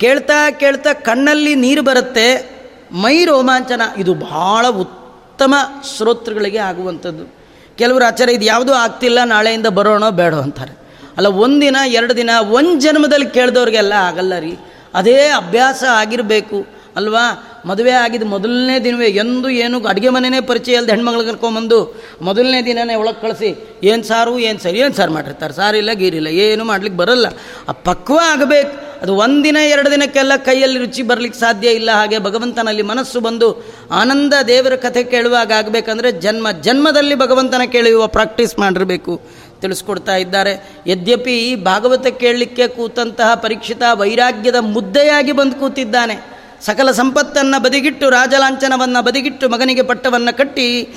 ಕೇಳ್ತಾ ಕೇಳ್ತಾ ಕಣ್ಣಲ್ಲಿ ನೀರು ಬರುತ್ತೆ. ಮೈ ರೋಮಾಂಚನ, ಇದು ಬಹಳ ಉತ್ತಮ ಶ್ರೋತೃಗಳಿಗೆ ಆಗುವಂಥದ್ದು. ಕೆಲವರು ಆಚಾರ ಇದು ಯಾವುದೂ ಆಗ್ತಿಲ್ಲ, ನಾಳೆಯಿಂದ ಬರೋಣ ಬೇಡ ಅಂತಾರೆ. ಅಲ್ಲ, ಒಂದಿನ, ಎರಡು ದಿನ, ಒಂದು ಜನ್ಮದಲ್ಲಿ ಕೇಳಿದವ್ರಿಗೆಲ್ಲ ಆಗಲ್ಲ ರೀ. ಅದೇ ಅಭ್ಯಾಸ ಆಗಿರಬೇಕು, ಅಲ್ವಾ? ಮದುವೆ ಆಗಿದ ಮೊದಲನೇ ದಿನವೇ ಎಂದು ಏನು ಅಡುಗೆ ಮನೆಯೇ ಪರಿಚಯ ಅಲ್ಲದೆ ಹೆಣ್ಮಗಳು ಕರ್ಕೊಂಬಂದು ಮೊದಲನೇ ದಿನನೇ ಒಳಗೆ ಕಳಿಸಿ, ಏನು ಸಾರು, ಏನು ಸರಿ, ಏನು ಸಾರು ಮಾಡಿರ್ತಾರೆ? ಸಾರಿಲ್ಲ ಗೀರಿಲ್ಲ ಏನು ಮಾಡ್ಲಿಕ್ಕೆ ಬರಲ್ಲ. ಆ ಪಕ್ವ ಆಗಬೇಕು. ಅದು ಒಂದಿನ, ಎರಡು ದಿನಕ್ಕೆಲ್ಲ ಕೈಯಲ್ಲಿ ರುಚಿ ಬರಲಿಕ್ಕೆ ಸಾಧ್ಯ ಇಲ್ಲ ಹಾಗೆ ಭಗವಂತನಲ್ಲಿ ಮನಸ್ಸು ಬಂದು ಆನಂದ ದೇವರ ಕಥೆ ಕೇಳುವಾಗ ಆಗಬೇಕಂದ್ರೆ ಜನ್ಮ, ಜನ್ಮದಲ್ಲಿ ಭಗವಂತನ ಕೇಳುವ ಪ್ರಾಕ್ಟೀಸ್ ಮಾಡಿರಬೇಕು. ತಿಳಿಸ್ಕೊಡ್ತಾ ಇದ್ದಾರೆ. ಯದ್ಯಪಿ ಭಾಗವತ ಕೇಳಲಿಕ್ಕೆ ಕೂತಂತಹ ಪರೀಕ್ಷಿತ ವೈರಾಗ್ಯದ ಮುದ್ದೆಯಾಗಿ ಬಂದು ಕೂತಿದ್ದಾನೆ. ಸಕಲ ಸಂಪತ್ತನ್ನು ಬದಿಗಿಟ್ಟು ರಾಜಲಾಂಛನವನ್ನು ಬದಿಗಿಟ್ಟು ಮಗನಿಗೆ ಪಟ್ಟವನ್ನು ಕಟ್ಟಿ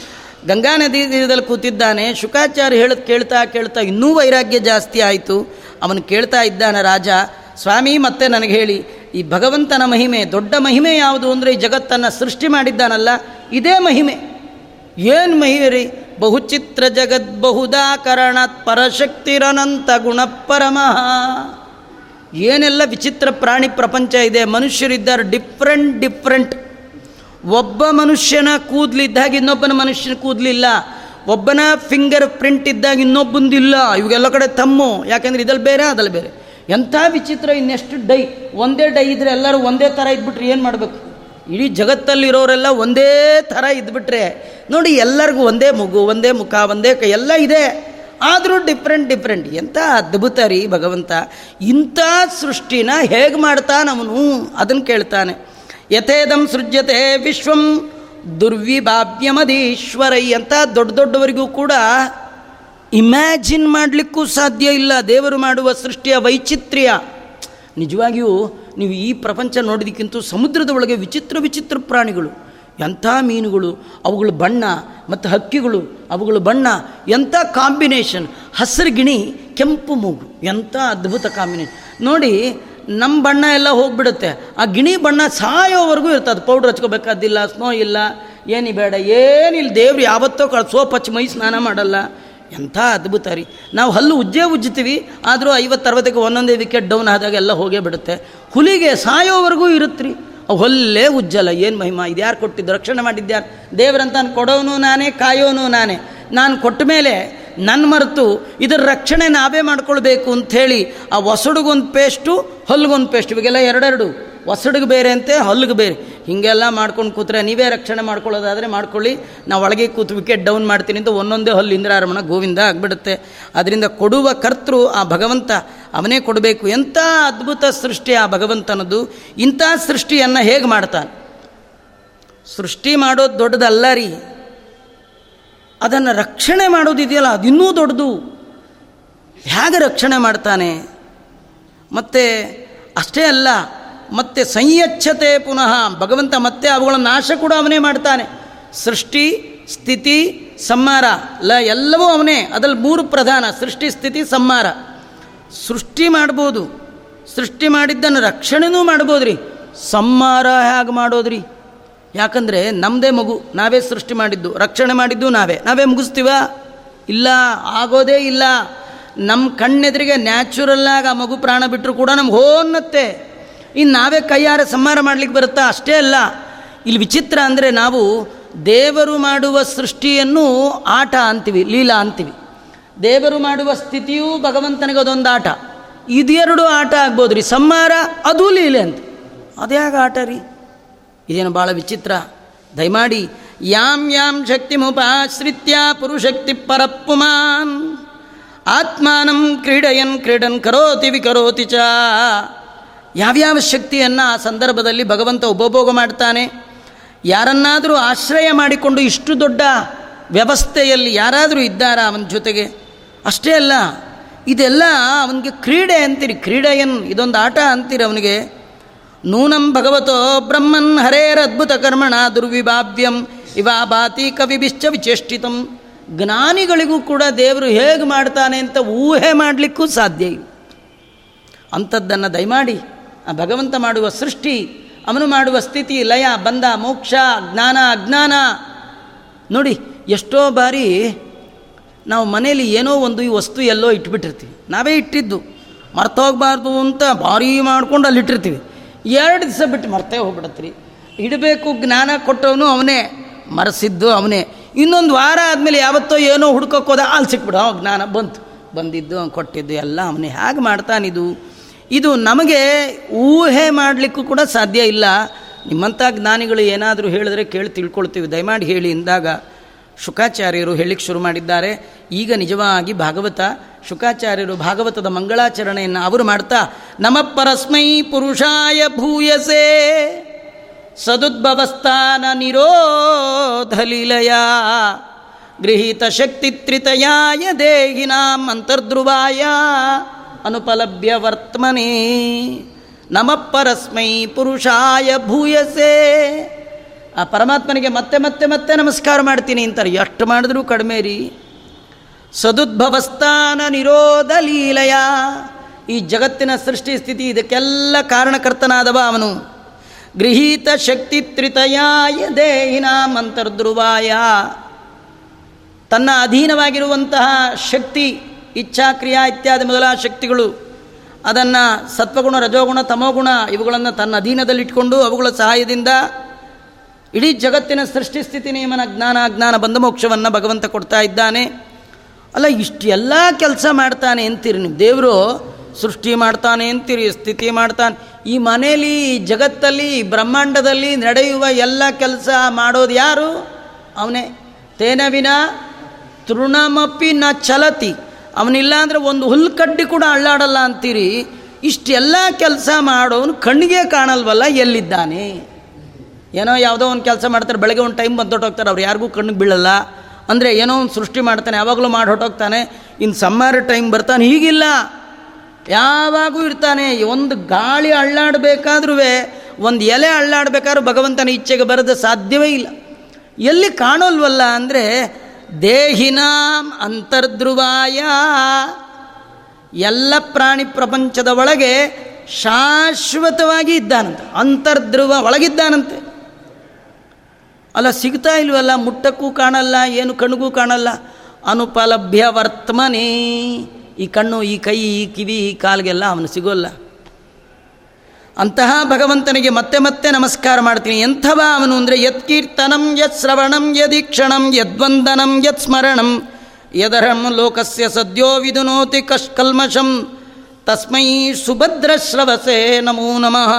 ಗಂಗಾ ನದಿ ತೀರದಲ್ಲಿ ಕೂತಿದ್ದಾನೆ. ಶುಕಾಚಾರ್ಯ ಹೇಳೋದು ಕೇಳ್ತಾ ಕೇಳ್ತಾ ಇನ್ನೂ ವೈರಾಗ್ಯ ಜಾಸ್ತಿ ಆಯಿತು. ಅವನು ಕೇಳ್ತಾ ಇದ್ದಾನೆ, ರಾಜ, ಸ್ವಾಮಿ ಮತ್ತೆ ನನಗೆ ಹೇಳಿ, ಈ ಭಗವಂತನ ಮಹಿಮೆ, ದೊಡ್ಡ ಮಹಿಮೆ ಯಾವುದು ಅಂದರೆ ಈ ಜಗತ್ತನ್ನು ಸೃಷ್ಟಿ ಮಾಡಿದ್ದಾನಲ್ಲ, ಇದೇ ಮಹಿಮೆ. ಏನು ಮಹಿಮೆ ರೀ ಬಹುಚಿತ್ರ ಜಗದ್ ಬಹುದಾಕರಣಾತ್ ಪರಶಕ್ತಿರನಂತ ಗುಣಪರಮಃ ಏನೆಲ್ಲ ವಿಚಿತ್ರ ಪ್ರಾಣಿ ಪ್ರಪಂಚ ಇದೆ, ಮನುಷ್ಯರಿದ್ದಾರೆ ಡಿಫ್ರೆಂಟ್ ಡಿಫ್ರೆಂಟ್ ಒಬ್ಬ ಮನುಷ್ಯನ ಕೂದಲಿದ್ದಾಗ ಇನ್ನೊಬ್ಬನ ಮನುಷ್ಯನ ಕೂದಲಿಲ್ಲ ಒಬ್ಬನ ಫಿಂಗರ್ ಪ್ರಿಂಟ್ ಇದ್ದಾಗ ಇನ್ನೊಬ್ಬಂದಿಲ್ಲ ಇವಾಗೆಲ್ಲ ಕಡೆ ತಮ್ಮು. ಯಾಕಂದ್ರೆ ಇದಲ್ಲಿ ಬೇರೆ, ಅದಲ್ಲಿ ಬೇರೆ. ಎಂಥ ವಿಚಿತ್ರ, ಇನ್ನೆಷ್ಟು ಡೈ. ಒಂದೇ ಡೈ ಇದ್ರೆ ಎಲ್ಲರೂ ಒಂದೇ ಥರ ಇದ್ಬಿಟ್ರೆ ಏನು ಮಾಡಬೇಕು? ಇಡೀ ಜಗತ್ತಲ್ಲಿರೋರೆಲ್ಲ ಒಂದೇ ಥರ ಇದ್ಬಿಟ್ರೆ. ನೋಡಿ, ಎಲ್ಲರಿಗೂ ಒಂದೇ ಮಗು, ಒಂದೇ ಮುಖ, ಒಂದೇ ಕೈ, ಎಲ್ಲ ಇದೆ. ಆದರೂ ಡಿಫ್ರೆಂಟ್ ಡಿಫ್ರೆಂಟ್. ಎಂಥ ಅದ್ಭುತ ರೀ ಭಗವಂತ. ಇಂಥ ಸೃಷ್ಟಿನ ಹೇಗೆ ಮಾಡ್ತಾನವನು? ಅದನ್ನು ಕೇಳ್ತಾನೆ. ಯಥೇದಂ ಸೃಜ್ಯತೆ ವಿಶ್ವಂ ದುರ್ವಿಭಾವ್ಯಮದೀಶ್ವರೈ ಅಂತ ದೊಡ್ಡ ದೊಡ್ಡವರಿಗೂ ಕೂಡ ಇಮ್ಯಾಜಿನ್ ಮಾಡಲಿಕ್ಕೂ ಸಾಧ್ಯ ಇಲ್ಲ. ದೇವರು ಮಾಡುವ ಸೃಷ್ಟಿಯ ವೈಚಿತ್ರ್ಯ. ನಿಜವಾಗಿಯೂ ನೀವು ಈ ಪ್ರಪಂಚ ನೋಡಿದಕ್ಕಿಂತ ಸಮುದ್ರದ ಒಳಗೆ ವಿಚಿತ್ರ ವಿಚಿತ್ರ ಪ್ರಾಣಿಗಳು. ಎಂಥ ಮೀನುಗಳು, ಅವುಗಳ ಬಣ್ಣ ಮತ್ತು ಹಕ್ಕಿಗಳು, ಅವುಗಳ ಬಣ್ಣ, ಎಂಥ ಕಾಂಬಿನೇಷನ್ ಹಸಿರು ಗಿಣಿ ಕೆಂಪು ಮೂಗು, ಎಂಥ ಅದ್ಭುತ ಕಾಂಬಿನೇಷನ್. ನೋಡಿ, ನಮ್ಮ ಬಣ್ಣ ಎಲ್ಲ ಹೋಗ್ಬಿಡುತ್ತೆ. ಆ ಗಿಣಿ ಬಣ್ಣ ಸಾಯೋವರೆಗೂ ಇರ್ತದೆ. ಪೌಡ್ರ್ ಹಚ್ಕೋಬೇಕಾದಿಲ್ಲ, ಸ್ನೋ ಇಲ್ಲ, ಏನಿ ಬೇಡ, ಏನಿಲ್ಲ. ದೇವ್ರು ಯಾವತ್ತೋ ಕಳ್ ಸೋಪ್ ಹಚ್ಚಿ ಮೈ ಸ್ನಾನ ಮಾಡಲ್ಲ. ಎಂಥ ಅದ್ಭುತ ರೀ. ನಾವು ಹಲ್ಲು ಉಜ್ಜೇ ಉಜ್ಜುತ್ತೀವಿ, ಆದರೂ ಐವತ್ತು ಅರವತ್ತಕ್ಕೆ ಒಂದೊಂದೇ ವಿಕೆಟ್ ಡೌನ್ ಆದಾಗ ಎಲ್ಲ ಹೋಗೇ ಬಿಡುತ್ತೆ. ಹುಲಿಗೆ ಸಾಯೋವರೆಗೂ ಇರುತ್ತೆ ಅವು ಹೊಲ್ಲೇ ಉಜ್ಜಲ ಏನು ಮಹಿಮಾ? ಇದು ಯಾರು ಕೊಟ್ಟಿದ್ದು? ರಕ್ಷಣೆ ಮಾಡಿದ್ಯಾರು ದೇವರಂತ ಕೊಡೋನು ನಾನೇ, ಕಾಯೋನು ನಾನೇ. ನಾನು ಕೊಟ್ಟ ಮೇಲೆ ನನ್ನ ಮರೆತು ಇದರ ರಕ್ಷಣೆ ನಾವೇ ಮಾಡ್ಕೊಳ್ಬೇಕು ಅಂಥೇಳಿ ಆ ಒಸಡಿಗೊಂದು ಪೇಸ್ಟು, ಹೊಲ್ಗೊಂದು ಪೇಸ್ಟ್, ಇವಾಗೆಲ್ಲ ಎರಡೆರಡು. ಒಸಡಿಗೆ ಬೇರೆ ಅಂತೆ ಹಲ್ಲಿಗೆ ಬೇರೆ. ಹೀಗೆಲ್ಲ ಮಾಡ್ಕೊಂಡು ಕೂತ್ರೆ ನೀವೇ ರಕ್ಷಣೆ ಮಾಡ್ಕೊಳ್ಳೋದಾದರೆ ಮಾಡ್ಕೊಳ್ಳಿ. ನಾವು ಒಳಗೆ ಕೂತು ವಿಕೆಟ್ ಡೌನ್ ಮಾಡ್ತೀನಿ ಅಂತ ಒಂದೊಂದೇ ಹಲ್ಲು ಇಂದ್ರಾರಮಣ ಗೋವಿಂದ ಆಗಿಬಿಡುತ್ತೆ. ಅದರಿಂದ ಕೊಡುವ ಕರ್ತೃ ಆ ಭಗವಂತ, ಅವನೇ ಕೊಡಬೇಕು. ಎಂಥ ಅದ್ಭುತ ಸೃಷ್ಟಿ ಆ ಭಗವಂತನದು. ಇಂಥ ಸೃಷ್ಟಿಯನ್ನು ಹೇಗೆ ಮಾಡ್ತಾನೆ? ಸೃಷ್ಟಿ ಮಾಡೋದು ದೊಡ್ಡದಲ್ಲ ರೀ. ಅದನ್ನು ರಕ್ಷಣೆ ಮಾಡೋದಿದೆಯಲ್ಲ, ಅದು ಇನ್ನೂ ದೊಡ್ಡದು. ಹೇಗೆ ರಕ್ಷಣೆ ಮಾಡ್ತಾನೆ? ಮತ್ತು ಅಷ್ಟೇ ಅಲ್ಲ ಮತ್ತೆ ಸಂಯಚ್ಛತೆ ಪುನಃ. ಭಗವಂತ ಮತ್ತೆ ಅವುಗಳ ನಾಶ ಕೂಡ ಅವನೇ ಮಾಡ್ತಾನೆ. ಸೃಷ್ಟಿ, ಸ್ಥಿತಿ, ಸಂಹಾರ. ಲ ಎಲ್ಲವೂ ಅವನೇ. ಅದ್ರಲ್ಲಿ ಮೂರು ಪ್ರಧಾನ. ಸೃಷ್ಟಿ, ಸ್ಥಿತಿ, ಸಂಹಾರ. ಸೃಷ್ಟಿ ಮಾಡ್ಬೋದು. ಸೃಷ್ಟಿ ಮಾಡಿದ್ದನ್ನು ರಕ್ಷಣೆನೂ ಮಾಡ್ಬೋದ್ರಿ. ಸಂಹಾರ ಹೇಗೆ ಮಾಡೋದ್ರಿ? ಯಾಕಂದರೆ ನಮ್ಮದೇ ಮಗು. ನಾವೇ ಸೃಷ್ಟಿ ಮಾಡಿದ್ದು. ರಕ್ಷಣೆ ಮಾಡಿದ್ದು ನಾವೇ. ನಾವೇ ಮುಗಿಸ್ತೀವ? ಇಲ್ಲ, ಆಗೋದೇ ಇಲ್ಲ. ನಮ್ಮ ಕಣ್ಣೆದುರಿಗೆ ನ್ಯಾಚುರಲ್ಲಾಗಿ ಆ ಮಗು ಪ್ರಾಣ ಬಿಟ್ಟರು ಕೂಡ ನಮ್ಗೆ ಹೋನ್ನತ್ತೆ ಇನ್ನು ನಾವೇ ಕೈಯಾರ ಸಂಹಾರ ಮಾಡ್ಲಿಕ್ಕೆ ಬರುತ್ತಾ? ಅಷ್ಟೇ ಅಲ್ಲ. ಇಲ್ಲಿ ವಿಚಿತ್ರ ಅಂದರೆ ನಾವು ದೇವರು ಮಾಡುವ ಸೃಷ್ಟಿಯನ್ನು ಆಟ ಅಂತೀವಿ, ಲೀಲಾ ಅಂತೀವಿ. ದೇವರು ಮಾಡುವ ಸ್ಥಿತಿಯೂ ಭಗವಂತನಿಗೆ ಅದೊಂದು ಆಟ. ಇದೆರಡು ಆಟ ಆಗ್ಬೋದು ರೀ. ಸಂಹಾರ, ಅದು ಲೀಲೆ ಅಂತ. ಅದ್ಯಾಗ ಆಟ ರೀ? ಇದೇನು ಭಾಳ ವಿಚಿತ್ರ. ದಯಮಾಡಿ, ಯಾಂ ಯಾಂ ಶಕ್ತಿ ಮುಪಾಶ್ರಿತ್ಯ ಪುರುಶಕ್ತಿ ಪರಪ್ಪುಮಾನ್. ಆತ್ಮಾನಂ ಕ್ರೀಡಯನ್ ಕ್ರೀಡನ್ ಕರೋತಿ ವಿಕರೋತಿ ಚ. ಯಾವ್ಯಾವ ಶಕ್ತಿಯನ್ನು ಆ ಸಂದರ್ಭದಲ್ಲಿ ಭಗವಂತ ಉಪಭೋಗ ಮಾಡ್ತಾನೆ? ಯಾರನ್ನಾದರೂ ಆಶ್ರಯ ಮಾಡಿಕೊಂಡು ಇಷ್ಟು ದೊಡ್ಡ ವ್ಯವಸ್ಥೆಯಲ್ಲಿ ಯಾರಾದರೂ ಇದ್ದಾರಾ ಅವನ ಜೊತೆಗೆ? ಅಷ್ಟೇ ಅಲ್ಲ, ಇದೆಲ್ಲ ಅವನಿಗೆ ಕ್ರೀಡೆ ಅಂತೀರಿ, ಕ್ರೀಡೆಯನ್ ಇದೊಂದು ಆಟ ಅಂತೀರಿ ಅವನಿಗೆ. ನೂನಂ ಭಗವತೋ ಬ್ರಹ್ಮನ್ ಹರೇರ ಅದ್ಭುತ ಕರ್ಮಣ ದುರ್ವಿಭಾವ್ಯಂ ಇವಾ ಭಾತಿ ಕವಿಭಿಶ್ಚ ವಿಚೇಷ್ಟಿತಂ. ಜ್ಞಾನಿಗಳಿಗೂ ಕೂಡ ದೇವರು ಹೇಗೆ ಮಾಡ್ತಾನೆ ಅಂತ ಊಹೆ ಮಾಡಲಿಕ್ಕೂ ಸಾಧ್ಯ ಅಂಥದ್ದನ್ನು ದಯಮಾಡಿ ಆ ಭಗವಂತ ಮಾಡುವ ಸೃಷ್ಟಿ, ಅವನು ಮಾಡುವ ಸ್ಥಿತಿ, ಲಯ, ಬಂಧ, ಮೋಕ್ಷ, ಜ್ಞಾನ, ಅಜ್ಞಾನ. ನೋಡಿ, ಎಷ್ಟೋ ಬಾರಿ ನಾವು ಮನೇಲಿ ಏನೋ ಒಂದು ಈ ವಸ್ತು ಎಲ್ಲೋ ಇಟ್ಬಿಟ್ಟಿರ್ತೀವಿ. ನಾವೇ ಇಟ್ಟಿದ್ದು. ಮರ್ತೋಗ್ಬಾರ್ದು ಅಂತ ಭಾರಿ ಮಾಡ್ಕೊಂಡು ಅಲ್ಲಿ ಇಟ್ಟಿರ್ತೀವಿ. ಎರಡು ದಿವಸ ಬಿಟ್ಟು ಮರ್ತೇ ಹೋಗ್ಬಿಡತ್ರಿ. ಇಡಬೇಕು, ಜ್ಞಾನ ಕೊಟ್ಟವನು ಅವನೇ, ಮರೆಸಿದ್ದು ಅವನೇ. ಇನ್ನೊಂದು ವಾರ ಆದಮೇಲೆ ಯಾವತ್ತೋ ಏನೋ ಹುಡ್ಕೋಕ್ಕೋದ ಅಲ್ಲಿ ಸಿಕ್ಬಿಡ. ಜ್ಞಾನ ಬಂತು. ಬಂದಿದ್ದು ಅವ್ನು ಕೊಟ್ಟಿದ್ದು, ಎಲ್ಲ ಅವನೇ. ಹೇಗೆ ಮಾಡ್ತಾನಿದು. ಇದು ನಮಗೆ ಊಹೆ ಮಾಡಲಿಕ್ಕೂ ಕೂಡ ಸಾಧ್ಯ ಇಲ್ಲ. ನಿಮ್ಮಂಥ ಜ್ಞಾನಿಗಳು ಏನಾದರೂ ಹೇಳಿದ್ರೆ ಕೇಳಿ ತಿಳ್ಕೊಳ್ತೀವಿ. ದಯಮಾಡಿ ಹೇಳಿ. ಎಂದಾಗ ಶುಕಾಚಾರ್ಯರು ಹೇಳಿಕ್ಕೆ ಶುರು ಮಾಡಿದ್ದಾರೆ. ಈಗ ನಿಜವಾಗಿ ಭಾಗವತ, ಶುಕಾಚಾರ್ಯರು ಭಾಗವತದ ಮಂಗಳಾಚರಣೆಯನ್ನು ಅವರು ಮಾಡ್ತಾ ನಮ ಪರಸ್ಮೈ ಪುರುಷಾಯ ಭೂಯಸೆ, ಸದುದ್ಭವಸ್ಥಾನ ನಿರೋಧಲೀಲಯ, ಗೃಹೀತ ಶಕ್ತಿ ತ್ರಿತಯಾಯ ದೇಹಿನಾಂ ಅಂತರ್ಧ್ರುವಾಯ ಅನುಪಲಭ್ಯ ವರ್ತಮನೆ ನಮ ಪರಸ್ಮೈ ಪುರುಷಾಯ ಭೂಯಸೆ. ಆ ಪರಮಾತ್ಮನಿಗೆ ಮತ್ತೆ ಮತ್ತೆ ಮತ್ತೆ ನಮಸ್ಕಾರ ಮಾಡ್ತೀನಿ ಅಂತಾರೆ. ಎಷ್ಟು ಮಾಡಿದ್ರೂ ಕಡಿಮೆ ರೀ. ಸದುದ್ಭವಸ್ಥಾನ ನಿರೋಧ ಲೀಲಯ. ಈ ಜಗತ್ತಿನ ಸೃಷ್ಟಿ ಸ್ಥಿತಿ ಇದಕ್ಕೆಲ್ಲ ಕಾರಣಕರ್ತನಾದವ ಅವನು. ಗೃಹೀತ ಶಕ್ತಿ ತ್ರಿತಯಾಯ ದೇಹಿನಾಂ ಅಂತರ್ಧ್ರುವಾಯ ತನ್ನ ಅಧೀನವಾಗಿರುವಂತಹ ಶಕ್ತಿ ಇಚ್ಛಾಕ್ರಿಯಾ ಇತ್ಯಾದಿ ಮೊದಲಾದ ಶಕ್ತಿಗಳು. ಅದನ್ನು ಸತ್ವಗುಣ, ರಜೋಗುಣ, ತಮೋಗುಣ ಇವುಗಳನ್ನು ತನ್ನ ಅಧೀನದಲ್ಲಿಟ್ಕೊಂಡು ಅವುಗಳ ಸಹಾಯದಿಂದ ಇಡೀ ಜಗತ್ತಿನ ಸೃಷ್ಟಿ ಸ್ಥಿತಿ ನಿಯಮನ ಜ್ಞಾನ, ಅಜ್ಞಾನ, ಬಂದ ಮೋಕ್ಷವನ್ನು ಭಗವಂತ ಕೊಡ್ತಾ ಇದ್ದಾನೆ. ಅಲ್ಲ ಇಷ್ಟೆಲ್ಲ ಕೆಲಸ ಮಾಡ್ತಾನೆ ಅಂತೀರಿ ನೀವು. ದೇವರು ಸೃಷ್ಟಿ ಮಾಡ್ತಾನೆ ಅಂತೀರಿ, ಸ್ಥಿತಿ ಮಾಡ್ತಾನೆ. ಈ ಮನೆಯಲ್ಲಿ ಈ ಜಗತ್ತಲ್ಲಿ ಬ್ರಹ್ಮಾಂಡದಲ್ಲಿ ನಡೆಯುವ ಎಲ್ಲ ಕೆಲಸ ಮಾಡೋದು ಯಾರು? ಅವನೇ. ತೇನ ವಿನ ತೃಣಮಪಿ ನ ಚಲತಿ. ಅವನಿಲ್ಲ ಅಂದರೆ ಒಂದು ಹುಲ್ಲು ಕಡ್ಡಿ ಕೂಡ ಅಳ್ಳಾಡಲ್ಲ ಅಂತೀರಿ. ಇಷ್ಟೆಲ್ಲ ಕೆಲಸ ಮಾಡೋನು ಕಣ್ಣಿಗೆ ಕಾಣಲ್ವಲ್ಲ, ಎಲ್ಲಿದ್ದಾನೆ? ಏನೋ ಯಾವುದೋ ಒಂದು ಕೆಲಸ ಮಾಡ್ತಾರೆ, ಬೆಳಗ್ಗೆ ಒಂದು ಟೈಮ್ ಬಂದು ಹೊಟ್ಟೋಗ್ತಾರೆ ಅವ್ರು ಯಾರಿಗೂ ಕಣ್ಣಿಗೆ ಬೀಳಲ್ಲ. ಅಂದರೆ ಏನೋ ಒಂದು ಸೃಷ್ಟಿ ಮಾಡ್ತಾನೆ, ಯಾವಾಗಲೂ ಮಾಡಿ ಹೊಟ್ಟೋಗ್ತಾನೆ ಇನ್ನು ಸಮ್ಮರ್ ಟೈಮ್ ಬರ್ತಾನೆ, ಹೀಗಿಲ್ಲ. ಯಾವಾಗೂ ಇರ್ತಾನೆ, ಒಂದು ಗಾಳಿ ಅಳ್ಳಾಡಬೇಕಾದ್ರೂ ಒಂದು ಎಲೆ ಅಳ್ಳಾಡಬೇಕಾದ್ರೂ ಭಗವಂತನ ಇಚ್ಛೆಗೆ ಬರೋದು ಸಾಧ್ಯವೇ ಇಲ್ಲ. ಎಲ್ಲಿ ಕಾಣೋಲ್ವಲ್ಲ ಅಂದರೆ ದೇಹಿನಾಂ ಅಂತರ್ಧ್ರುವಾಯ. ಎಲ್ಲ ಪ್ರಾಣಿ ಪ್ರಪಂಚದ ಒಳಗೆ ಶಾಶ್ವತವಾಗಿ ಇದ್ದಾನಂತೆ. ಅಂತರ್ಧ್ರುವ ಒಳಗಿದ್ದಾನಂತೆ. ಅಲ್ಲ, ಸಿಗ್ತಾ ಇಲ್ವಲ್ಲ? ಮುಟ್ಟಕ್ಕೂ ಕಾಣಲ್ಲ, ಏನು ಕಣ್ಣಿಗೂ ಕಾಣಲ್ಲ. ಅನುಪಲಭ್ಯ ವರ್ತಮನೇ ಈ ಕಣ್ಣು, ಈ ಕೈ, ಈ ಕಿವಿ, ಈ ಕಾಲಿಗೆಲ್ಲ ಅವನು ಸಿಗೋಲ್ಲ. ಅಂತಹ ಭಗವಂತನಿಗೆ ಮತ್ತೆ ಮತ್ತೆ ನಮಸ್ಕಾರ ಮಾಡ್ತೀನಿ. ಎಂಥವ ಅವನು ಅಂದರೆ, ಯತ್ ಕೀರ್ತನಂ, ಯತ್ ಶ್ರವಣಂ ಯದೀಕ್ಷಣಂ ಯದ್ವಂದನಂ ಯತ್ ಸ್ಮರಣಂ, ಯದರಂ ಲೋಕಸ್ಯ ಸದ್ಯೋ ವಿದುನೋತಿ ಕಶ್ ಕಲ್ಮಷಂ ತಸ್ಮೈ ಸುಭದ್ರಶ್ರವಸೆ ನಮೋ ನಮಃ.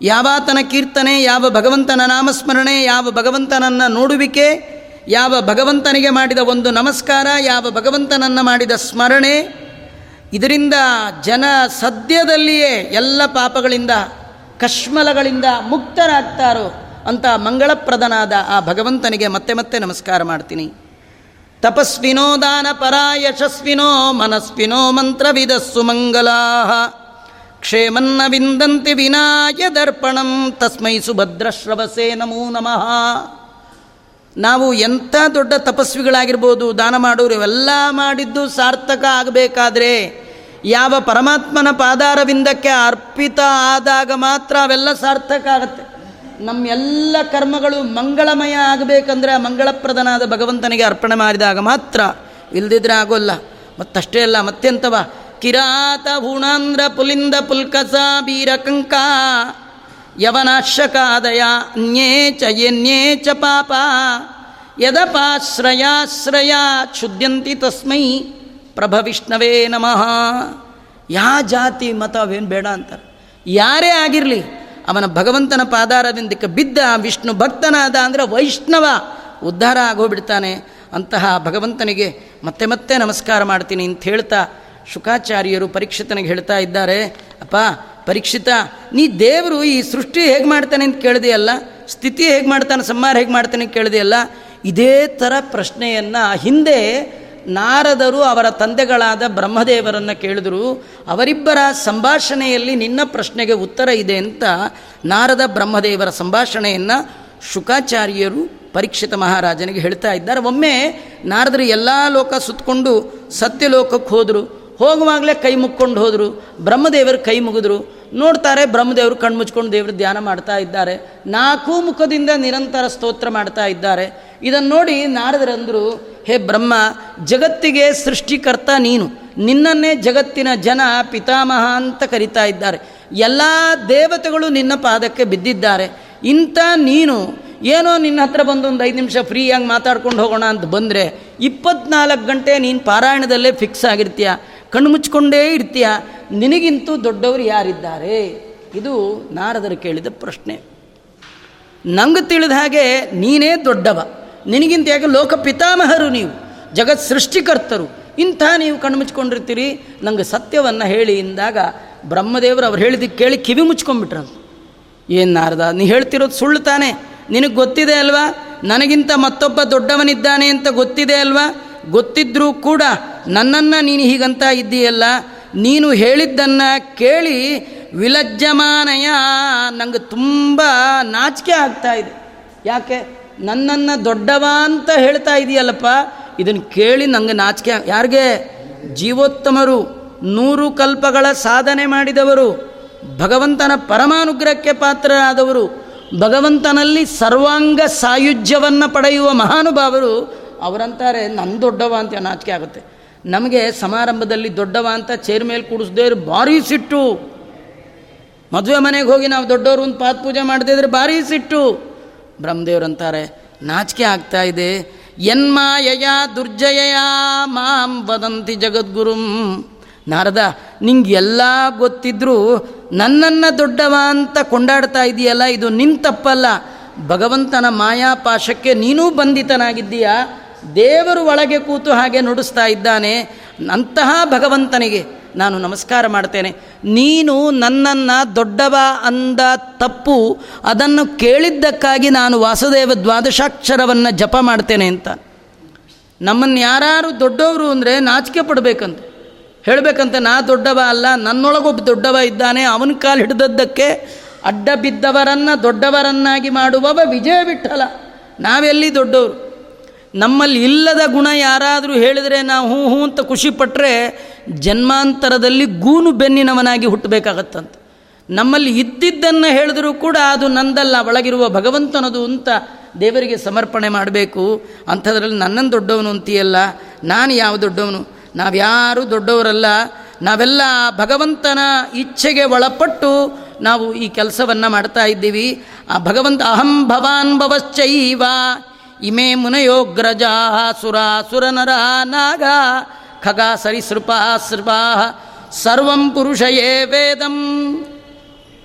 ಯಾವಾತನ ಕೀರ್ತನೆ, ಯಾವ ಭಗವಂತನ ನಾಮಸ್ಮರಣೆ, ಯಾವ ಭಗವಂತನನ್ನು ನೋಡುವಿಕೆ, ಯಾವ ಭಗವಂತನಿಗೆ ಮಾಡಿದ ಒಂದು ನಮಸ್ಕಾರ, ಯಾವ ಭಗವಂತನನ್ನು ಮಾಡಿದ ಸ್ಮರಣೆ ಇದರಿಂದ ಜನ ಸದ್ಯದಲ್ಲಿಯೇ ಎಲ್ಲ ಪಾಪಗಳಿಂದ, ಕಶ್ಮಲಗಳಿಂದ ಮುಕ್ತರಾಗ್ತಾರೋ ಅಂತ ಮಂಗಳಪ್ರದನಾದ ಆ ಭಗವಂತನಿಗೆ ಮತ್ತೆ ಮತ್ತೆ ನಮಸ್ಕಾರ ಮಾಡ್ತೀನಿ. ತಪಸ್ವಿನೋ ದಾನ ಪರ ಯಶಸ್ವಿನೋ ಮನಸ್ವಿನೋ ಮಂತ್ರವಿದಸ್ಸು ಮಂಗಲಾ ಕ್ಷೇಮನ್ನ ವಿಂದಂತಿ ವಿನಾಯ ದರ್ಪಣಂ, ತಸ್ಮೈ ಸುಭದ್ರಶ್ರವಸೇ ನಮೋ ನಮಃ. ನಾವು ಎಂಥ ದೊಡ್ಡ ತಪಸ್ವಿಗಳಾಗಿರ್ಬೋದು, ದಾನ ಮಾಡೋರು, ಇವೆಲ್ಲ ಮಾಡಿದ್ದು ಸಾರ್ಥಕ ಆಗಬೇಕಾದ್ರೆ ಯಾವ ಪರಮಾತ್ಮನ ಪಾದಾರವಿಂದಕ್ಕೆ ಅರ್ಪಿತ ಆದಾಗ ಮಾತ್ರ ಅವೆಲ್ಲ ಸಾರ್ಥಕ ಆಗುತ್ತೆ. ನಮ್ಮೆಲ್ಲ ಕರ್ಮಗಳು ಮಂಗಳಮಯ ಆಗಬೇಕಂದ್ರೆ ಮಂಗಳಪ್ರದನಾದ ಭಗವಂತನಿಗೆ ಅರ್ಪಣೆ ಮಾಡಿದಾಗ ಮಾತ್ರ ಇಲ್ದಿದ್ರೆ ಆಗೋಲ್ಲ. ಮತ್ತಷ್ಟೇ ಅಲ್ಲ, ಮತ್ತೆಂತವ? ಕಿರಾತ ಹುಣಾಂದ್ರ ಪುಲಿಂದ ಪುಲ್ಕಸ, ಬೀರಕಂಕ. ಯವನಾಶಕಾದಯ ಅನ್ಯೇ ಚ ಎನ್ಯೇ ಚ ಪಾಪ. ಯದಪಾಶ್ರಯಾಶ್ರಯ ಕ್ಷುದ್ಯಂತಿ ತಸ್ಮೈ ಪ್ರಭವಿಷ್ಣವೇ ನಮಃ. ಯಾ ಜಾತಿ ಮತ ಅವೇನು ಬೇಡ ಅಂತಾರೆ. ಯಾರೇ ಆಗಿರಲಿ, ಅವನ ಭಗವಂತನ ಪಾದಾರದಿಂದಕ್ಕೆ ಬಿದ್ದ ವಿಷ್ಣು ಭಕ್ತನಾದ ಅಂದರೆ ವೈಷ್ಣವ ಉದ್ಧಾರ ಆಗೋಗ್ಬಿಡ್ತಾನೆ. ಅಂತಹ ಭಗವಂತನಿಗೆ ಮತ್ತೆ ಮತ್ತೆ ನಮಸ್ಕಾರ ಮಾಡ್ತೀನಿ ಅಂತ ಹೇಳ್ತಾ ಶುಕಾಚಾರ್ಯರು ಪರೀಕ್ಷಿತನಿಗೆ ಹೇಳ್ತಾ ಇದ್ದಾರೆ, ಅಪ್ಪ ಪರೀಕ್ಷಿತ, ನೀ ದೇವರು ಈ ಸೃಷ್ಟಿ ಹೇಗೆ ಮಾಡ್ತಾನೆ ಅಂತ ಕೇಳಿದೆಯಲ್ಲ? ಸ್ಥಿತಿ ಹೇಗೆ ಮಾಡ್ತಾನೆ? ಸಂಹಾರ ಹೇಗೆ ಮಾಡ್ತಾನೆ ಕೇಳಿದೆಯಲ್ಲ? ಇದೇ ಥರ ಪ್ರಶ್ನೆಯನ್ನು ಹಿಂದೆ ನಾರದರು ಅವರ ತಂದೆಗಳಾದ ಬ್ರಹ್ಮದೇವರನ್ನು ಕೇಳಿದರು. ಅವರಿಬ್ಬರ ಸಂಭಾಷಣೆಯಲ್ಲಿ ನಿನ್ನ ಪ್ರಶ್ನೆಗೆ ಉತ್ತರ ಇದೆ ಅಂತ ನಾರದ ಬ್ರಹ್ಮದೇವರ ಸಂಭಾಷಣೆಯನ್ನು ಶುಕಾಚಾರ್ಯರು ಪರೀಕ್ಷಿತ ಮಹಾರಾಜನಿಗೆ ಹೇಳ್ತಾ ಇದ್ದಾರೆ. ಒಮ್ಮೆ ನಾರದರು ಎಲ್ಲ ಲೋಕ ಸುತ್ತಕೊಂಡು ಸತ್ಯಲೋಕಕ್ಕೆ ಹೋದರು. ಹೋಗುವಾಗಲೇ ಕೈ ಮುಕ್ಕೊಂಡು ಹೋದರು. ಬ್ರಹ್ಮದೇವರು ಕೈ ಮುಗಿದ್ರು. ನೋಡ್ತಾರೆ ಬ್ರಹ್ಮದೇವರು ಕಣ್ಮುಚ್ಕೊಂಡು ದೇವರು ಧ್ಯಾನ ಮಾಡ್ತಾ ಇದ್ದಾರೆ. ನಾಲ್ಕು ಮುಖದಿಂದ ನಿರಂತರ ಸ್ತೋತ್ರ ಮಾಡ್ತಾ ಇದ್ದಾರೆ. ಇದನ್ನು ನೋಡಿ ನಾರದರಂದರು, ಹೇ ಬ್ರಹ್ಮ, ಜಗತ್ತಿಗೆ ಸೃಷ್ಟಿಕರ್ತ ನೀನು. ನಿನ್ನನ್ನೇ ಜಗತ್ತಿನ ಜನ ಪಿತಾಮಹ ಅಂತ ಕರಿತಾ ಇದ್ದಾರೆ. ಎಲ್ಲ ದೇವತೆಗಳು ನಿನ್ನ ಪಾದಕ್ಕೆ ಬಿದ್ದಿದ್ದಾರೆ. ಇಂಥ ನೀನು ಏನೋ ನಿನ್ನ ಹತ್ರ ಬಂದು ಒಂದು ಐದು ನಿಮಿಷ ಫ್ರೀಯಾಗಿ ಮಾತಾಡ್ಕೊಂಡು ಹೋಗೋಣ ಅಂತ ಬಂದರೆ ಇಪ್ಪತ್ನಾಲ್ಕು ಗಂಟೆ ನೀನು ಪಾರಾಯಣದಲ್ಲೇ ಫಿಕ್ಸ್ ಆಗಿರ್ತೀಯ. ಕಣ್ಣು ಮುಚ್ಕೊಂಡೇ ಇರ್ತೀಯ? ನಿನಗಿಂತೂ ದೊಡ್ಡವರು ಯಾರಿದ್ದಾರೆ? ಇದು ನಾರದರು ಕೇಳಿದ ಪ್ರಶ್ನೆ. ನಂಗೆ ತಿಳಿದ ಹಾಗೆ ನೀನೇ ದೊಡ್ಡವ. ನಿನಗಿಂತ ಯಾಕೆ ಲೋಕ ಪಿತಾಮಹರು ನೀವು? ಜಗತ್ ಸೃಷ್ಟಿಕರ್ತರು. ಇಂಥ ನೀವು ಕಣ್ಮುಚ್ಕೊಂಡಿರ್ತೀರಿ ನಂಗೆ ಸತ್ಯವನ್ನು ಹೇಳಿ ಇಂದಾಗ ಬ್ರಹ್ಮದೇವರು ಅವ್ರು ಹೇಳಿದ್ದಕ್ಕೆ ಕೇಳಿ ಕಿವಿ ಮುಚ್ಕೊಂಡ್ಬಿಟ್ರಂತ ಏನು ನಾರದ, ನೀ ಹೇಳ್ತಿರೋದು ಸುಳ್ಳು ತಾನೆ? ನಿನಗೆ ಗೊತ್ತಿದೆ ಅಲ್ವಾ? ನನಗಿಂತ ಮತ್ತೊಬ್ಬ ದೊಡ್ಡವನಿದ್ದಾನೆ ಅಂತ ಗೊತ್ತಿದೆ ಅಲ್ವಾ? ಗೊತ್ತಿದ್ರೂ ಕೂಡ ನನ್ನನ್ನು ನೀನು ಹೀಗಂತ ಇದ್ದೀಯಲ್ಲ, ನೀನು ಹೇಳಿದ್ದನ್ನು ಕೇಳಿ ವಿಲಜ್ಜಮಾನಯ ನನಗೆ ತುಂಬ ನಾಚಿಕೆ ಆಗ್ತಾ ಇದೆ. ಯಾಕೆ? ನನ್ನನ್ನು ದೊಡ್ಡವ ಅಂತ ಹೇಳ್ತಾ ಇದೆಯಲ್ಲಪ್ಪ ಇದನ್ನು ಕೇಳಿ ನನಗೆ ನಾಚಿಕೆ ಯಾರಿಗೆ? ಜೀವೋತ್ತಮರು, ನೂರು ಕಲ್ಪಗಳ ಸಾಧನೆ ಮಾಡಿದವರು, ಭಗವಂತನ ಪರಮಾನುಗ್ರಹಕ್ಕೆ ಪಾತ್ರರಾದವರು, ಭಗವಂತನಲ್ಲಿ ಸರ್ವಾಂಗ ಸಾಯುಜ್ಯವನ್ನು ಪಡೆಯುವ ಮಹಾನುಭಾವರು ಅವರಂತಾರೆ ನನ್ನ ದೊಡ್ಡವ ಅಂತ ನಾಚಿಕೆ ಆಗುತ್ತೆ? ನಮಗೆ ಸಮಾರಂಭದಲ್ಲಿ ದೊಡ್ಡವ ಅಂತ ಚೇರ್ ಮೇಲೆ ಕೂಡಿಸ್ದೇ ಭಾರಿ ಸಿಟ್ಟು. ಮದುವೆ ಮನೆಗೆ ಹೋಗಿ ನಾವು ದೊಡ್ಡವರು ಒಂದು ಪಾತ್ ಪೂಜೆ ಮಾಡದಿದ್ರೆ ಭಾರಿ ಸಿಟ್ಟು. ಬ್ರಹ್ಮದೇವ್ರಂತಾರೆ ನಾಚಿಕೆ ಆಗ್ತಾ ಇದೆ. ಯನ್ಮಾಯಯ ದುರ್ಜಯ ಮಾಂ ವದಂತಿ ಜಗದ್ಗುರುಂ. ನಾರದ, ನಿಂಗೆ ಎಲ್ಲ ಗೊತ್ತಿದ್ರೂ ನನ್ನನ್ನು ದೊಡ್ಡವ ಅಂತ ಕೊಂಡಾಡ್ತಾ ಇದೆಯಲ್ಲ, ಇದು ನಿನ್ನ ತಪ್ಪಲ್ಲ. ಭಗವಂತನ ಮಾಯಾಪಾಶಕ್ಕೆ ನೀನೂ ಬಂಧಿತನಾಗಿದ್ದೀಯಾ? ದೇವರು ಒಳಗೆ ಕೂತು ಹಾಗೆ ನುಡಿಸ್ತಾ ಇದ್ದಾನೆ. ಅಂತಹ ಭಗವಂತನಿಗೆ ನಾನು ನಮಸ್ಕಾರ ಮಾಡ್ತೇನೆ. ನೀನು ನನ್ನನ್ನು ದೊಡ್ಡವ ಅಂದ ತಪ್ಪು, ಅದನ್ನು ಕೇಳಿದ್ದಕ್ಕಾಗಿ ನಾನು ವಾಸುದೇವ ದ್ವಾದಶಾಕ್ಷರವನ್ನು ಜಪ ಮಾಡ್ತೇನೆ ಅಂತ. ನಮ್ಮನ್ನು ಯಾರು ದೊಡ್ಡವರು ಅಂದರೆ ನಾಚಿಕೆ ಪಡಬೇಕಂತ. ಹೇಳಬೇಕಂತ, ನಾ ದೊಡ್ಡವ ಅಲ್ಲ, ನನ್ನೊಳಗೊಬ್ಬ ದೊಡ್ಡವ ಇದ್ದಾನೆ, ಅವನ ಕಾಲು ಹಿಡಿದದ್ದಕ್ಕೆ ಅಡ್ಡ ಬಿದ್ದವರನ್ನು, ದೊಡ್ಡವರನ್ನಾಗಿ ಮಾಡುವವ ವಿಜಯ ಬಿಟ್ಟಲ್ಲ ನಾವೆಲ್ಲಿ ದೊಡ್ಡವರು? ನಮ್ಮಲ್ಲಿ ಇಲ್ಲದ ಗುಣ ಯಾರಾದರೂ ಹೇಳಿದರೆ ನಾವು ಹೂ ಹೂ ಅಂತ ಖುಷಿಪಟ್ಟರೆ ಜನ್ಮಾಂತರದಲ್ಲಿ ಗೂನು ಬೆನ್ನಿನವನಾಗಿ ಹುಟ್ಟಬೇಕಾಗತ್ತಂತ. ನಮ್ಮಲ್ಲಿ ಇದ್ದಿದ್ದನ್ನು ಹೇಳಿದರೂ ಕೂಡ ಅದು ನಂದಲ್ಲ, ಒಳಗಿರುವ ಭಗವಂತನದು ಅಂತ ದೇವರಿಗೆ ಸಮರ್ಪಣೆ ಮಾಡಬೇಕು. ಅಂಥದ್ರಲ್ಲಿ ನನ್ನನ್ನು ದೊಡ್ಡವನು ಅಂತೀಯಲ್ಲ, ನಾನು ಯಾವ ದೊಡ್ಡವನು? ನಾವ್ಯಾರೂ ದೊಡ್ಡವರಲ್ಲ, ನಾವೆಲ್ಲ ಭಗವಂತನ ಇಚ್ಛೆಗೆ ಒಳಪಟ್ಟು ನಾವು ಈ ಕೆಲಸವನ್ನು ಮಾಡ್ತಾ ಇದ್ದೀವಿ. ಆ ಭಗವಂತ ಅಹಂ ಭವಾನ್ ಭವಶ್ಚೈವ. ಇಮೇ ಮುನಯೋಗ್ರಜಾ ಸುರ ಸುರನರ ನಾಗ ಖಗ ಸರಿಸೃಪ ಸೃಪಾ ಸರ್ವಂ ಪುರುಷಯೇ ವೇದಂ.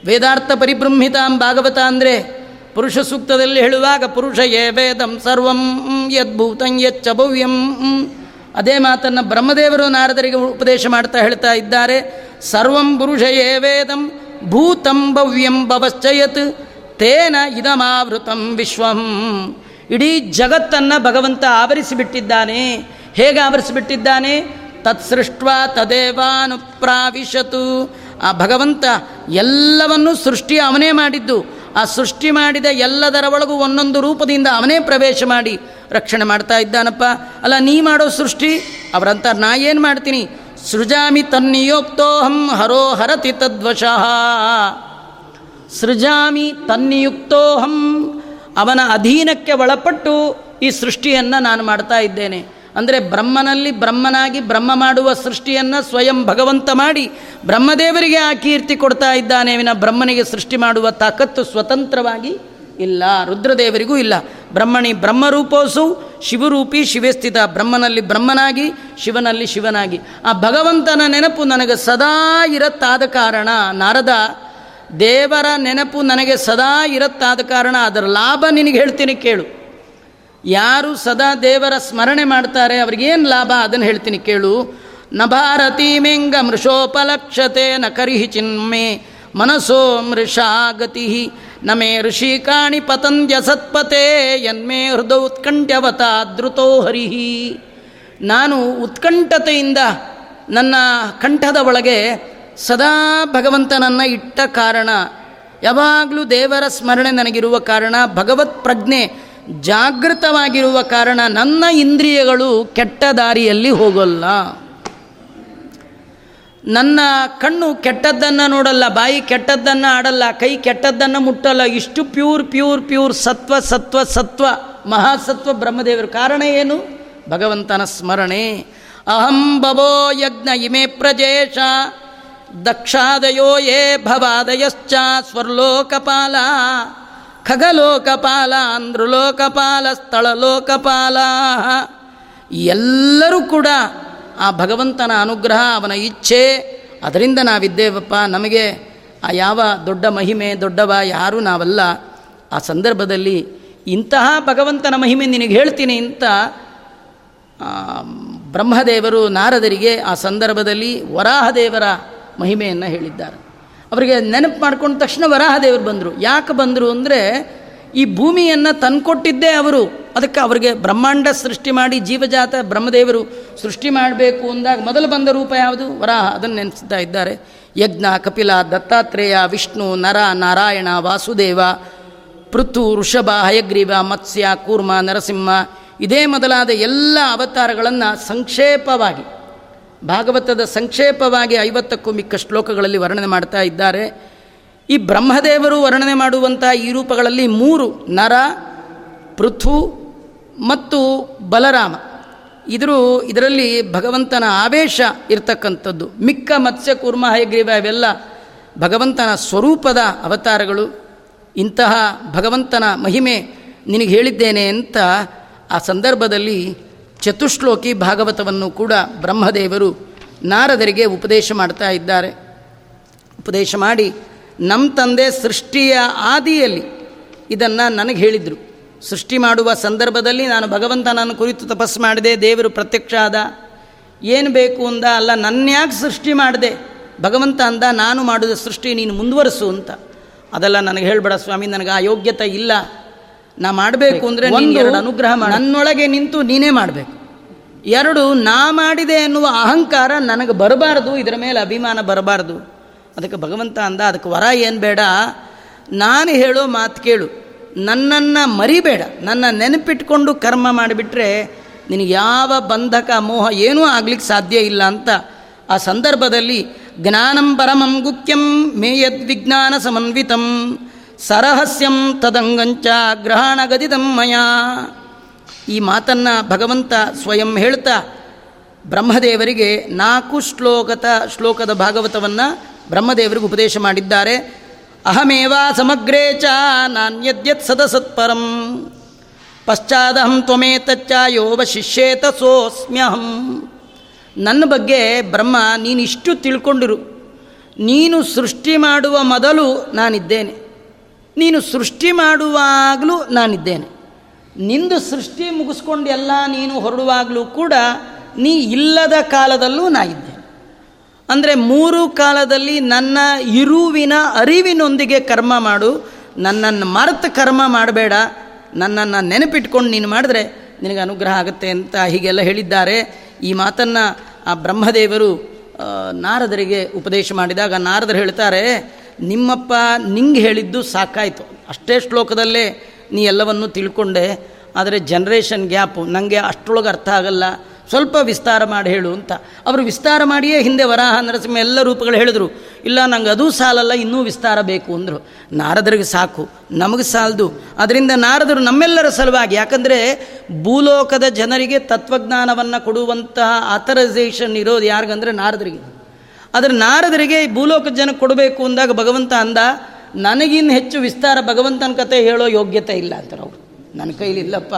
ವೇದಾರ್ಥ ಪರಿಬ್ರಹ್ಮಿತಾಂ ಭಾಗವತ ಅಂದರೆ ಪುರುಷ ಸೂಕ್ತದಲ್ಲಿ ಹೇಳುವಾಗ ಪುರುಷಯೇ ವೇದಂ ಸರ್ವಂ ಯದ್ಭೂತಂ ಯಚ್ಚ ಭವ್ಯಂ. ಅದೇ ಮಾತನ್ನು ಬ್ರಹ್ಮದೇವರು ನಾರದರಿಗೆ ಉಪದೇಶ ಮಾಡ್ತಾ ಹೇಳ್ತಾ ಇದ್ದಾರೆ. ಸರ್ವಂ ಪುರುಷಯೇ ವೇದಂ ಭೂತಂ ಭವ್ಯಂ ಭವಶ್ಚಯತ್ ತೇನ ಇದಮಾವೃತಂ ವಿಶ್ವಂ. ಇಡೀ ಜಗತ್ತನ್ನು ಭಗವಂತ ಆವರಿಸಿಬಿಟ್ಟಿದ್ದಾನೆ. ಹೇಗೆ ಆವರಿಸಿಬಿಟ್ಟಿದ್ದಾನೆ? ತತ್ಸೃಷ್ಟ ತದೇವಾನುಪ್ರಾವಿಶತು. ಆ ಭಗವಂತ ಎಲ್ಲವನ್ನೂ ಸೃಷ್ಟಿ ಅವನೇ ಮಾಡಿದ್ದು. ಆ ಸೃಷ್ಟಿ ಮಾಡಿದ ಎಲ್ಲದರ ಒಳಗೂ ಒಂದೊಂದು ರೂಪದಿಂದ ಅವನೇ ಪ್ರವೇಶ ಮಾಡಿ ರಕ್ಷಣೆ ಮಾಡ್ತಾ ಇದ್ದಾನಪ್ಪ. ಅಲ್ಲ, ನೀ ಮಾಡೋ ಸೃಷ್ಟಿ? ಅವರಂತ ನಾ ಏನು ಮಾಡ್ತೀನಿ? ಸೃಜಾಮಿ ತನ್ನಿಯೋಕ್ತೋಹಂ ಹರೋ ಹರತಿ ತದ್ವಶಃ. ಸೃಜಾಮಿ ತನ್ನಿಯುಕ್ತೋಹಂ ಅವನ ಅಧೀನಕ್ಕೆ ಒಳಪಟ್ಟು ಈ ಸೃಷ್ಟಿಯನ್ನು ನಾನು ಮಾಡ್ತಾ ಇದ್ದೇನೆ. ಅಂದರೆ ಬ್ರಹ್ಮನಲ್ಲಿ ಬ್ರಹ್ಮನಾಗಿ ಬ್ರಹ್ಮ ಮಾಡುವ ಸೃಷ್ಟಿಯನ್ನು ಸ್ವಯಂ ಭಗವಂತ ಮಾಡಿ ಬ್ರಹ್ಮದೇವರಿಗೆ ಆ ಕೀರ್ತಿ ಕೊಡ್ತಾ ಇದ್ದಾನೆ. ವಿನ ಬ್ರಹ್ಮನಿಗೆ ಸೃಷ್ಟಿ ಮಾಡುವ ತಾಕತ್ತು ಸ್ವತಂತ್ರವಾಗಿ ಇಲ್ಲ. ರುದ್ರದೇವರಿಗೂ ಇಲ್ಲ. ಬ್ರಹ್ಮಣಿ ಬ್ರಹ್ಮರೂಪೋಸು, ಶಿವರೂಪಿ ಶಿವೇ ಸ್ಥಿತ ಬ್ರಹ್ಮನಲ್ಲಿ ಬ್ರಹ್ಮನಾಗಿ, ಶಿವನಲ್ಲಿ ಶಿವನಾಗಿ. ಆ ಭಗವಂತನ ನೆನಪು ನನಗೆ ಸದಾ ಇರತ್ತಾದ ಕಾರಣ ನಾರದ ದೇವರ ನೆನಪು ನನಗೆ ಸದಾ ಇರುತ್ತಾದ ಕಾರಣ ಅದರ ಲಾಭ ನಿನಗೆ ಹೇಳ್ತೀನಿ ಕೇಳು. ಯಾರು ಸದಾ ದೇವರ ಸ್ಮರಣೆ ಮಾಡ್ತಾರೆ ಅವ್ರಿಗೇನು ಲಾಭ ಅದನ್ನು ಹೇಳ್ತೀನಿ ಕೇಳು. ನ ಭಾರತಿ ಮೆಂಗ ಮೃಷೋಪಲಕ್ಷತೆ ನ ಕರಿಹಿ ಚಿನ್ಮೆ ಮನಸೋ ಮೃಷಾಗತಿ ನಮೇ ಋಷಿಕಾಣಿ ಪತಂಜ ಸತ್ಪತೆ ಯನ್ಮೇ ಹೃದಯ ಉತ್ಕಂಠವತ ಧೃತೋ ಹರಿಹಿ. ನಾನು ಉತ್ಕಂಠತೆಯಿಂದ ನನ್ನ ಕಂಠದ ಒಳಗೆ ಸದಾ ಭಗವಂತನನ್ನು ಇಟ್ಟ ಕಾರಣ. ಯಾವಾಗಲೂ ದೇವರ ಸ್ಮರಣೆ ನನಗಿರುವ ಕಾರಣ, ಭಗವತ್ ಪ್ರಜ್ಞೆ ಜಾಗೃತವಾಗಿರುವ ಕಾರಣ ನನ್ನ ಇಂದ್ರಿಯಗಳು ಕೆಟ್ಟ ದಾರಿಯಲ್ಲಿ ಹೋಗಲ್ಲ. ನನ್ನ ಕಣ್ಣು ಕೆಟ್ಟದ್ದನ್ನು ನೋಡಲ್ಲ, ಬಾಯಿ ಕೆಟ್ಟದ್ದನ್ನು ಆಡಲ್ಲ, ಕೈ ಕೆಟ್ಟದ್ದನ್ನು ಮುಟ್ಟಲ್ಲ, ಇಷ್ಟು ಪ್ಯೂರ್ ಪ್ಯೂರ್ ಪ್ಯೂರ್ ಸತ್ವ ಸತ್ವ ಸತ್ವ, ಮಹಾಸತ್ವ ಬ್ರಹ್ಮದೇವರು. ಕಾರಣ ಏನು? ಭಗವಂತನ ಸ್ಮರಣೆ. ಅಹಂ ಭವೋ ಯಜ್ಞ ಇಮೆ ಪ್ರಜೇಶ. ದಕ್ಷಾದಯೋ ಯೇ ಭವಾದಯಶ್ಚ ಸ್ವರ್ಲೋಕಪಾಲ, ಖಗಲೋಕಪಾಲ, ಅಂಧ್ರಲೋಕಪಾಲ, ಸ್ಥಳಲೋಕಪಾಲ. ಎಲ್ಲರೂ ಕೂಡ ಆ ಭಗವಂತನ ಅನುಗ್ರಹ ಅವನ ಇಚ್ಛೆ. ಅದರಿಂದ ನಾವಿದ್ದೇವಪ್ಪ, ನಮಗೆ ಆ ಯಾವ ದೊಡ್ಡ ಮಹಿಮೆ, ದೊಡ್ಡವ ಯಾರೂ ನಾವಲ್ಲ. ಆ ಸಂದರ್ಭದಲ್ಲಿ ಇಂತಹ ಭಗವಂತನ ಮಹಿಮೆ ನಿನಗೆ ಹೇಳ್ತೀನಿ ಅಂತ ಬ್ರಹ್ಮದೇವರು ನಾರದರಿಗೆ ಆ ಸಂದರ್ಭದಲ್ಲಿ ವರಾಹದೇವರ ಮಹಿಮೆಯನ್ನು ಹೇಳಿದ್ದಾರೆ. ಅವರಿಗೆ ನೆನಪು ಮಾಡ್ಕೊಂಡ ತಕ್ಷಣ ವರಾಹದೇವರು ಬಂದರು. ಯಾಕೆ ಬಂದರು ಅಂದರೆ ಈ ಭೂಮಿಯನ್ನು ತಂದುಕೊಟ್ಟಿದ್ದೇ ಅವರು. ಅದಕ್ಕೆ ಅವರಿಗೆ ಬ್ರಹ್ಮಾಂಡ ಸೃಷ್ಟಿ ಮಾಡಿ, ಜೀವಜಾತ ಬ್ರಹ್ಮದೇವರು ಸೃಷ್ಟಿ ಮಾಡಬೇಕು ಅಂದಾಗ ಮೊದಲು ಬಂದ ರೂಪ ಯಾವುದು? ವರಾಹ. ಅದನ್ನು ನೆನೆಸ್ತಾ ಇದ್ದಾರೆ. ಯಜ್ಞ, ಕಪಿಲ, ದತ್ತಾತ್ರೇಯ, ವಿಷ್ಣು, ನರ, ನಾರಾಯಣ, ವಾಸುದೇವ, ಪೃಥು, ಋಷಭ, ಹಯಗ್ರೀವ, ಮತ್ಸ್ಯ, ಕೂರ್ಮ, ನರಸಿಂಹ. ಇದೇ ಮೊದಲಾದ ಎಲ್ಲ ಅವತಾರಗಳನ್ನು ಸಂಕ್ಷೇಪವಾಗಿ ಭಾಗವತದ ಸಂಕ್ಷೇಪವಾಗಿ ಐವತ್ತಕ್ಕೂ ಮಿಕ್ಕ ಶ್ಲೋಕಗಳಲ್ಲಿ ವರ್ಣನೆ ಮಾಡ್ತಾ ಇದ್ದಾರೆ. ಈ ಬ್ರಹ್ಮದೇವರು ವರ್ಣನೆ ಮಾಡುವಂತಹ ಈ ರೂಪಗಳಲ್ಲಿ ಮೂರು, ನರ, ಪೃಥು ಮತ್ತು ಬಲರಾಮ. ಇದರು ಇದರಲ್ಲಿ ಭಗವಂತನ ಆವೇಶ ಇರತಕ್ಕಂಥದ್ದು. ಮಿಕ್ಕ ಮತ್ಸ್ಯ, ಕೂರ್ಮ, ಹಯಗ್ರೀವ ಇವೆಲ್ಲ ಭಗವಂತನ ಸ್ವರೂಪದ ಅವತಾರಗಳು. ಇಂತಹ ಭಗವಂತನ ಮಹಿಮೆ ನಿನಗೆ ಹೇಳಿದ್ದೇನೆ ಅಂತ ಆ ಸಂದರ್ಭದಲ್ಲಿ ಚತುಶ್ಲೋಕಿ ಭಾಗವತವನ್ನು ಕೂಡ ಬ್ರಹ್ಮದೇವರು ನಾರದರಿಗೆ ಉಪದೇಶ ಮಾಡ್ತಾ ಇದ್ದಾರೆ. ಉಪದೇಶ ಮಾಡಿ ನಮ್ಮ ತಂದೆ ಸೃಷ್ಟಿಯ ಆದಿಯಲ್ಲಿ ಇದನ್ನು ನನಗೆ ಹೇಳಿದರು. ಸೃಷ್ಟಿ ಮಾಡುವ ಸಂದರ್ಭದಲ್ಲಿ ನಾನು ಭಗವಂತನನ್ನು ಕುರಿತು ತಪಸ್ಸು ಮಾಡಿದೆ, ದೇವರು ಪ್ರತ್ಯಕ್ಷ ಆದ. ಏನು ಬೇಕು ಅಂದ, ಅಲ್ಲ ನನ್ಯಾಕೆ ಸೃಷ್ಟಿ ಮಾಡಿದೆ. ಭಗವಂತ ಅಂದ, ನಾನು ಮಾಡಿದ ಸೃಷ್ಟಿ ನೀನು ಮುಂದುವರಿಸು ಅಂತ. ಅದೆಲ್ಲ ನನಗೆ ಹೇಳ್ಬೇಡ ಸ್ವಾಮಿ, ನನಗೆ ಆ ಯೋಗ್ಯತೆ ಇಲ್ಲ. ನಾ ಮಾಡಬೇಕು ಅಂದರೆ ಎರಡು ಅನುಗ್ರಹ ನನ್ನೊಳಗೆ ನಿಂತು ನೀನೇ ಮಾಡಬೇಕು. ಎರಡು ನಾ ಮಾಡಿದೆ ಎನ್ನುವ ಅಹಂಕಾರ ನನಗೆ ಬರಬಾರ್ದು ಇದರ ಮೇಲೆ ಅಭಿಮಾನ ಬರಬಾರ್ದು. ಅದಕ್ಕೆ ಭಗವಂತ ಅಂದ ಅದಕ್ಕೆ ವರ ಏನು ಬೇಡ? ನಾನು ಹೇಳೋ ಮಾತು ಕೇಳು. ನನ್ನನ್ನು ಮರಿಬೇಡ. ನನ್ನ ನೆನಪಿಟ್ಕೊಂಡು ಕರ್ಮ ಮಾಡಿಬಿಟ್ರೆ ನಿನಗೆ ಯಾವ ಬಂಧಕ ಮೋಹ ಏನೂ ಆಗ್ಲಿಕ್ಕೆ ಸಾಧ್ಯ ಇಲ್ಲ ಅಂತ ಆ ಸಂದರ್ಭದಲ್ಲಿ ಜ್ಞಾನಂ ಪರಮಂ ಗುಖ್ಯಂ ಮೇಯದ್ವಿಜ್ಞಾನ ಸಮನ್ವಿತಂ. ಸರಹಸ್ಯಂ ತದಂಗಂಚ ಗ್ರಹಣ ಗದಿದಂ ಮಯ. ಈ ಮಾತನ್ನು ಭಗವಂತ ಸ್ವಯಂ ಹೇಳ್ತಾ ಬ್ರಹ್ಮದೇವರಿಗೆ ನಾಲ್ಕು ಶ್ಲೋಕದ ಶ್ಲೋಕದ ಭಾಗವತವನ್ನು ಬ್ರಹ್ಮದೇವರಿಗೆ ಉಪದೇಶ ಮಾಡಿದ್ದಾರೆ. ಅಹಮೇವಾ ಸಮಗ್ರೇ ಚ ನಾನ್ಯದ್ಯತ್ ಸದಸತ್ಪರಂ. ಪಶ್ಚಾದಹಂ ತ್ವಮೇತಚ್ಚ ಯೋವ ಶಿಷ್ಯೇತ ಸೋಸ್ಮ್ಯಹಂ. ನನ್ನ ಬಗ್ಗೆ ಬ್ರಹ್ಮ ನೀನಿಷ್ಟು ತಿಳ್ಕೊಂಡಿರು. ನೀನು ಸೃಷ್ಟಿ ಮಾಡುವ ಮೊದಲು ನಾನಿದ್ದೇನೆ. ನೀನು ಸೃಷ್ಟಿ ಮಾಡುವಾಗಲೂ ನಾನಿದ್ದೇನೆ. ನಿಂದು ಸೃಷ್ಟಿ ಮುಗಿಸ್ಕೊಂಡು ಎಲ್ಲ ನೀನು ಹೊರಡುವಾಗಲೂ ಕೂಡ ನೀ ಇಲ್ಲದ ಕಾಲದಲ್ಲೂ ನಾ ಇದ್ದೇನೆ ಅಂದರೆ ಮೂರು ಕಾಲದಲ್ಲಿ ನನ್ನ ಇರುವಿನ ಅರಿವಿನೊಂದಿಗೆ ಕರ್ಮ ಮಾಡು, ನನ್ನನ್ನು ಮರೆತು ಕರ್ಮ ಮಾಡಬೇಡ, ನನ್ನನ್ನು ನೆನಪಿಟ್ಕೊಂಡು ನೀನು ಮಾಡಿದ್ರೆ ನಿನಗೆ ಅನುಗ್ರಹ ಆಗುತ್ತೆ ಅಂತ ಹೀಗೆಲ್ಲ ಹೇಳಿದ್ದಾರೆ. ಈ ಮಾತನ್ನು ಆ ಬ್ರಹ್ಮದೇವರು ನಾರದರಿಗೆ ಉಪದೇಶ ಮಾಡಿದಾಗ ನಾರದರು ಹೇಳ್ತಾರೆ, ನಿಮ್ಮಪ್ಪ ನಿಂಗೆ ಹೇಳಿದ್ದು ಸಾಕಾಯಿತು. ಅಷ್ಟೇ ಶ್ಲೋಕದಲ್ಲೇ ನೀ ಎಲ್ಲವನ್ನು ತಿಳ್ಕೊಂಡೆ, ಆದರೆ ಜನ್ರೇಷನ್ ಗ್ಯಾಪು ನನಗೆ ಅಷ್ಟರೊಳಗೆ ಅರ್ಥ ಆಗಲ್ಲ. ಸ್ವಲ್ಪ ವಿಸ್ತಾರ ಮಾಡಿ ಹೇಳು ಅಂತ. ಅವರು ವಿಸ್ತಾರ ಮಾಡಿಯೇ ಹಿಂದೆ ವರಾಹ ನರಸಿಂಹ ಎಲ್ಲ ರೂಪಗಳು ಹೇಳಿದ್ರು. ಇಲ್ಲ, ನಂಗೆ ಅದೂ ಸಾಲಲ್ಲ, ಇನ್ನೂ ವಿಸ್ತಾರ ಬೇಕು ಅಂದರು. ನಾರದರಿಗೆ ಸಾಕು, ನಮಗೆ ಸಾಲದು. ಅದರಿಂದ ನಾರದರು ನಮ್ಮೆಲ್ಲರ ಸಲುವಾಗಿ, ಯಾಕಂದರೆ ಭೂಲೋಕದ ಜನರಿಗೆ ತತ್ವಜ್ಞಾನವನ್ನು ಕೊಡುವಂತಹ ಆಥರೈಸೇಷನ್ ಇರೋದು ಯಾರಿಗಂದರೆ ನಾರದರಿಗೆ. ಆದರೆ ನಾರದರಿಗೆ ಭೂಲೋಕದ ಜನಕ್ಕೆ ಕೊಡಬೇಕು ಅಂದಾಗ ಭಗವಂತ ಅಂದ, ನನಗಿನ್ನು ಹೆಚ್ಚು ವಿಸ್ತಾರ ಭಗವಂತನ ಕತೆ ಹೇಳೋ ಯೋಗ್ಯತೆ ಇಲ್ಲ ಅಂತಾರೆ ಅವರು. ನನ್ನ ಕೈಲಿಲ್ಲಪ್ಪ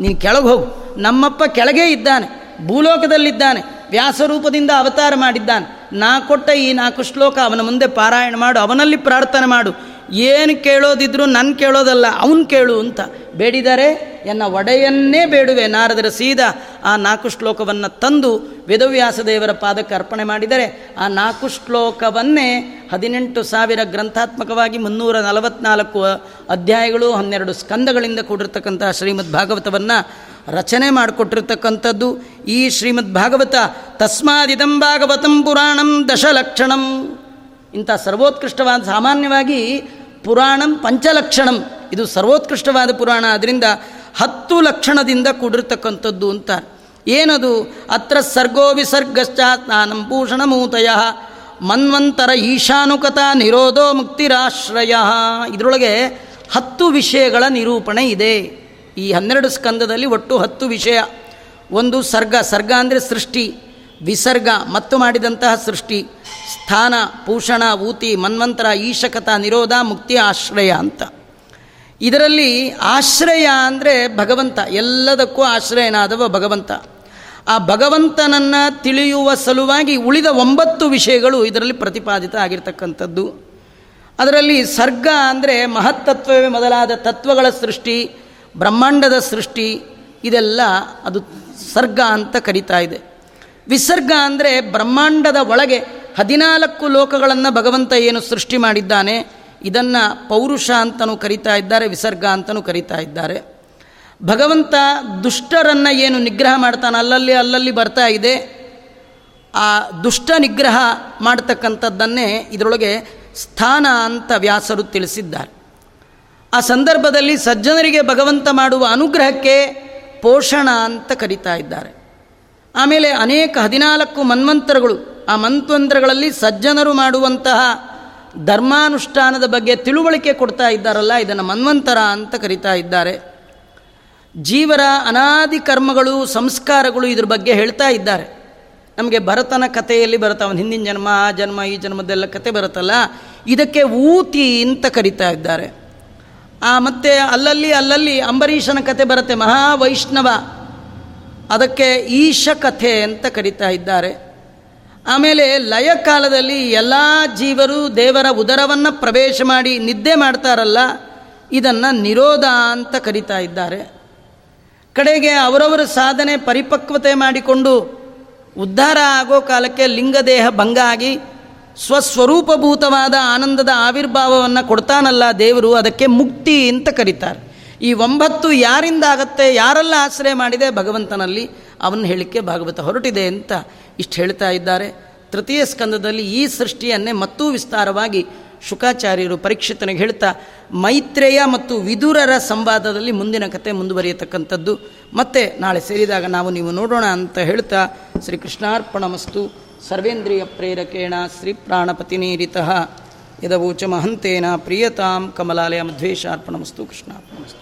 ನೀನು ಕೆಳಗೆ ಹೋಗು. ನಮ್ಮಪ್ಪ ಕೆಳಗೇ ಇದ್ದಾನೆ, ಭೂಲೋಕದಲ್ಲಿದ್ದಾನೆ, ವ್ಯಾಸರೂಪದಿಂದ ಅವತಾರ ಮಾಡಿದ್ದಾನೆ. ನಾ ಕೊಟ್ಟ ಈ ನಾಲ್ಕು ಶ್ಲೋಕ ಅವನ ಮುಂದೆ ಪಾರಾಯಣ ಮಾಡು, ಅವನಲ್ಲಿ ಪ್ರಾರ್ಥನೆ ಮಾಡು. ಏನು ಕೇಳೋದಿದ್ರು ನನ್ನ ಕೇಳೋದಲ್ಲ, ಅವನು ಕೇಳು ಅಂತ. ಬೇಡಿದರೆ ಎನ್ನ ಒಡೆಯನ್ನೇ ಬೇಡುವೆ. ನಾರದರ ಸೀದಾ ಆ ನಾಲ್ಕು ಶ್ಲೋಕವನ್ನು ತಂದು ವೇದವ್ಯಾಸ ದೇವರ ಪಾದಕ್ಕೆ ಅರ್ಪಣೆ ಮಾಡಿದರೆ ಆ ನಾಲ್ಕು ಶ್ಲೋಕವನ್ನೇ ಹದಿನೆಂಟು ಸಾವಿರ ಗ್ರಂಥಾತ್ಮಕವಾಗಿ ಮುನ್ನೂರ ನಲವತ್ನಾಲ್ಕು ಅಧ್ಯಾಯಗಳು ಹನ್ನೆರಡು ಸ್ಕಂದಗಳಿಂದ ಕೂಡಿರ್ತಕ್ಕಂಥ ಶ್ರೀಮದ್ ಭಾಗವತವನ್ನು ರಚನೆ ಮಾಡಿಕೊಟ್ಟಿರ್ತಕ್ಕಂಥದ್ದು ಈ ಶ್ರೀಮದ್ ಭಾಗವತ. ತಸ್ಮಾದಿದಂ ಭಾಗವತಂ ಪುರಾಣಂ ದಶಲಕ್ಷಣಂ. ಇಂಥ ಸರ್ವೋತ್ಕೃಷ್ಟವಾದ ಸಾಮಾನ್ಯವಾಗಿ ಪುರಾಣಂ ಪಂಚಲಕ್ಷಣಂ. ಇದು ಸರ್ವೋತ್ಕೃಷ್ಟವಾದ ಪುರಾಣ. ಅದರಿಂದ ಹತ್ತು ಲಕ್ಷಣದಿಂದ ಕೂಡಿರ್ತಕ್ಕಂಥದ್ದು ಅಂತ. ಏನದು? ಅತ್ರ ಸರ್ಗೋ ವಿಸರ್ಗಶ್ಚ ಸ್ನಾನಂ ಭೂಷಣಮೂತಯ ಮನ್ವಂತರ ಈಶಾನುಕತ ನಿರೋಧೋ ಮುಕ್ತಿರಾಶ್ರಯ. ಇದರೊಳಗೆ ಹತ್ತು ವಿಷಯಗಳ ನಿರೂಪಣೆ ಇದೆ. ಈ ಹನ್ನೆರಡು ಸ್ಕಂದದಲ್ಲಿ ಒಟ್ಟು ಹತ್ತು ವಿಷಯ. ಒಂದು ಸರ್ಗ. ಸರ್ಗ ಅಂದರೆ ಸೃಷ್ಟಿ. ವಿಸರ್ಗ ಮತ್ತು ಮಾಡಿದಂತಹ ಸೃಷ್ಟಿ, ಸ್ಥಾನ, ಪೂಷಣ, ಊತಿ, ಮನ್ವಂತರ, ಈಶಕತ, ನಿರೋಧ, ಮುಕ್ತಿ, ಆಶ್ರಯ ಅಂತ. ಇದರಲ್ಲಿ ಆಶ್ರಯ ಅಂದರೆ ಭಗವಂತ, ಎಲ್ಲದಕ್ಕೂ ಆಶ್ರಯನಾದವ ಭಗವಂತ. ಆ ಭಗವಂತನನ್ನು ತಿಳಿಯುವ ಸಲುವಾಗಿ ಉಳಿದ ಒಂಬತ್ತು ವಿಷಯಗಳು ಇದರಲ್ಲಿ ಪ್ರತಿಪಾದಿತ ಆಗಿರ್ತಕ್ಕಂಥದ್ದು. ಅದರಲ್ಲಿ ಸರ್ಗ ಅಂದರೆ ಮಹತ್ತತ್ವವೇ ಮೊದಲಾದ ತತ್ವಗಳ ಸೃಷ್ಟಿ, ಬ್ರಹ್ಮಾಂಡದ ಸೃಷ್ಟಿ, ಇದೆಲ್ಲ ಅದು ಸರ್ಗ ಅಂತ ಕರೀತಾ ಇದೆ. ವಿಸರ್ಗ ಅಂದರೆ ಬ್ರಹ್ಮಾಂಡದ ಒಳಗೆ ಹದಿನಾಲ್ಕು ಲೋಕಗಳನ್ನು ಭಗವಂತ ಏನು ಸೃಷ್ಟಿ ಮಾಡಿದ್ದಾನೆ, ಇದನ್ನು ಪೌರುಷ ಅಂತಲೂ ಕರಿತಾ ಇದ್ದಾರೆ, ವಿಸರ್ಗ ಅಂತಲೂ ಕರಿತಾ ಇದ್ದಾರೆ. ಭಗವಂತ ದುಷ್ಟರನ್ನು ಏನು ನಿಗ್ರಹ ಮಾಡ್ತಾನೆ, ಅಲ್ಲಲ್ಲಿ ಅಲ್ಲಲ್ಲಿ ಬರ್ತಾ ಇದೆ. ಆ ದುಷ್ಟ ನಿಗ್ರಹ ಮಾಡ್ತಕ್ಕಂಥದ್ದನ್ನೇ ಇದರೊಳಗೆ ಸ್ಥಾನ ಅಂತ ವ್ಯಾಸರು ತಿಳಿಸಿದ್ದಾರೆ. ಆ ಸಂದರ್ಭದಲ್ಲಿ ಸಜ್ಜನರಿಗೆ ಭಗವಂತ ಮಾಡುವ ಅನುಗ್ರಹಕ್ಕೆ ಪೋಷಣ ಅಂತ ಕರಿತಾ ಇದ್ದಾರೆ. ಆಮೇಲೆ ಅನೇಕ ಹದಿನಾಲ್ಕು ಮನ್ವಂತರಗಳು. ಆ ಮಂತ್ವಂತರಗಳಲ್ಲಿ ಸಜ್ಜನರು ಮಾಡುವಂತಹ ಧರ್ಮಾನುಷ್ಠಾನದ ಬಗ್ಗೆ ತಿಳುವಳಿಕೆ ಕೊಡ್ತಾ ಇದ್ದಾರಲ್ಲ, ಇದನ್ನು ಮನ್ವಂತರ ಅಂತ ಕರಿತಾ ಇದ್ದಾರೆ. ಜೀವರ ಅನಾದಿ ಕರ್ಮಗಳು, ಸಂಸ್ಕಾರಗಳು ಇದ್ರ ಬಗ್ಗೆ ಹೇಳ್ತಾ ಇದ್ದಾರೆ. ನಮಗೆ ಭರತನ ಕಥೆಯಲ್ಲಿ ಬರುತ್ತೆ, ಅವನ ಹಿಂದಿನ ಜನ್ಮ, ಆ ಜನ್ಮ, ಈ ಜನ್ಮದೆಲ್ಲ ಕತೆ ಬರುತ್ತಲ್ಲ? ಇದಕ್ಕೆ ಊತಿ ಅಂತ ಕರೀತಾ ಇದ್ದಾರೆ. ಆ ಮತ್ತೆ ಅಲ್ಲಲ್ಲಿ ಅಲ್ಲಲ್ಲಿ ಅಂಬರೀಷನ ಕತೆ ಬರುತ್ತೆ, ಮಹಾವೈಷ್ಣವ. ಅದಕ್ಕೆ ಈಶ ಕಥೆ ಅಂತ ಕರೀತಾ ಇದ್ದಾರೆ. ಆಮೇಲೆ ಲಯ ಕಾಲದಲ್ಲಿ ಎಲ್ಲ ಜೀವರು ದೇವರ ಉದರವನ್ನು ಪ್ರವೇಶ ಮಾಡಿ ನಿದ್ದೆ ಮಾಡ್ತಾರಲ್ಲ, ಇದನ್ನು ನಿರೋಧ ಅಂತ ಕರೀತಾ ಇದ್ದಾರೆ. ಕಡೆಗೆ ಅವರವರ ಸಾಧನೆ ಪರಿಪಕ್ವತೆ ಮಾಡಿಕೊಂಡು ಉದ್ಧಾರ ಆಗೋ ಕಾಲಕ್ಕೆ ಲಿಂಗದೇಹ ಭಂಗ ಆಗಿ ಸ್ವಸ್ವರೂಪಭೂತವಾದ ಆನಂದದ ಆವಿರ್ಭಾವವನ್ನು ಕೊಡ್ತಾನಲ್ಲ ದೇವರು, ಅದಕ್ಕೆ ಮುಕ್ತಿ ಅಂತ ಕರೀತಾರೆ. ಈ ಒಂಬತ್ತು ಯಾರಿಂದ ಆಗತ್ತೆ, ಯಾರೆಲ್ಲ ಆಶ್ರಯ ಮಾಡಿದೆ ಭಗವಂತನಲ್ಲಿ ಅವನ್ನ ಹೇಳಿಕೆ ಭಾಗವತ ಹೊರಟಿದೆ ಅಂತ ಇಷ್ಟು ಹೇಳ್ತಾ ಇದ್ದಾರೆ. ತೃತೀಯ ಸ್ಕಂದದಲ್ಲಿ ಈ ಸೃಷ್ಟಿಯನ್ನೇ ಮತ್ತೂ ವಿಸ್ತಾರವಾಗಿ ಶುಕಾಚಾರ್ಯರು ಪರೀಕ್ಷಿತನಿಗೆ ಹೇಳ್ತಾ, ಮೈತ್ರೇಯ ಮತ್ತು ವಿದುರರ ಸಂವಾದದಲ್ಲಿ ಮುಂದಿನ ಕತೆ ಮುಂದುವರಿಯತಕ್ಕಂಥದ್ದು. ಮತ್ತೆ ನಾಳೆ ಸೇರಿದಾಗ ನಾವು ನೀವು ನೋಡೋಣ ಅಂತ ಹೇಳ್ತಾ ಶ್ರೀ ಕೃಷ್ಣಾರ್ಪಣಮಸ್ತು ಸರ್ವೇಂದ್ರಿಯ ಪ್ರೇರಕೇಣ ಶ್ರೀ ಪ್ರಾಣಪತಿನೀರಿತಃ ಯದವೋಚ ಮಹಂತೇನ ಪ್ರಿಯತಾಂ ಕಮಲಾಲಯ ಮಧ್ವೇಶಾರ್ಪಣಮಸ್ತು ಕೃಷ್ಣಾರ್ಪಣಮಸ್ತು.